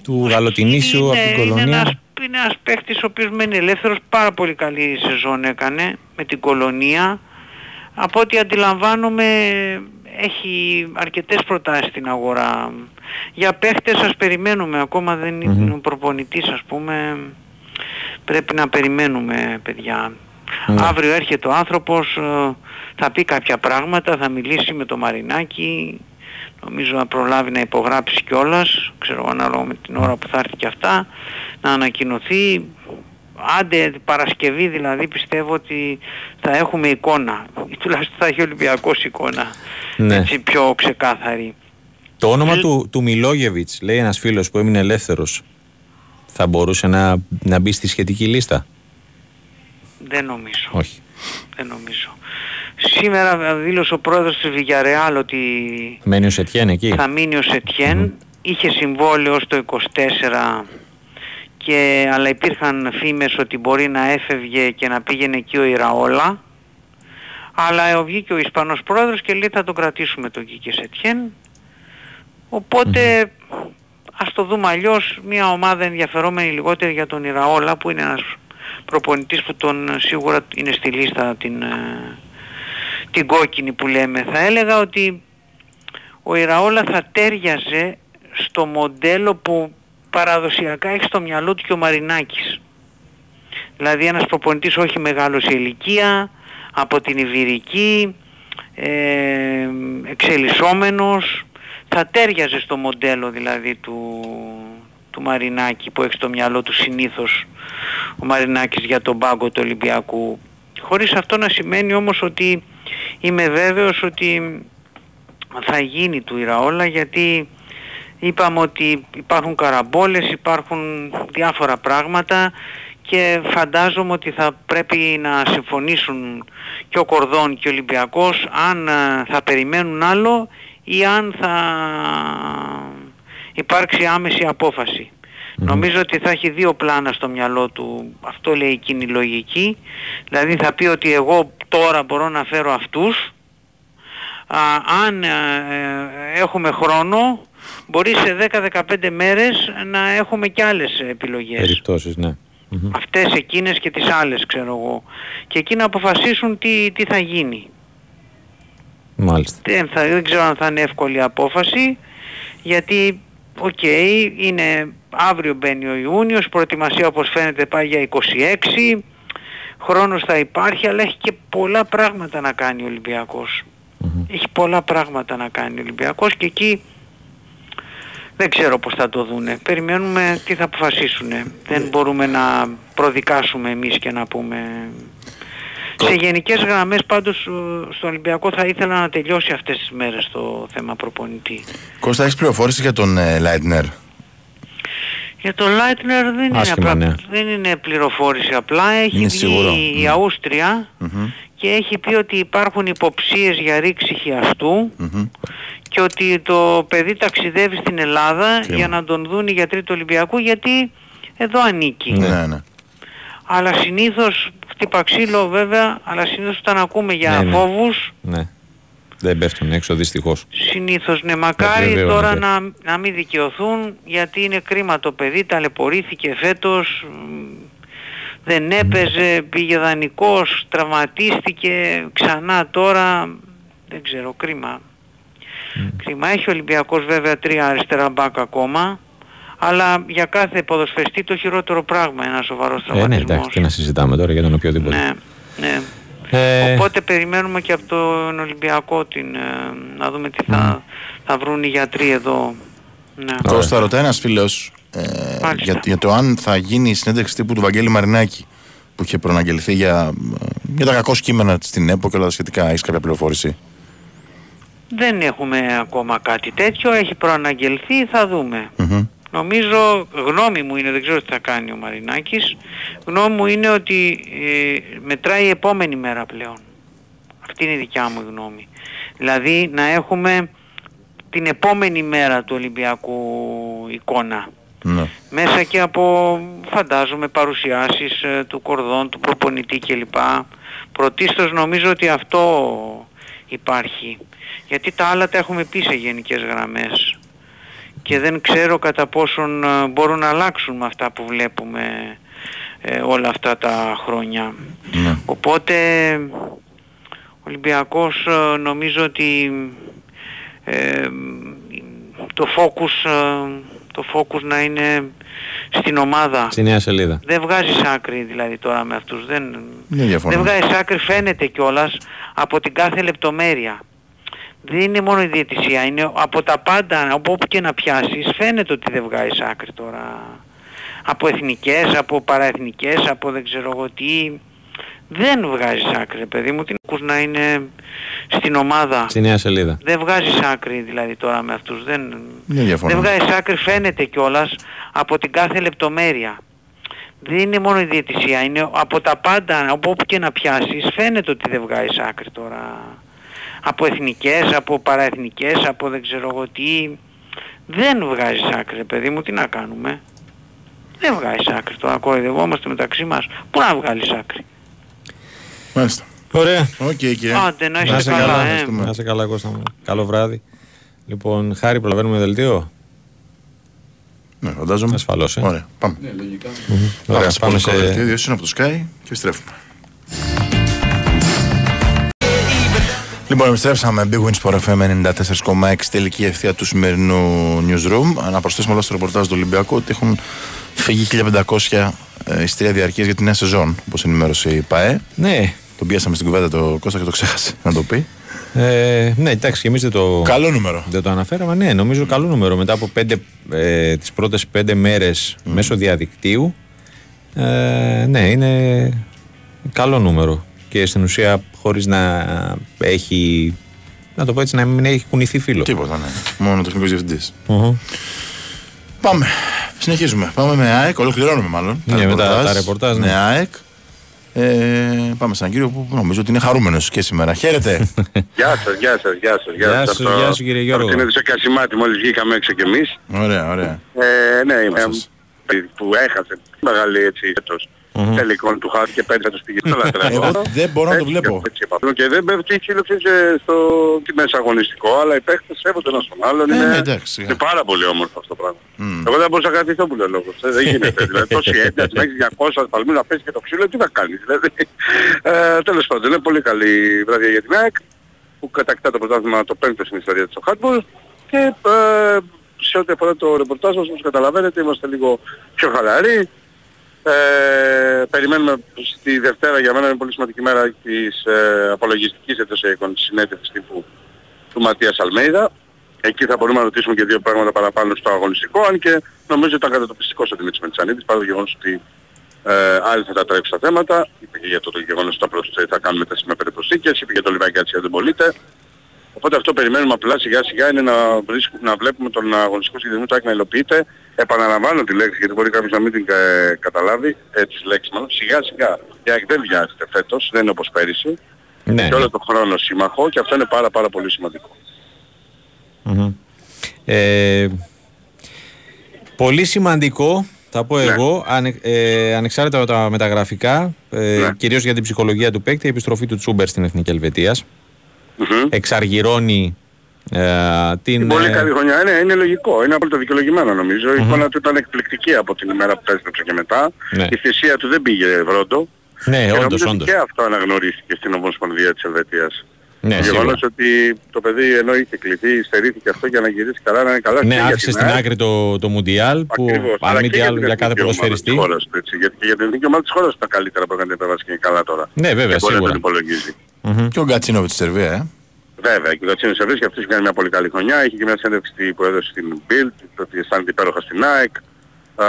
A: του Γαλοτινήσιου από την
K: είναι, είναι,
A: κολονία.
K: ένας, είναι ένας παίχτης ο οποίος μένει ελεύθερος, πάρα πολύ καλή σεζόν έκανε με την κολονία. Από ό,τι αντιλαμβάνομαι έχει αρκετές προτάσεις στην αγορά. Για παίχτες σας περιμένουμε, ακόμα δεν είναι ο προπονητής ας πούμε. πρέπει να περιμένουμε παιδιά.
A: Ναι.
K: Αύριο έρχεται ο άνθρωπος, ε, θα πει κάποια πράγματα, θα μιλήσει με το Μαρινάκι, νομίζω να προλάβει να υπογράψει κιόλας, ξέρω ανάλογα με την ώρα που θα έρθει και αυτά, να ανακοινωθεί. Άντε Παρασκευή δηλαδή πιστεύω ότι θα έχουμε εικόνα, ή τουλάχιστον θα έχει ο Ολυμπιακός εικόνα,
A: Ναι.
K: έτσι πιο ξεκάθαρη.
A: Το όνομα
K: Ε,
A: του, του Μιλόγεβιτς, λέει ένας φίλος που έμεινε ελεύθερος, θα μπορούσε να, να μπει στη σχετική λίστα;
K: Δεν νομίζω.
A: Όχι.
K: Δεν νομίζω. Σήμερα δήλωσε ο πρόεδρος της Villarreal ότι
A: Μένει ο Σετιέν εκεί;
K: θα μείνει ο Σετιέν. Είχε συμβόλαιο στο 24 και, αλλά υπήρχαν φήμες ότι μπορεί να έφευγε και να πήγαινε εκεί ο Ιραόλα. Αλλά βγήκε ο Ισπανός πρόεδρος και λέει θα τον κρατήσουμε τον Κίκε Σετιέν. Οπότε ας το δούμε αλλιώς μια ομάδα ενδιαφερόμενη λιγότερη για τον Ιραόλα που είναι ένας προπονητής που τον σίγουρα είναι στη λίστα την, ε, την κόκκινη που λέμε. Θα έλεγα ότι ο Ιραόλα θα τέριαζε στο μοντέλο που παραδοσιακά έχει στο μυαλό του και ο Μαρινάκης. Δηλαδή ένας προπονητής όχι μεγάλος σε ηλικία, από την Ιβηρική, ε, εξελισσόμενος, θα τέριαζε στο μοντέλο δηλαδή του, του Μαρινάκη που έχει στο μυαλό του συνήθως ο Μαρινάκης για τον πάγκο του Ολυμπιακού. Χωρίς αυτό να σημαίνει όμως ότι είμαι βέβαιος ότι θα γίνει του Ιραόλα γιατί είπαμε ότι υπάρχουν καραμπόλες, υπάρχουν διάφορα πράγματα και φαντάζομαι ότι θα πρέπει να συμφωνήσουν και ο Κορδόν και ο Ολυμπιακός αν α, θα περιμένουν άλλο ή αν θα υπάρξει άμεση απόφαση. Νομίζω ότι θα έχει δύο πλάνα στο μυαλό του, αυτό λέει εκείνη η λογική, δηλαδή θα πει ότι εγώ τώρα μπορώ να φέρω αυτούς, Α, αν ε, ε, έχουμε χρόνο μπορεί σε 10-15 μέρες να έχουμε και άλλες επιλογές.
A: Περιπτώσεις, ναι. Μμμ.
K: Αυτές εκείνες και τις άλλες ξέρω εγώ. Και εκεί να αποφασίσουν τι, τι θα γίνει.
A: Μάλιστα.
K: Δεν, θα, δεν ξέρω αν θα είναι εύκολη απόφαση γιατί οκ είναι αύριο μπαίνει ο Ιούνιος, προετοιμασία όπως φαίνεται πάει για 26 χρόνος θα υπάρχει αλλά έχει και πολλά πράγματα να κάνει ο Ολυμπιακός Έχει πολλά πράγματα να κάνει ο Ολυμπιακός και εκεί δεν ξέρω πώς θα το δούνε. Περιμένουμε τι θα αποφασίσουν. Δεν μπορούμε να προδικάσουμε εμείς και να πούμε... Σε γενικές γραμμές πάντως ε, στον Ολυμπιακό θα ήθελα να τελειώσει αυτές τις μέρες το θέμα προπονητή.
B: Κώστα, έχεις πληροφόρηση για τον ε, Λάιτνερ;
K: Για τον Λάιτνερ δεν είναι,
B: Άσχημα,
K: απλά,
B: ναι.
K: δεν είναι πληροφόρηση απλά. Έχει
B: Είναι
K: βγει
B: σίγουρο.
K: η
B: Μμ.
K: Αούστρια και έχει πει ότι υπάρχουν υποψίες για ρήξη χιαστού και ότι το παιδί ταξιδεύει στην Ελλάδα
B: Κρίμα.
K: για να τον δουν οι γιατροί του Ολυμπιακού γιατί εδώ ανήκει.
B: Ναι, ναι.
K: Αλλά συνήθως, χτύπα ξύλο βέβαια, αλλά συνήθως όταν ακούμε για
A: Ναι, ναι.
K: φόβους,
A: Ναι. Δεν πέφτουν έξω δυστυχώς.
K: συνήθως ναι, μακάρι
A: βεβαιώνεται.
K: τώρα να, να μην δικαιωθούν γιατί είναι κρίμα το παιδί, ταλαιπωρήθηκε φέτος, μ, δεν έπαιζε, πήγε δανεικός, τραυματίστηκε, ξανά τώρα, δεν ξέρω, κρίμα. Κρίμα. Έχει ο Ολυμπιακός βέβαια τρία αριστερά μπακ ακόμα, αλλά για κάθε ποδοσφαιριστή το χειρότερο πράγμα είναι ένας σοβαρός
A: Ε, ναι,
K: τραυματισμός.
A: εντάξει, τι να συζητάμε τώρα για τον οποιοδήποτε.
K: Ναι, ναι.
A: Ε,
K: Οπότε περιμένουμε και από τον Ολυμπιακό την, ε, να δούμε τι θα, θα βρουν οι γιατροί εδώ. Ναι.
B: Κώστα, ρωτάει ένας φίλος ε, για, για το αν θα γίνει η συνέντευξη τύπου του Βαγγέλη Μαρινάκη που είχε προαναγγελθεί για, ε, για τα κακό κείμενα στην ΕΠΟ και όλα τα σχετικά. Έχεις κάποια πληροφόρηση;
K: Δεν έχουμε ακόμα κάτι τέτοιο, έχει προαναγγελθεί, θα δούμε. Νομίζω, γνώμη μου είναι, δεν ξέρω τι θα κάνει ο Μαρινάκης, γνώμη μου είναι ότι ε, μετράει η επόμενη μέρα πλέον. Αυτή είναι η δικιά μου γνώμη. Δηλαδή να έχουμε την επόμενη μέρα του Ολυμπιακού εικόνα.
B: Ναι.
K: Μέσα και από φαντάζομαι παρουσιάσεις ε, του κορδόν, του προπονητή κλπ. Πρωτίστως νομίζω ότι αυτό υπάρχει. Γιατί τα άλλα τα έχουμε πει σε γενικές γραμμές. Και δεν ξέρω κατά πόσον ε, μπορούν να αλλάξουν με αυτά που βλέπουμε ε, όλα αυτά τα χρόνια. Οπότε ο Ολυμπιακός ε, νομίζω ότι ε, το focus, ε, το focus να είναι στην ομάδα.
A: Στη νέα σελίδα.
K: Δεν βγάζεις άκρη δηλαδή τώρα με αυτούς. Δεν,
B: Δεν διαφωνώ.
K: δεν βγάζεις άκρη φαίνεται κιόλας από την κάθε λεπτομέρεια. Δεν είναι μόνο η διαιτησία, είναι από τα πάντα, από όπου και να πιάσεις, φαίνεται ότι δεν βγάζεις άκρη τώρα. Από εθνικές, από παραεθνικές, από δεν ξέρω εγώ τι. Δεν βγάζεις άκρη, ρε παιδί μου, τι ακούς να είναι στην ομάδα.
A: Στη νέα σελίδα.
K: Δεν βγάζεις άκρη δηλαδή τώρα με αυτούς. Δεν,
B: Δεν διαφωνώ.
K: δεν βγάζεις άκρη φαίνεται κιόλας από την κάθε λεπτομέρεια. Δεν είναι μόνο η διαιτησία, είναι από τα πάντα, από όπου και να πιάσεις, φαίνεται ότι δεν βγάζεις άκρη τώρα. Από εθνικές, από παραεθνικές, από δεν ξέρω εγώ τι. Δεν βγάζεις άκρη, ρε παιδί μου, τι να κάνουμε. Δεν βγάζεις άκρη τώρα, κοροϊδευόμαστε μεταξύ μας. Πού να βγάλεις άκρη.
B: Μάλιστα.
A: Ωραία.
B: Οκ, κύριε.
K: Άντε, να είστε
A: Να σε
K: καλά,
A: καλά,
K: ε.
A: να σε καλά Κώστα μου. Καλό βράδυ. Λοιπόν, Χάρη, προλαβαίνουμε δελτίο;
B: Ναι, φαντάζομαι.
A: Ασφαλώς, ε.
B: Ωραία, πάμε.
F: Ναι, λογικά.
A: Ωραία,
B: Πάμε,
A: πάμε
B: σε...
A: σε...
B: Δύο είναι από το Sky και επιστρέφουμε. Λοιπόν, επιστρέψαμε Big Wins Sport FM 94,6 τελική ευθεία του σημερινού newsroom. Να προσθέσουμε όλα στο ρεπορτάζ του Ολυμπιακού ότι έχουν φύγει 1500 ε, εισιτήρια διαρκείας για τη νέα σεζόν, όπως ενημέρωσε η ΠαΕ.
A: Ναι,
B: Τον πιάσαμε στην κουβέντα το Κώστα και το ξέχασε να το πει.
A: ε, ναι, εντάξει, και εμείς δεν το,
B: Καλό νούμερο.
A: δεν το αναφέραμε. Ναι, νομίζω καλό νούμερο. Μετά από πέντε, ε, τις πρώτες πέντε μέρες μέσω διαδικτύου, ε, ναι, είναι καλό νούμερο. Και στην ουσία χωρίς να έχει, να το πω έτσι, να μην έχει κουνηθεί φίλο.
B: Τίποτα, ναι. Μόνο τεχνικός διευθυντής.
A: Μμμ.
B: Πάμε. Συνεχίζουμε. Πάμε με ΑΕΚ. Ολοκληρώνουμε μάλλον.
A: Ναι, με τα- τα ρεπορτάζ, ναι.
B: Με ΑΕΚ. Ε, πάμε σε έναν κύριο που νομίζω ότι είναι χαρούμενος και σήμερα. Χαίρετε.
L: Γεια σας, γεια σας, γεια σας.
A: Γεια
L: σας.
A: σου,
L: Από-
A: γεια σου, κύριε Γιώργο.
L: Από την Εδησία Κασιμάτη μόλις βγήκαμε έξω κι εμείς.
B: ωραία, ωραία.
L: Ε, ναι, είμαι
B: σας.
L: που έχασε μεγάλη έτσι έτος τελικών του χάρτη και πέντε τους πήγε στο λατρεύω.
B: Εγώ δεν μπορώ να το
L: Έτσι,
B: βλέπω.
L: έτσι είπα. Και δεν πέφτει η σύλληψη σε- στο τι μέσα αγωνιστικό, αλλά οι παίχτες σέβονται ένας τον άλλον.
B: Ε,
L: είναι,
B: ναι, εντάξει,
L: είναι πάρα πολύ όμορφο αυτό το πράγμα. Εγώ δεν μπορούσα να κρατηθώ που λέει ο λόγος. Ε, Δεν γίνεται. δηλαδή, τόση ένταση, να έχεις 200 ασφαλμούς να πέσει και το ξύλο, τι να κάνεις. Δηλαδή, ε, τέλος πάντων, είναι πολύ καλή βραδιά για την ΑΕΚ που κατακτά το πρωτάθλημα το πέμπτο στην ιστορία της στο handball και ε, σε ό,τι αφορά το ρεπορτάζ μας, όπως καταλαβαίνετε, είμαστε λίγο πιο χαλαροί. Ε, περιμένουμε στη Δευτέρα, για μένα είναι πολύ σημαντική μέρα της ε, απολογιστικής εντός εικόνης συνέντευξης τύπου του Ματίας Αλμέιδα. Εκεί θα μπορούμε να ρωτήσουμε και δύο πράγματα παραπάνω στο αγωνιστικό, αν και νομίζω ήταν κατατοπιστικός ο Δημήτρης Μετσανίδης, παρά το γεγονός ότι ε, άλλοι θα τα τρέξει τα θέματα. Είπε και για το, το γεγονός ότι θα, προσ- θα κάνουμε τα σημεία περιπροσθήκες, είπε για το Λιβάκι Ατσία δεν πωλείται. Οπότε αυτό περιμένουμε απλά σιγά σιγά είναι να, βρίσκουμε, να βλέπουμε τον αγωνιστικό σχεδιασμό του ΑΕΚ να υλοποιείται. Επαναλαμβάνω τη λέξη γιατί μπορεί κάποιος να μην την ε, καταλάβει, ε, τις λέξεις μάλλον. Σιγά σιγά η ΑΕΚ δεν βιάζεται φέτος, δεν είναι όπως πέρυσι.
A: Ναι,
L: Και όλο τον χρόνο σύμμαχο και αυτό είναι πάρα πάρα πολύ σημαντικό.
A: Μμμ. Ε, πολύ σημαντικό, θα πω
L: Ναι.
A: εγώ, ανε, ε, ανεξάρτητα με τα μεταγραφικά, ε,
L: Ναι.
A: κυρίως για την ψυχολογία του παίκτη, η επιστροφή του Τσούμπερ στην Εθνική Ελβετίας.
L: Μμμ.
A: Εξαργυρώνει ε, την...
L: Πολύ
A: ε,
L: καλή χρονιά. Είναι, είναι λογικό. Είναι απόλυτα δικαιολογημένο νομίζω. Η εικόνα του ήταν εκπληκτική από την ημέρα που επέστρεψε και μετά.
A: Ναι.
L: Η θυσία του δεν πήγε βρόντο.
A: ναι,
L: και
A: όντως,
L: νομίζω ότι
A: όντως.
L: και αυτό αναγνωρίστηκε στην Ομοσπονδία της Ελβετίας.
A: Ναι,
L: το
A: σίγουρα.
L: γεγονός ότι το παιδί ενώ είχε κληθεί, στερήθηκε αυτό για να γυρίσει καλά, να είναι καλά και
A: Ναι,
L: για
A: άφησε
L: την
A: στην
L: ΑΕΚ.
A: άκρη το, το Μουντιάλ που
L: Ακριβώς.
A: αν
L: Αλλά
A: μη
L: και
A: τι άλλο
L: την
A: για κάθε
L: εθνική ομάδα
A: ποδοσφαιριστή.
L: της χώρας του, έτσι. Γιατί και για την εθνική ομάδα της χώρας τα καλύτερα που έκανε την επέμβαση και είναι καλά τώρα.
A: Ναι, βέβαια,
L: Δεν μπορεί να
A: σίγουρα.
L: τον υπολογίζει.
A: Μμμ.
B: Και ο Γκατσίνοβιτς στη Σερβία, ε.
L: Βέβαια, και ο Κατσίνος Σερβίς και αυτός έχει κάνει μια πολύ καλή χρονιά. Έχει και μια συνέντευξη που έδωσε στην Bild, ότι αισθάνεται υπέροχα στην ΑΕΚ. Ε,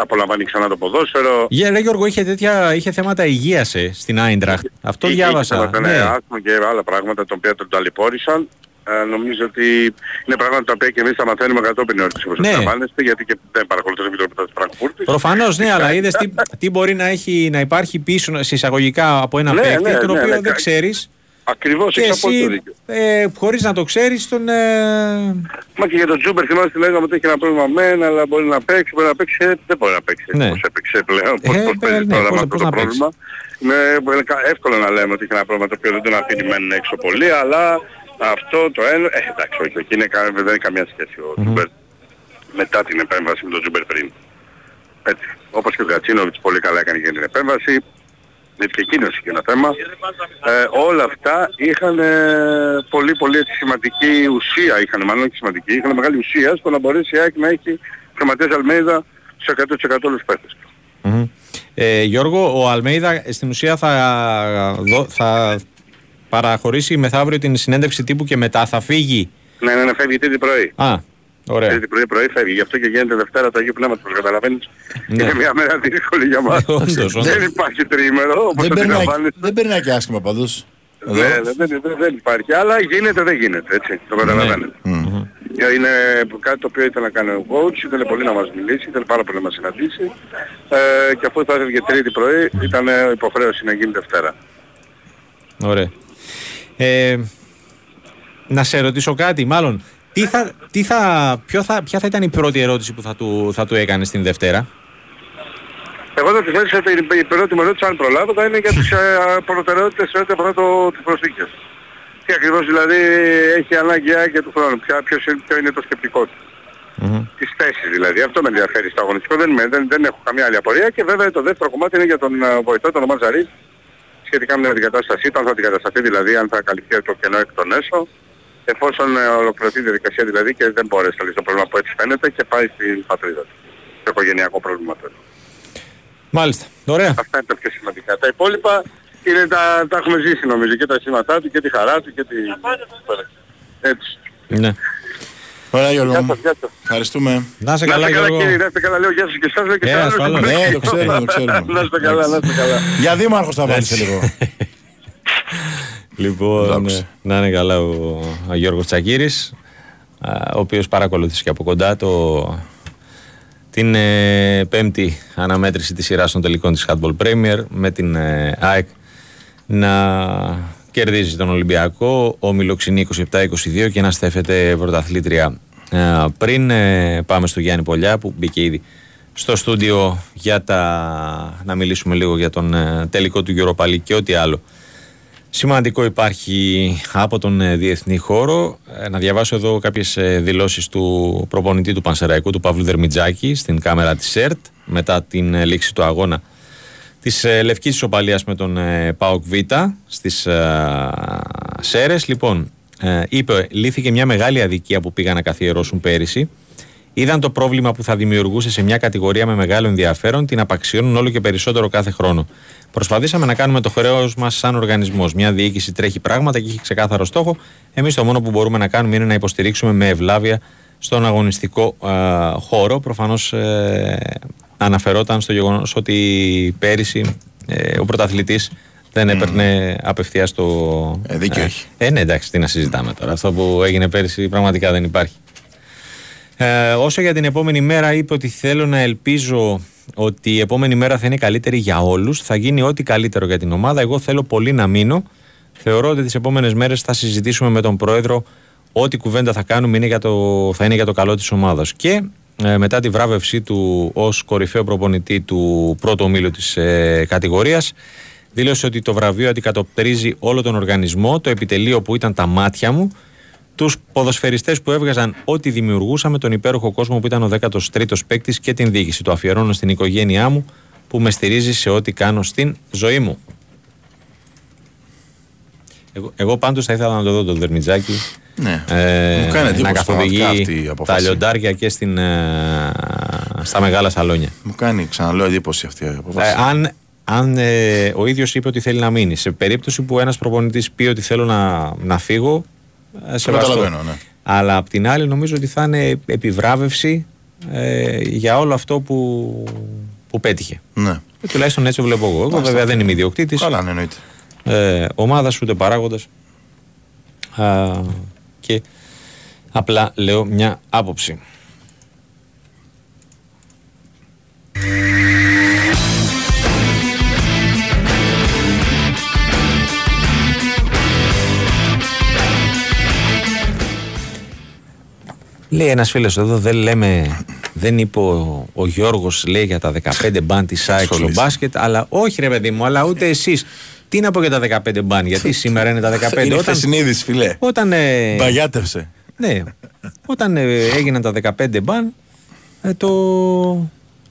L: απολαμβάνει ξανά το ποδόσφαιρο.
A: Γεια, ρε Γιώργο, είχε, τέτοια, είχε θέματα υγείας ε, στην Άιντραχτ. Αυτό
L: Είχε-
A: διάβασα.
L: είχε θέματα,
A: ναι.
L: ναι, άσθμα και άλλα πράγματα τα οποία τον ταλαιπώρησαν. Ε, νομίζω ότι είναι πράγματα τα οποία και εμείς τα μαθαίνουμε κατόπιν ώρες όπως
A: Ναι.
L: αντιλαμβάνεστε, γιατί και δεν παρακολουθώ το Επιτροπής της Φραγκφούρτης.
A: Προφανώς ναι, αλλά είδες τι, τι μπορεί να, έχει, να υπάρχει πίσω σε εισαγωγικά από ένα
L: Ναι,
A: παίκτη,
L: ναι,
A: τον
L: ναι,
A: οποίο
L: ναι,
A: δεν
L: κα-
A: ξέρεις
L: Ακριβώς,
A: και
L: έχεις απόλυτο
A: εσύ
L: δίκιο.
A: ε, χωρίς να το ξέρεις τον... Ε,
L: Μα και για τον Τζούμπερ θυμάστε λέγαμε ότι έχει ένα πρόβλημα μεν, αλλά μπορεί να παίξει, μπορεί να παίξει, ε, δεν μπορεί να παίξει
A: Ναι.
L: πώς έπαιξε πλέον, πώς,
A: Ε,
L: πώς
A: ε,
L: παίζει
A: ναι,
L: τώρα
A: πώς-
L: με αυτό
A: πώς
L: το
A: να παίξει.
L: πρόβλημα. Είναι, είναι κα- εύκολο να λέμε ότι έχει ένα πρόβλημα το οποίο δεν τον αφήνει μεν έξω πολύ, αλλά αυτό το ένα, ε, εντάξει, όχι, όχι, είναι, κα- δεν έχει καμία σχέση ο Τζούμπερ μετά την επέμβαση με τον Τζούμπερ πριν. Έτσι. Όπως και ο Γκατσίνοβιτς πολύ καλά έκανε για την επέμβαση. Γιατί και εκείνος είχε ένα θέμα. Ε, όλα αυτά είχαν ε, πολύ πολύ έτσι, σημαντική ουσία, είχαν μάλλον όχι σημαντική, είχαν μεγάλη ουσία στο να μπορέσει η ΑΕΚ να έχει ο Ματίας Αλμέιδα σε 100% όλους τους παίχτες.
A: Μμμ. Ε, Γιώργο, ο Αλμέιδα στην ουσία θα, δω- θα παραχωρήσει μεθαύριο την συνέντευξη τύπου και μετά θα φύγει.
L: Ναι, ναι, ναι, φεύγει τρίτη πρωί.
A: Α, ωραία.
L: Τρίτη πρωί πρωί φεύγει. Γι' αυτό και γίνεται Δευτέρα το Αγίου Πνεύματος, καταλαβαίνεις.
A: Ναι.
L: Είναι μια μέρα δύσκολη για μας.
A: Όντως, όντως.
L: Δεν υπάρχει τρίμερο, όπως
B: Δεν
L: το
B: περνάει,
L: αντιλαμβάνεσαι.
B: δεν περνάει και άσχημα πάντως.
L: Ναι, ναι, δεν, δεν, δεν υπάρχει. Αλλά γίνεται, δεν γίνεται, έτσι. Το καταλαβαίνετε. Ε, Είναι κάτι το οποίο ήθελε να κάνει ο coach, ήθελε πολύ να μας μιλήσει, ήθελε πάρα πολύ να μας συναντήσει. Ε, και αφού θα έφευγε τρίτη πρωί, ήταν ε, υποχρέωση να γίνει Δευτέρα.
A: Ωραία. Ε, να σε ρωτήσω κάτι, μάλλον. Τι θα, τι θα, ποιο θα, ποια θα ήταν η πρώτη ερώτηση που θα του, θα του έκανες την Δευτέρα;
L: Εγώ θα της έδωσα την η πρώτη μου ερώτηση, αν προλάβω, θα είναι για τις ε, προτεραιότητες σε ό,τι αφορά το, τις προσθήκες. Τι ακριβώς δηλαδή έχει ανάγκη και του χρόνου, ποια, ποιος, είναι- ποιο είναι το σκεπτικό του. Τις θέσεις δηλαδή, αυτό με ενδιαφέρει στο αγωνιστικό, δεν, με- δεν, δεν έχω καμία άλλη απορία και βέβαια το δεύτερο κομμάτι είναι για τον ε, βοηθό, τον Μαζαρή, σχετικά με την αντικατάστασή του, αν θα αντικατασταθεί δηλαδή, αν θα καλυφθεί το κενό εκ των έσω, εφόσον ε, ολοκληρωθεί η διαδικασία δηλαδή και δεν μπόρεσε να λύσει το πρόβλημα που έτσι φαίνεται και πάει στην πατρίδα του. Το οικογενειακό πρόβλημα του.
A: Μάλιστα. Ωραία.
L: Αυτά είναι τα πιο σημαντικά. Τα υπόλοιπα είναι τα, τα έχουμε ζήσει νομίζω και τα αισθήματά του και τη χαρά του και τη... Έτσι.
A: Ναι.
B: Ωραία Γιώργο.
L: Γεια
B: μου.
L: σας, γεια σας.
B: Ευχαριστούμε.
A: Να είσαι
L: Να
A: καλά,
L: είστε καλά
A: Γιώργο.
L: κύριε, να είστε καλά. Λέω γεια σας και εσάς, λέω και
A: Ε,
L: σε άλλους.
A: ασφαλώς.
B: Ναι, το ξέρουμε, το ξέρουμε.
L: Να είστε καλά, να είστε καλά.
B: Για δήμαρχος θα βάλεις σε λίγο.
A: Λοιπόν,
B: Εντάξει.
A: ε, να είναι καλά ο, ο Γιώργος Τσακύρης, α, ο οποίος παρακολούθησε και από κοντά το, την ε, πέμπτη αναμέτρηση της σειράς των τελικών της Handball Premier με την ε, ΑΕΚ να κερδίζει τον Ολυμπιακό, ο Μιλοξινή 27-22 και να στέφεται πρωταθλήτρια. Ε, πριν ε, πάμε στο Γιάννη Πολιά που μπήκε ήδη στο στούντιο για τα, να μιλήσουμε λίγο για τον ε, τελικό του Europa League και ό,τι άλλο Σημαντικό υπάρχει από τον ε, διεθνή χώρο. Ε, Να διαβάσω εδώ κάποιες ε, δηλώσεις του προπονητή του Πανσεραϊκού, του Παύλου Δερμιτζάκη, στην κάμερα της ΕΡΤ, μετά την ε, λήξη του αγώνα της ε, Λευκής Ισοπαλίας με τον ε, ΠΑΟΚ Β στις ε, Σέρες. Λοιπόν, ε, είπε, λύθηκε μια μεγάλη αδικία που πήγαν να καθιερώσουν πέρυσι. Είδαν το πρόβλημα που θα δημιουργούσε σε μια κατηγορία με μεγάλο ενδιαφέρον, την απαξιώνουν όλο και περισσότερο κάθε χρόνο. Προσπαθήσαμε να κάνουμε το χρέος μας σαν οργανισμός. Μια διοίκηση τρέχει πράγματα και έχει ξεκάθαρο στόχο. Εμείς το μόνο που μπορούμε να κάνουμε είναι να υποστηρίξουμε με ευλάβεια στον αγωνιστικό α, χώρο. Προφανώς ε, αναφερόταν στο γεγονός ότι πέρυσι ε, ο πρωταθλητής δεν έπαιρνε απευθεία το.
B: Ε, δίκιο έχει.
A: Ε, ναι, εντάξει, τι να συζητάμε τώρα. Αυτό που έγινε πέρυσι πραγματικά δεν υπάρχει. Ε, όσο για την επόμενη μέρα είπε ότι θέλω να ελπίζω ότι η επόμενη μέρα θα είναι καλύτερη για όλους θα γίνει ό,τι καλύτερο για την ομάδα εγώ θέλω πολύ να μείνω θεωρώ ότι τις επόμενες μέρες θα συζητήσουμε με τον πρόεδρο ό,τι κουβέντα θα κάνουμε είναι για το, θα είναι για το καλό της ομάδας και ε, μετά τη βράβευσή του ως κορυφαίο προπονητή του πρώτου ομίλου της ε, κατηγορίας δήλωσε ότι το βραβείο αντικατοπτρίζει όλο τον οργανισμό το επιτελείο που ήταν τα μάτια μου τους ποδοσφαιριστές που έβγαζαν ό,τι δημιουργούσαμε, τον υπέροχο κόσμο που ήταν ο 13ος παίκτης και την διοίκηση. Το αφιερώνω στην οικογένειά μου που με στηρίζει σε ό,τι κάνω στην ζωή μου. Εγώ, εγώ πάντως θα ήθελα να το δω τον Δερμιτζάκη
B: Ναι.
A: ε,
B: Μου κάνει εντύπωση
A: να
B: πραγματικά αυτή η
A: καθοδηγεί τα
B: απόφαση.
A: λιοντάρια και στην, ε, στα μεγάλα σαλόνια.
B: Μου κάνει, ξαναλέω, εντύπωση αυτή η απόφαση.
A: Ε, αν αν ε, ο ίδιος είπε ότι θέλει να μείνει, σε περίπτωση που ένας προπονητής πει ότι θέλω να, να φύγω, ε, σεβαστό.
B: καταλαβαίνω, ναι.
A: Αλλά απ' την άλλη νομίζω ότι θα είναι επιβράβευση ε, για όλο αυτό που, που πέτυχε.
B: Ναι.
A: Και τουλάχιστον έτσι το βλέπω εγώ. Εγώ
B: Μάλιστα.
A: βέβαια δεν είμαι ιδιοκτήτης
B: Καλά, ναι, εννοείται.
A: ε, ομάδας ούτε παράγοντας Α, και απλά λέω μια άποψη. Λέει ένας φίλος εδώ, δεν λέμε, δεν είπε ο, ο Γιώργος λέει για τα 15 μπαν της ΑΕΚ στο
B: Ασχολείσαι.
A: μπάσκετ, αλλά όχι ρε παιδί μου, αλλά ούτε εσείς. Τι να πω για τα 15 μπαν, γιατί σήμερα είναι τα 15.
B: Είναι
A: όταν,
B: συνείδηση, φιλέ.
A: όταν, ε,
B: Μπαγιάτευσε.
A: ναι, όταν ε, έγιναν τα 15 μπαν, ε, το,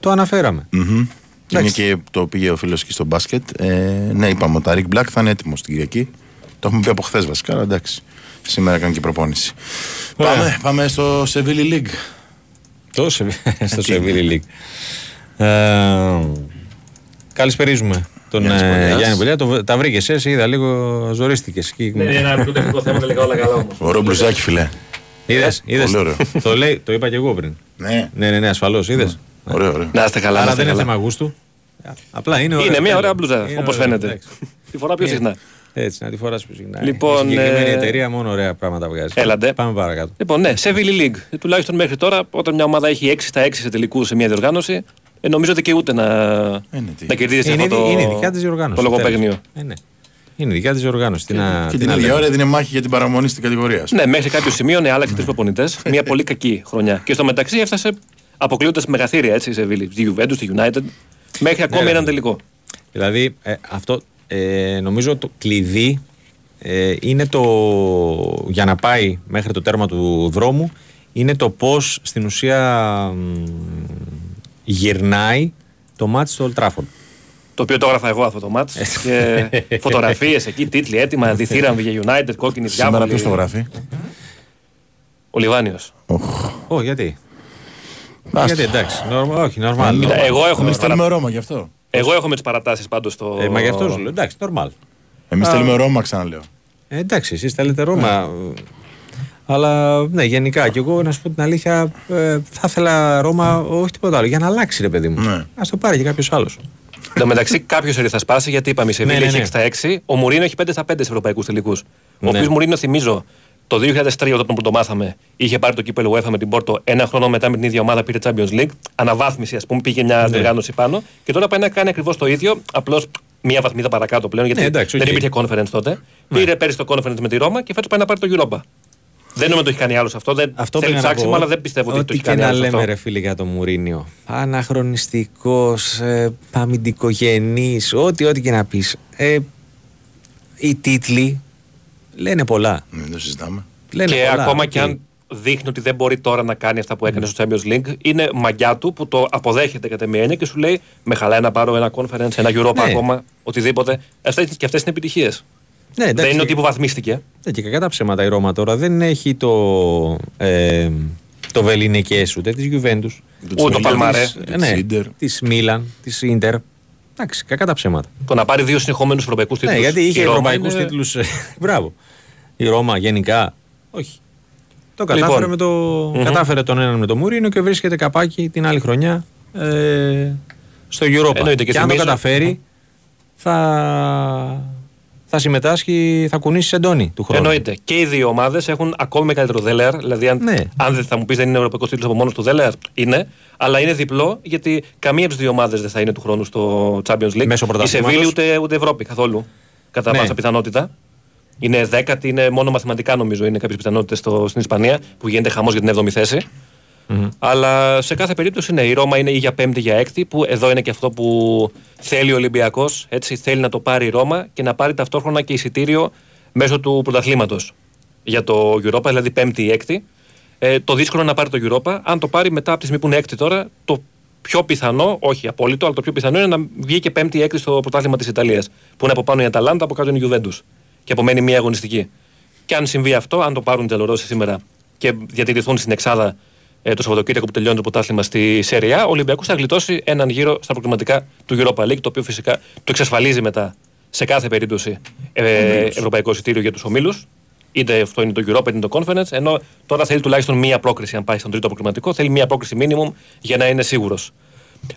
A: το αναφέραμε.
B: Μμμ. Είναι
A: Εντάξει.
B: και το πήγε ο φίλος εκεί στο μπάσκετ. Ε, ναι, είπαμε ότι ο Rick Black θα είναι έτοιμος την Κυριακή. Το έχουμε πει από χθες βασικά, αλλά εντάξει. Σήμερα έκανε και προπόνηση.
A: Ωραία.
B: Πάμε, πάμε στο Seville League.
A: Το Σεβ- στο Σεβίλη League. Ε, καλησπερίζουμε τον
M: Γιάννης
A: ε,
M: Πολιάς.
A: Γιάννη Πολιά. Το, τα βρήκες εσύ, είδα λίγο ζορίστηκες.
M: Ναι, είναι ένα μικρό τεχνικό θέμα, τελικά όλα καλά όμως.
B: Ωραίο μπλουζάκι, φιλέ.
A: Είδες, είδες;
B: Πολύ ωραίο.
A: το, λέει, το είπα και εγώ πριν.
B: Ναι.
A: Ναι, ναι, ναι ασφαλώς. Είδες;
B: Ωραίο, ωραίο.
N: Να είστε καλά. να
A: Άρα
N: είστε
A: δεν είναι
N: καλά.
A: θέμα γούστου. Απλά είναι ωραίο.
N: Είναι μια ωραία μπλουζά,
A: Είναι
N: όπως
A: ωραίο,
N: φαίνεται.
A: εντάξει.
N: Τη φορά πιο
A: Είναι.
N: συχνά.
A: Έτσι, να τη φοράς πιο συχνά.
N: Λοιπόν,
A: Η συγκεκριμένη
N: ε,
A: εταιρεία μόνο ωραία πράγματα βγάζει.
N: Έλατε.
A: Πάμε παρακάτω.
N: Λοιπόν, ναι, σε Vili League. Ε, Τουλάχιστον μέχρι τώρα, όταν μια ομάδα έχει 6 στα 6 σε τελικούς σε μια διοργάνωση, ε, νομίζω δικαιούται να, να κερδίσει σε
A: Είναι,
N: αυτό το,
A: είναι η δικιά της διοργάνωση.
N: το λογοπαίγνιο.
A: Ε, ναι. Είναι η δικιά της διοργάνωση. Τι να-
B: Και
A: τι
B: την
A: να
B: ίδια
A: λέμε.
B: ώρα έδινε μάχη για την παραμονή στην κατηγορία. σου.
N: Ναι, μέχρι κάποιο σημείο ναι, άλλαξε τρεις προπονητές. μια πολύ κακή χρονιά. Και στο μεταξύ έφτασε αποκλείοντας μεγαθύρια έτσι σε Vili. Στη Juventus, στη United. Μέχρι ακόμη
A: ρε,
N: έναν
A: φίλε.
N: τελικό.
A: Δηλαδή, ε, αυτό ε, νομίζω το κλειδί ε, είναι το. για να πάει μέχρι το τέρμα του δρόμου, είναι το πώς στην ουσία μ, γυρνάει το μάτι στο Old Trafford.
N: Το οποίο το έγραφα εγώ αυτό το μάτς και φωτογραφίες εκεί, τίτλοι έτοιμα, διθύραμβοι για United, κόκκινη
B: Σήμερα
N: διάβολη.
B: ποιος το γράφει;
N: Ο Λιβάνιος.
A: Ω, γιατί;
B: Άστο.
A: γιατί εντάξει, νορμα, όχι, νορμάλ.
N: Κοίτα, εγώ έχω με
B: Εμεί
N: τις
B: θέλουμε
N: παρα-
B: Ρώμα γι' αυτό.
N: Εγώ έχω με τις παρατάσεις πάντως στο.
A: Ε, μα γι' αυτό σου λέω, εντάξει, νορμάλ.
B: Εμείς
A: Α.
B: θέλουμε Ρώμα, ξαναλέω.
A: Ε, εντάξει, εσείς θέλετε Ρώμα. Αλλά ναι, γενικά και εγώ να σου πω την αλήθεια, ε, θα ήθελα Ρώμα, όχι τίποτα άλλο, για να αλλάξει ρε παιδί μου.
B: Ναι.
A: Α το πάρει και κάποιος άλλος.
N: Εν τω μεταξύ, κάποιος ερή θα σπάσει γιατί είπαμε η Σεβίλη
A: Ναι, ναι,
N: έχει
A: ναι.
N: 6 στα 6. Ο Μουρίνο έχει 5 στα 5 σε ευρωπαϊκούς τελικούς. Ο
A: Ναι.
N: οποίος Μουρίνο, θυμίζω, το 2003 όταν που το μάθαμε, είχε πάρει το κύπελλο UEFA με την Πόρτο. Ένα χρόνο μετά με την ίδια ομάδα πήρε Champions League. Αναβάθμιση, ας πούμε, πήγε μια
A: Ναι.
N: διοργάνωση πάνω. Και τώρα πάει να κάνει ακριβώς το ίδιο, απλώς μία βαθμίδα παρακάτω πλέον. Γιατί
A: Ναι, εντάξει,
N: δεν
A: οκ.
N: υπήρχε conference τότε. Πήρε πέρυσι το conference με τη Ρώμα και φέτος πάει να πάρει το Europa. Δεν νομίζω ότι το έχει κάνει άλλος αυτό. Δεν
A: Αυτό
N: θέλει
A: πήγα να
N: ψάξιμο,
A: πω,
N: αλλά δεν πιστεύω ότι, το
A: Ό,τι
N: έχει
A: και
N: κάνει
A: να
N: άλλος
A: λέμε,
N: αυτό.
A: ρε φίλε, για τον Μουρίνιο. Αναχρονιστικός, ε, αμυντικογενή, ό,τι, ό,τι και να πεις. Ε, οι τίτλοι λένε πολλά.
B: Δεν το συζητάμε.
A: Λένε
N: και
A: πολλά,
N: ακόμα
A: οκ.
N: και αν δείχνει ότι δεν μπορεί τώρα να κάνει αυτά που έκανε στο Champions League, είναι μαγιά του που το αποδέχεται κατά μία έννοια και σου λέει με χαλάει να πάρω ένα conference, ένα Europa
A: Ναι.
N: ακόμα, οτιδήποτε. Αυτές, και αυτές είναι επιτυχίες.
A: Ναι, εντάξει,
N: δεν είναι ότι
A: και-
N: υποβαθμίστηκε.
A: Ναι, και κακά τα ψέματα η Ρώμα τώρα δεν έχει το, ε, το βεληνεκές ούτε της Γιουβέντους.
N: Ούτε το παλμαρέ.
A: Ναι, της Μίλαν, της Ιντερ. Εντάξει, κακά τα ψέματα.
N: Το να πάρει δύο συνεχόμενους ευρωπαϊκούς τίτλους.
A: Ναι, γιατί είχε ευρωπαϊκούς τίτλους. Μπράβο. Η Ρώμα γενικά. Όχι. Το κατάφερε,
N: Λοιπόν.
A: με το,
N: Μμμ.
A: κατάφερε τον έναν με το Μουρίνο και βρίσκεται καπάκι την άλλη χρονιά ε, στο Europa.
N: Εννοείται και
A: και αν το
N: θυμίζω-
A: καταφέρει, θα, θα συμμετάσχει, θα κουνήσει σεντόνι του χρόνου.
N: Εννοείται. Και οι δύο ομάδες έχουν ακόμη μεγαλύτερο δέλεαρ. Δηλαδή, αν,
A: Ναι.
N: αν δεν θα μου πεις δεν είναι ευρωπαϊκός τίτλος από μόνος του δέλεαρ, είναι. Αλλά είναι διπλό γιατί καμία από τις δύο ομάδες δεν θα είναι του χρόνου στο Champions League.
A: Μέσω
N: η
A: πρωταθλήματος.
N: Σεβίλη ούτε, ούτε Ευρώπη καθόλου. Κατά
A: Ναι.
N: πάσα πιθανότητα. Είναι δέκατη, είναι μόνο μαθηματικά νομίζω είναι κάποιες πιθανότητες στην Ισπανία που γίνεται χαμός για την 7η θέση. Αλλά σε κάθε περίπτωση ναι, η Ρώμα είναι ή για πέμπτη ή για έκτη, που εδώ είναι και αυτό που θέλει ο Ολυμπιακός. Έτσι θέλει να το πάρει η Ρώμα και να πάρει ταυτόχρονα και εισιτήριο μέσω του πρωταθλήματος για το Europa, δηλαδή πέμπτη ή έκτη. Ε, το δύσκολο είναι να πάρει το Europa. Αν το πάρει μετά από τη στιγμή που είναι έκτη τώρα, το πιο πιθανό, όχι απόλυτο, αλλά το πιο πιθανό είναι να βγει και πέμπτη ή έκτη στο πρωτάθλημα της Ιταλίας. Που είναι από πάνω η Αταλάντα, από κάτω είναι η Juventus. Και απομένει μία αγωνιστική. Και αν συμβεί αυτό, αν το πάρουν οι Τζαλορώσοι σήμερα και διατηρηθούν στην Εξάδα ε, το Σαββατοκύριακο που τελειώνει το πρωτάθλημα στη Σέρια, ο Ολυμπιακός θα γλιτώσει έναν γύρο στα προκριματικά του Europa League, το οποίο φυσικά το εξασφαλίζει μετά σε κάθε περίπτωση ε, ευρωπαϊκό εισιτήριο για τους ομίλους. Είτε αυτό είναι το Europa είτε είναι το Conference. Ενώ τώρα θέλει τουλάχιστον μία πρόκριση, αν πάει στον τρίτο προκριματικό, θέλει μία πρόκριση minimum για να είναι σίγουρος.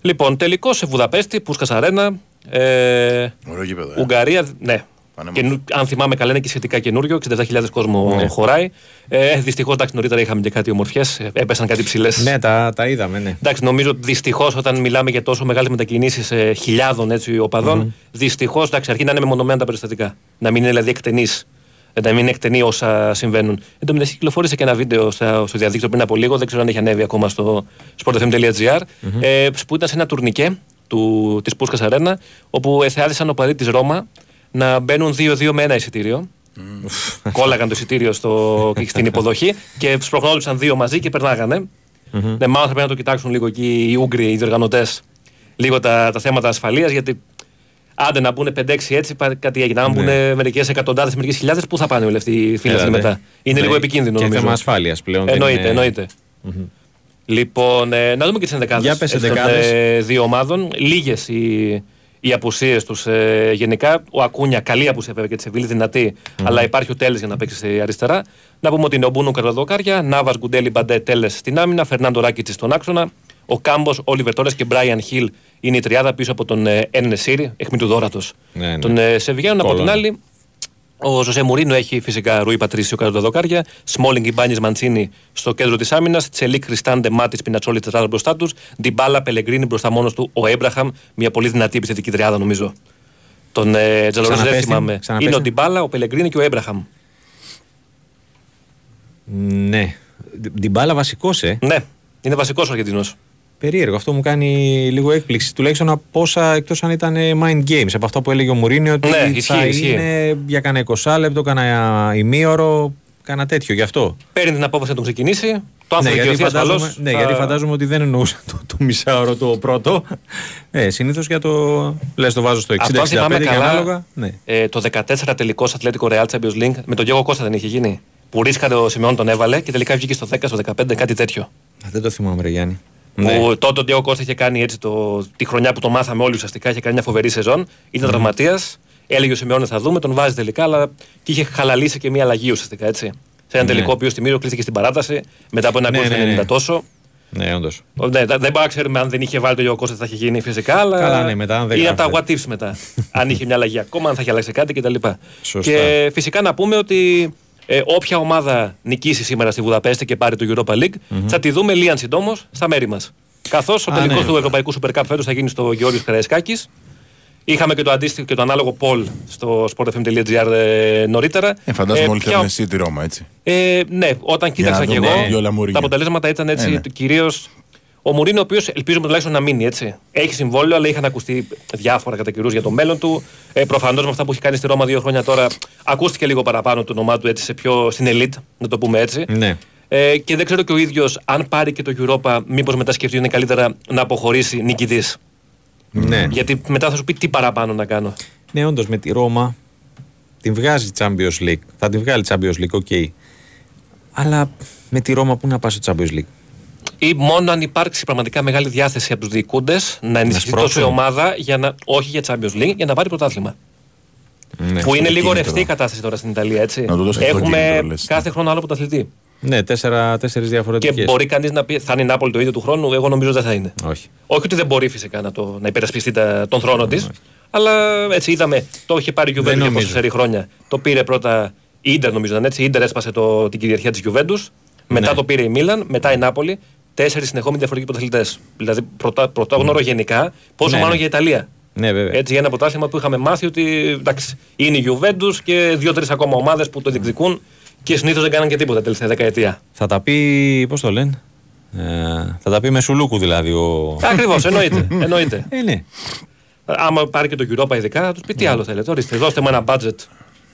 N: Λοιπόν, τελικός σε Βουδαπέστη, Πούσκας Αρένα. Ε,
B: Ωραίο γήπεδο. ε.
N: Ουγγαρία, ναι. Καινου- αν θυμάμαι καλά, είναι και σχετικά καινούριο. 67.000 κόσμο
A: Ναι.
N: χωράει. Ε, Δυστυχώς, εντάξει, νωρίτερα είχαμε και κάτι ομορφιές. Έπεσαν κάτι ψηλές.
A: Ναι, τα, τα είδαμε, ναι.
N: Εντάξει, νομίζω δυστυχώς όταν μιλάμε για τόσο μεγάλες μετακινήσεις ε, χιλιάδων έτσι, οπαδων
A: Μμμ.
N: δυστυχώς αρκεί να είναι μεμονωμένα τα περιστατικά. Να μην είναι δηλαδή εκτενείς. Να μην είναι εκτενή όσα συμβαίνουν. Εν τω μεταξύ, κυκλοφόρησε και ένα βίντεο στα- στο διαδίκτυο πριν από λίγο, δεν ξέρω αν έχει ανέβει ακόμα στο sportfm.gr,
A: Μμμ.
N: ε, που ήταν σε ένα τουρνικέ του, της Πούσκας Αρένα, όπου εθεάδησαν οπαδοί της Ρώμα να μπαίνουν 2-2 με ένα εισιτήριο. Κόλλαγαν το εισιτήριο στο, στην υποδοχή και σπροχνόντουσαν δύο μαζί και περνάγανε. Ναι, μάλλον θα πρέπει να το κοιτάξουν λίγο εκεί οι Ούγγροι, οι διοργανωτές, λίγο τα, τα θέματα ασφαλείας. Γιατί άντε να μπουν 5-6 έτσι, πα- κάτι έγινε. Αν
A: Ναι.
N: μπουν μερικές εκατοντάδες, μερικές χιλιάδες, πού θα πάνε όλοι αυτοί οι φίλοι
A: Έλατε.
N: μετά. Είναι
A: Ναι,
N: λίγο επικίνδυνο
A: και
N: νομίζω.
A: θέμα ασφάλειας πλέον, δεν
N: Εννοείται,
A: είναι-
N: εννοείται.
A: Μμμ.
N: Λοιπόν, ε, να δούμε και τις ενδεκάδες
A: Για πες
N: των
A: ενδεκάδες.
N: ε, δύο ομάδων. Λίγες οι, οι απουσίες τους ε, γενικά. Ο Ακούνια, καλή απουσία βέβαια και τη Σεβίλη, δυνατή, αλλά υπάρχει ο Τέλε για να παίξει σε αριστερά. Να πούμε ότι είναι ο Μπούνου Καραδοκάρια, Νάβα Γκουντέλη Μπαντέ Τέλες στην άμυνα, Φερνάντο Ράκητση στον άξονα. Ο Κάμπος, Όλιβερ Τόρες και Μπράιαν Χιλ είναι η τριάδα πίσω από τον ε, Εννεσίρη, εχμή του δόρατος.
A: Ναι, ναι.
N: Τον ε, Σεβιγιάνο από την
A: Κόλλον.
N: άλλη. Ο Ζωσέ Μουρίνο έχει φυσικά Ρουί Πατρίσιο κάτω τα δοκάρια. Σμόλινγκ Ιμπάνι Μαντσίνη στο κέντρο της άμυνας. Τσελίκ Κριστάντε Μάτι Πινατσόλη τετράδα μπροστά τους. Ντιμπάλα Πελεγκρίνη μπροστά μόνος του. Ο Έμπραχαμ. Μια πολύ δυνατή επιθετική τριάδα νομίζω. Τον ε, Τζαλορίζ δεν
A: Ξαναπες την,
N: θυμάμαι.
A: ξαναπες
N: Είναι ο
A: την.
N: Ντιμπάλα, ο Πελεγκρίνη και ο Έμπραχαμ.
A: Ναι. Την μπάλα βασικός, ε.
N: Ναι, είναι βασικός ο Αργεντινός.
A: Περίεργο. Αυτό μου κάνει λίγο έκπληξη. Τουλάχιστον από όσα εκτός αν ήταν ε, mind games. Από αυτό που έλεγε ο Μουρίνιο ότι
N: Ναι,
A: θα
N: ισχύει, ισχύει.
A: είναι για κανένα 20 λεπτό, κανένα ημίωρο, κανένα τέτοιο. Γι' αυτό.
N: Παίρνει την απόφαση να τον ξεκινήσει. Το αν θα
A: γιατί
N: δικαιωθεί
A: φαντάζομαι,
N: ασφαλώς.
A: ναι, γιατί φαντάζομαι ότι δεν εννοούσα το, το μισάωρο το πρώτο. Ε, Συνήθως για το. Λες, το βάζω στο 60-65
N: Αυτό αν θυμάμαι
A: και
N: καλά,
A: ανάλογα. Ναι.
N: ε, το 14 τελικό Ατλέτικο Real Champions League με τον Διώγο Κώστα δεν είχε γίνει. Που ρίσκαρε ο Σιμεών τον έβαλε και τελικά βγήκε στο 10, στο 15, κάτι τέτοιο.
A: Α, Δεν το θυμάμαι, ρε Γιάννη.
N: Που
A: Ναι.
N: τότε ο Διώγο Κώστα είχε κάνει έτσι το, τη χρονιά που το μάθαμε όλοι ουσιαστικά, είχε κάνει μια φοβερή σεζόν. Ήταν
A: Μμμ.
N: τραυματίας. Έλεγε ο Σιμεών θα δούμε, τον βάζει τελικά, αλλά και είχε χαλαλήσει και μια αλλαγή ουσιαστικά έτσι. Σε ένα
A: Ναι.
N: τελικό ο οποίο στη Μύρο κλείστηκε στην παράταση μετά από ένα
A: Ναι,
N: γκολ στο
A: ναι, ναι.
N: 90 τόσο.
A: Ναι, όντως.
N: Ο, Ναι, δεν μπορούμε να ξέρουμε αν δεν είχε βάλει το Γιώργο Κώστα θα είχε γίνει φυσικά, αλλά
A: Καλά, ναι, μετά αν δεν
N: είναι από τα
A: γράφεται.
N: what ifs μετά. αν είχε μια αλλαγή ακόμα, αν θα είχε αλλάξει κάτι κτλ.
A: Σωστά.
N: Και φυσικά να πούμε ότι ε, όποια ομάδα νικήσει σήμερα στη Βουδαπέστη και πάρει το Europa League, θα τη δούμε λίαν συντόμως στα μέρη μας. Καθώς ο
A: Α,
N: τελικός
A: ναι.
N: του Ευρωπαϊκού Super Cup φέτος θα γίνει στο Γεώργιο Καραϊσκάκη. Είχαμε και το αντίστοιχο και το ανάλογο poll στο sportfm.gr ε, νωρίτερα.
B: Ε, φαντάζομαι
N: Ε,
B: όλοι
N: ποια-
B: θέλουν εσύ τη Ρώμα, έτσι.
N: ε, ναι, όταν κοίταξα
B: να
N: κι
B: δούμε
N: εγώ,
B: δυο λαμουρίνια.
N: τα αποτελέσματα ήταν έτσι
B: Ε, ναι.
N: κυρίως. Ο Μουρίνο, ο οποίος ελπίζουμε τουλάχιστον να μείνει έτσι. Έχει συμβόλαιο, αλλά είχαν ακουστεί διάφορα κατά καιρούς για το μέλλον του. Ε, Προφανώς με αυτά που έχει κάνει στη Ρώμα δύο χρόνια τώρα, ακούστηκε λίγο παραπάνω το όνομά του έτσι, σε πιο, στην ελίτ, να το πούμε έτσι.
A: Ναι.
N: Ε, και δεν ξέρω και ο ίδιος, αν πάρει και το Europa, μήπως μετά σκεφτεί ότι είναι καλύτερα να αποχωρήσει νικητής.
A: Ναι.
N: Γιατί μετά θα σου πει τι παραπάνω να κάνω.
A: Ναι, όντως με τη Ρώμα την βγάζει Champions League. Θα την βγάλει Champions League, ok. Αλλά με τη Ρώμα πού να πας στο Champions League;
N: Ή μόνο αν υπάρξει πραγματικά μεγάλη διάθεση από τους διοικούντες να ενισχυθεί
A: σπρώξουν.
N: τόσο η ομάδα για να, όχι για Champions League, για να πάρει πρωτάθλημα.
A: Ναι.
N: που είναι
B: το
N: λίγο
B: κίνητρο.
N: ρευστή η κατάσταση τώρα στην Ιταλία, έτσι.
B: Να του δώσει αυτό το
N: Έχουμε
B: κίνητρο, λες.
N: κάθε χρόνο άλλο πρωταθλητή.
A: Ναι, τέσσερα, τέσσερις
N: Και
A: διαφορετικές.
N: μπορεί κανείς να πει θα είναι η Νάπολη το ίδιο του χρόνου, εγώ νομίζω δεν θα είναι.
A: Όχι.
N: Όχι ότι δεν μπορεί φυσικά να, το, να υπερασπιστεί τα, τον θρόνο της, αλλά έτσι είδαμε. Το είχε πάρει η Juventus για
A: νομίζω.
N: πόσα σερή χρόνια. Το πήρε πρώτα η Ιντερ, νομίζω ήταν έτσι. Η Ιντερ έσπασε το, την κυριαρχία της Juventus. Μετά
A: Ναι.
N: το πήρε η Μίλαν, μετά η Νάπολη. Τέσσερις συνεχόμενοι διαφορετικοί πρωταθλητές. Δηλαδή πρωτά, πρωτόγνωρο γενικά, πόσο
A: Ναι,
N: μάλλον
A: ναι.
N: για Ιταλία.
A: Ναι, βέβαια.
N: Έτσι για ένα πρωτάθλημα που είχαμε μάθει ότι εντάξει, είναι η Juventus και δύο-τρεις ακόμα ομάδες που το διεκδικούν και συνήθως δεν κάναν και τίποτα τελευταία δεκαετία.
A: Θα τα πει, πώς το λένε, ε, θα τα πει με σουλούκου δηλαδή ο...
N: Ακριβώς, εννοείται. εννοείται.
A: Ε, ναι.
N: Άμα πάρει και το Europa ειδικά, θα τους πει τι άλλο θέλετε. Ορίστε, δώστε μου ένα budget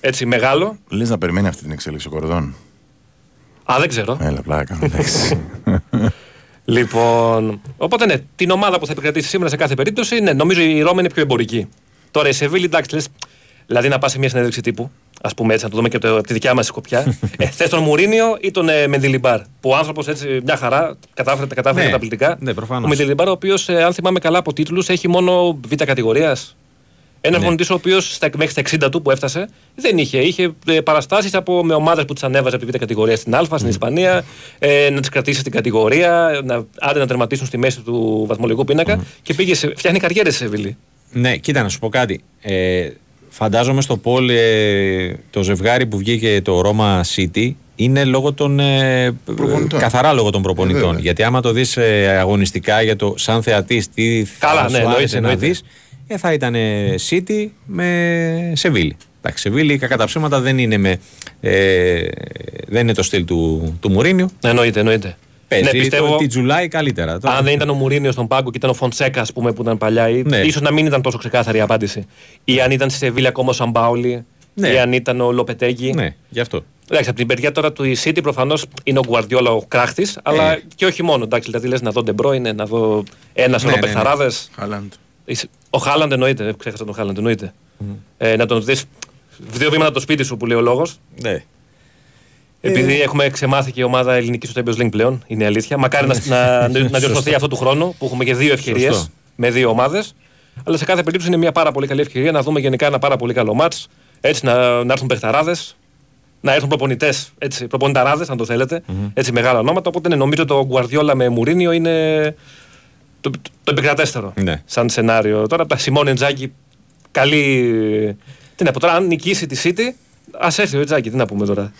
N: έτσι μεγάλο.
B: Λες να περιμένει αυτή την εξέλιξη ο Κορδόν.
N: Α, δεν ξέρω.
B: Έλα, πλάκα. εντάξει.
N: Λοιπόν, οπότε ναι, την ομάδα που θα επικρατήσει σήμερα σε κάθε περίπτωση, ναι, νομίζω η Ρώμα είναι πιο εμπορική. Τώρα η Σεβίλη, εντάξει, λες, δηλαδή να πας σε μια συνέντευξη τύπου, ας πούμε έτσι, να το δούμε και από, το- από τη δικιά μας σκοπιά. ε, Θες τον Μουρίνιο ή τον ε, Μεντιλιμπάρ. Που ο άνθρωπος έτσι μια χαρά κατάφερε, τα κατάφερε
A: Ναι,
N: καταπληκτικά.
A: ναι, προφανώς.
N: Ο Μεντιλιμπάρ, ο οποίος, αν θυμάμαι καλά από τίτλους, έχει μόνο β' κατηγορίας. Ένα
A: Ναι.
N: ναι. ο οποίος μέχρι στα 60 του που έφτασε δεν είχε. Είχε ε, παραστάσεις από, με ομάδες που τις ανέβαζε από τη β' κατηγορία στην Α, στην Ισπανία, ε, να τις κρατήσει στην κατηγορία, να, άντε να τερματίσουν στη μέση του βαθμολογικού πίνακα και πήγε σε, φτιάχνει καριέρε σε Σεβίλη.
A: Ναι, κοίτα να σου πω κάτι. Ε, φαντάζομαι στο Πολ ε, το ζευγάρι που βγήκε το Ρώμα City είναι λόγω των. Ε,
B: Προπονητών.
A: καθαρά λόγω των προπονητών.
B: βέβαια.
A: Γιατί άμα το δεις αγωνιστικά για το σαν θεατής, τι
N: Καλά,
A: θα
N: ναι,
A: σου
N: εννοείται,
A: άρεσε να
N: εννοείται.
A: δεις, ε, θα ήταν ε, City με Σεβίλη. Εντάξει, Σεβίλη κακά τα ψέματα δεν είναι, με, ε, δεν είναι το στυλ του, του Μουρίνιου.
N: Εννοείται, εννοείται.
A: Παίζει
N: ναι,
A: το,
N: πιστεύω,
A: τη Τζουλάι καλύτερα. Τώρα-
N: αν δεν ήταν ο Μουρίνιος στον πάγκο και ήταν ο Φοντσέκα, ας πούμε, που ήταν παλιά, ή
A: Ναι.
N: ίσως να μην ήταν τόσο ξεκάθαρη η απάντηση. Ή αν ήταν στη Σεβίλη ακόμα ο Σαμπάουλη,
A: Ναι.
N: ή αν ήταν ο Λοπετέγγι.
A: Ναι, γι' αυτό.
N: Εντάξει, από την παιδιά τώρα του η City προφανώς είναι ο Γκουαρδιόλα ο κράχτης, αλλά
A: Ε.
N: και όχι μόνο. Εντάξει, δηλαδή λες να δω Ντεμπρόινε, να δω ένας σωρό
A: Ναι, ναι, ναι.
N: Παιχταράδε.
B: Χάλαντ.
N: Ο Χάλαντ εννοείται, ξέχασα τον Χάλαντ εννοείται. Ε, να τον δεις δύο βήματα από το σπίτι σου που λέει ο λόγος.
A: Ναι.
N: Επειδή έχουμε ξεμάθει και η ομάδα ελληνικής στο Champions League πλέον, είναι η αλήθεια. Μακάρι να, να, να διορθωθεί
A: Σωστό.
N: αυτό του χρόνου που έχουμε και δύο ευκαιρίες
A: Σωστό.
N: με δύο ομάδες. Αλλά σε κάθε περίπτωση είναι μια πάρα πολύ καλή ευκαιρία να δούμε γενικά ένα πάρα πολύ καλό μάτς. Έτσι να, να έρθουν παιχταράδες, να έρθουν προπονητές, προπονηταράδες, αν το θελετε έτσι μεγάλα ονόματα. Οπότε ναι, νομίζω το Γκουαρδιόλα με Μουρίνιο είναι το, το, το επικρατέστερο
A: Ναι.
N: σαν σενάριο. Τώρα τα Σιμών Εντζάκη, καλή. Τι να πω τώρα, αν νικήσει τη City, ας έρθει ο Εντζάκη, τι να πούμε τώρα.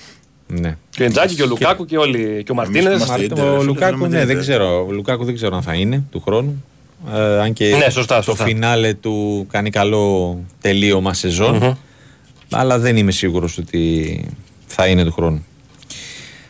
A: Ναι.
N: Και ο Εντζάκη και ο Λουκάκου και όλοι. Και ο Μαρτίνες.
A: Ο Λουκάκου, ναι, δεν ξέρω. Ο Λουκάκου δεν ξέρω αν θα είναι του χρόνου. Ε, αν και
N: Ναι, σωστά,
A: το
N: σωστά.
A: φινάλε του κάνει καλό τελείωμα σεζόν. Αλλά δεν είμαι σίγουρος ότι θα είναι του χρόνου.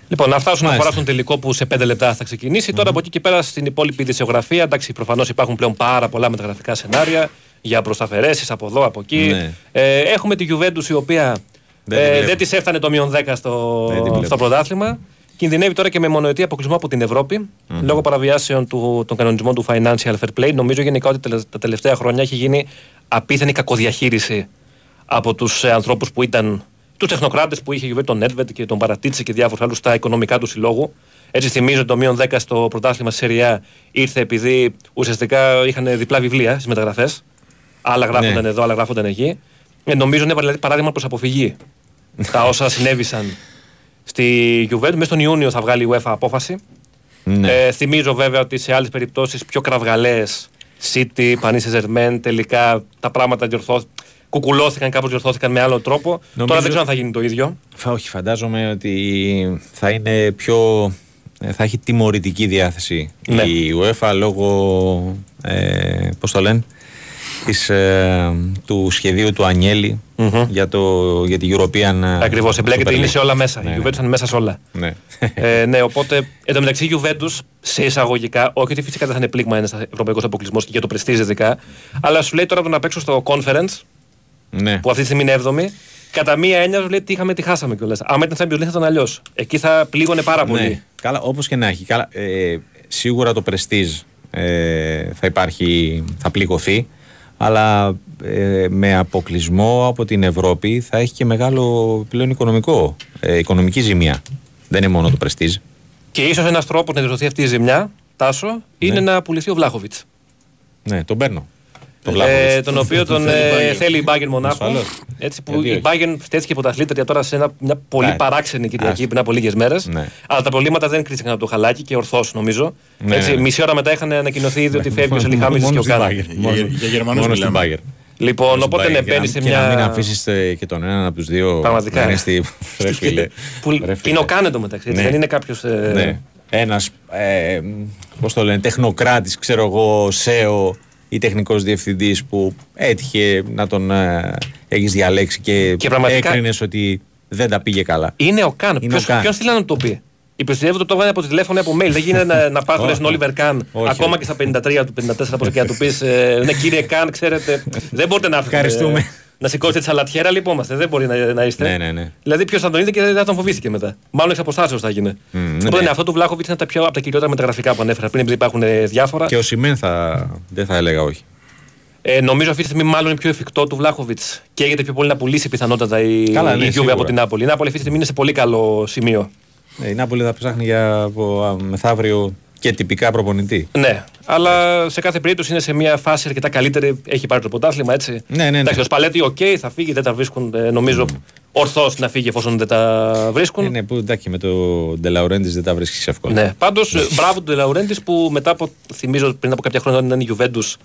N: Λοιπόν, αυτά όσον
A: Μάλιστα.
N: αφορά στον τελικό που σε 5 λεπτά θα ξεκινήσει. Τώρα από εκεί και πέρα στην υπόλοιπη ειδησιογραφία, εντάξει, προφανώς υπάρχουν πλέον πάρα πολλά μεταγραφικά σενάρια για προσταφαιρέσει από εδώ, από εκεί.
A: Ναι.
N: Ε, έχουμε τη Juventus η οποία
A: Δεν τη
N: ε,
A: βλέπω.
N: δεν της έφτανε το μείον 10 στο,
A: Δεν τη βλέπω.
N: στο πρωτάθλημα. Κινδυνεύει τώρα και με μονοετή αποκλεισμό από την ευρωπη λόγω παραβιάσεων του, των κανονισμών του Financial Fair Play. Νομίζω γενικά ότι τελε- τα τελευταία χρόνια έχει γίνει απίθανη κακοδιαχείριση από τους ανθρώπους που ήταν. Τους τεχνοκράτες που είχε η Juventus, τον Nedved και τον Παρατίτση και διάφορους άλλους στα οικονομικά του συλλόγου. Έτσι θυμίζω ότι το μείον 10 στο πρωτάθλημα στη Σεριά ήρθε επειδή ουσιαστικά είχαν διπλά βιβλία στις μεταγραφές. Άλλα γράφονταν
A: Ναι.
N: εδώ, άλλα γράφονταν εκεί. Ε, νομίζω είναι δηλαδή παράδειγμα προς αποφυγή. τα όσα συνέβησαν στη Juventus. Μέσα στον Ιούνιο θα βγάλει η UEFA απόφαση.
A: Ναι.
N: Ε, θυμίζω βέβαια ότι σε άλλες περιπτώσεις πιο κραυγαλές, City, Paris Saint-Germain, τελικά τα πράγματα διορθώθηκαν. Κουκουλώθηκαν, κάπως διορθώθηκαν με άλλο τρόπο. Τώρα δεν ξέρω αν θα γίνει το ίδιο.
A: Φα- Όχι, φαντάζομαι ότι θα είναι πιο. ε, θα έχει τιμωρητική διάθεση
N: Ναι.
A: η UEFA λόγω. Ε, πώς το λένε, της, ε, του σχεδίου του ανιελη για, το, για την European
N: Ακριβώς, εμπλέκεται,
A: Super
N: είναι
A: League.
N: σε όλα μέσα.
A: Ναι,
N: η
A: ναι.
N: Juventus είναι μέσα σε όλα.
A: Ναι.
N: ε, ναι, οπότε εν τω μεταξύ η Juventus σε εισαγωγικά, όχι ότι φυσικά δεν θα είναι πλήγμα ένας ευρωπαϊκός αποκλεισμός και για το πρεστίζ ειδικά, αλλά σου λέει τώρα το να παίξω στο conference,
A: ναι.
N: που αυτή τη στιγμή είναι 7η, κατά μία έννοια σου λέει τι είχαμε, τι χάσαμε κιόλας. Άμα ήταν Champions League θα ήταν αλλιώς. Εκεί θα πλήγωνε πάρα πολύ.
A: Ναι, καλά, όπως και να έχει. Καλά, ε, σίγουρα το πρεστίζ ε, θα υπάρχει, θα πληγωθεί, αλλά ε, με αποκλεισμό από την Ευρώπη θα έχει και μεγάλο πλέον οικονομικό, ε, οικονομική ζημία. Δεν είναι μόνο το πρεστίζ.
N: Και ίσως ένας τρόπος να διορθωθεί αυτή η ζημιά, Τάσο, είναι να πουληθεί ο Βλάχοβιτς.
A: Ναι, τον παίρνω. Το
N: Ε,
A: Βλάχοβιτς.
N: τον οποίο τον
A: Θέλει η
N: ε,
A: Bayern.
N: θέλει η Bayern Μονάχο.
A: Ασφαλώς.
N: Έτσι που
A: Γιατί
N: η
A: όχι.
N: Bayern στέθηκε πρωταθλήτρια τώρα σε ένα, μια πολύ
A: Ναι.
N: παράξενη Κυριακή
A: Άστο.
N: πριν από λίγες μέρες.
A: Ναι.
N: Αλλά τα προβλήματα δεν κρίστηκαν από το χαλάκι και ορθώς νομίζω.
A: Ναι,
N: Έτσι,
A: ναι.
N: Μισή ώρα μετά είχαν ανακοινωθεί ήδη ότι φεύγει ο Σελιχάμιδη και
A: Μόνο
N: ο
A: στην
N: Κάνα.
A: Bayern. Μόνο- μόνο στην Bayern.
N: Λοιπόν,
A: Μόνο στην
N: οπότε
A: Bayern.
N: ναι,
A: Και
N: μπαίνει
A: να-
N: σε
A: Και να μην
N: μια.
A: αφήσει και τον έναν από τους δύο.
N: Πραγματικά.
A: Να είναι στη. Ρε φίλε.
N: Που
A: Ρε φίλε.
N: είναι ο Κάνετο μεταξύ. έτσι,
A: Ναι.
N: Δεν είναι κάποιος.
A: Ναι. Ένας. Ε, Πώς το λένε, τεχνοκράτης, ξέρω εγώ, ΣΕΟ ή τεχνικός διευθυντής που έτυχε να τον ε, έχεις διαλέξει και,
N: Και πραγματικά-
A: έκρινες ότι δεν τα πήγε καλά.
N: Είναι ο Καν.
A: Είναι ο Καν.
N: Ποιος θέλει να το πει; Η Πιστεύω ότι το έβγαλε από τη τηλέφωνο ή από mail. Δεν γίνεται να, να πας
A: Όχι.
N: στον Όλιβερ Καν.
A: Όχι,
N: Ακόμα
A: όχι.
N: και στα 53 του, 54 πόσο και να του πεις. Ναι, κύριε Καν, ξέρετε. δεν μπορείτε να έρθετε.
A: Ευχαριστούμε.
N: Ε, να σηκώσετε τη σαλατιέρα, λυπόμαστε. Δεν μπορεί να, να είστε.
A: Ναι, ναι, ναι.
N: Δηλαδή, ποιος θα τον είδε και δεν θα τον φοβήθηκε μετά. Μάλλον εξ αποστάσεως θα γίνει. Οπότε
A: ναι.
N: ναι, αυτό του Βλάχοβιτς είναι τα πιο, από τα κυριότερα μεταγραφικά που ανέφερα πριν, επειδή υπάρχουν ε, διάφορα.
A: Και ο Σιμέν θα. Δεν θα έλεγα όχι.
N: Ε, νομίζω αυτή τη στιγμή μάλλον είναι πιο εφικτό του Βλάχοβιτς. Καίγεται πιο πολύ να πουλήσει πιθανότατα η,
A: Καλά, ναι,
N: η Juve
A: σίγουρα.
N: από την Νάπολη. Η Νάπολη αυτή τη στιγμή είναι σε πολύ καλό σημείο.
A: Ε, η Νάπολη θα ψάχνει για από, α, μεθαύριο και τυπικά προπονητή.
N: Ναι, αλλά σε κάθε περίπτωση είναι σε μια φάση αρκετά καλύτερη. Έχει πάρει το πρωτάθλημα έτσι.
A: Ναι, ναι, ναι.
N: Εντάξει, ο Σπαλέτη, οκ, θα φύγει, δεν τα βρίσκουν. ε, νομίζω ορθώς να φύγει εφόσον δεν τα βρίσκουν.
A: Ε, ναι, που εντάξει, με τον Ντε Λαουρέντις δεν τα βρίσκεις εύκολα.
N: Ναι. Πάντως, μπράβο του Ντε Λαουρέντις που μετά από. Θυμίζω πριν από κάποια χρόνια όταν ήταν η Juventus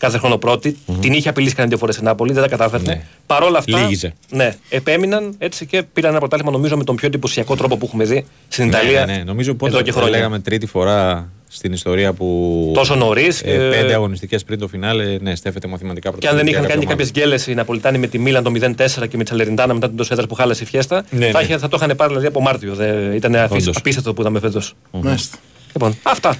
N: κάθε χρόνο πρώτη, την είχε απειλήσει κανένα δύο φορές η Νάπολη, δεν τα κατάφερνε.
A: Ναι.
N: Παρ' όλα αυτά.
A: Λίγιζε.
N: Ναι, επέμειναν έτσι και πήραν ένα πρωτάθλημα νομίζω με τον πιο εντυπωσιακό τρόπο που έχουμε δει στην
A: Ναι,
N: Ιταλία.
A: ναι, ναι. Νομίζω
N: εδώ
A: πότε
N: και
A: το
N: χρόνια.
A: λέγαμε τρίτη φορά στην ιστορία που.
N: Τόσο νωρίς,
A: Ε,
N: ε,
A: πέντε αγωνιστικές πριν το φινάλε, ναι, στέφεται μαθηματικά
N: Και αν δεν είχαν κάνει
A: κάποια
N: κάποιες γκέλες οι Ναπολιτάνοι με τη Μίλαν το 0-4 και με τη Σαλεριντάνα μετά την Τοσέδρα που χάλασε η φιέστα,
A: Ναι,
N: θα,
A: ναι.
N: είχε- θα το είχαν πάρει δηλαδή από Μάρτιο. Δε, ήταν αφήσ-
A: Όντως.
N: απίστευτο που είδαμε φέτος.
B: Μάλιστα.
N: Λοιπόν, αυτά.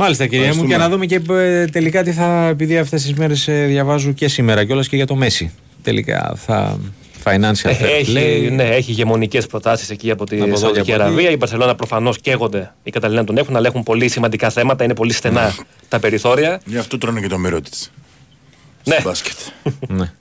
A: Μάλιστα, κυρία μου,
B: Ευχαριστούμε.
A: και να δούμε και ε, τελικά τι θα. Επειδή αυτές τις μέρες διαβάζω και σήμερα κιόλας και για το Μέση. Τελικά θα. Financial fair
N: Έχει,
A: play.
N: ναι, έχει ηγεμονικές προτάσεις εκεί από τη
A: Από εδώ και
N: Σαουδική
A: από εκεί.
N: Αραβία. Η Μπαρσελόνα προφανώς καίγονται. Οι Καταλινά τον έχουν, αλλά έχουν πολύ σημαντικά θέματα. Είναι πολύ στενά τα περιθώρια.
B: Γι' αυτό τρώνε και το μύρο της.
N: Ναι.
B: Μπάσκετ.
A: Ναι.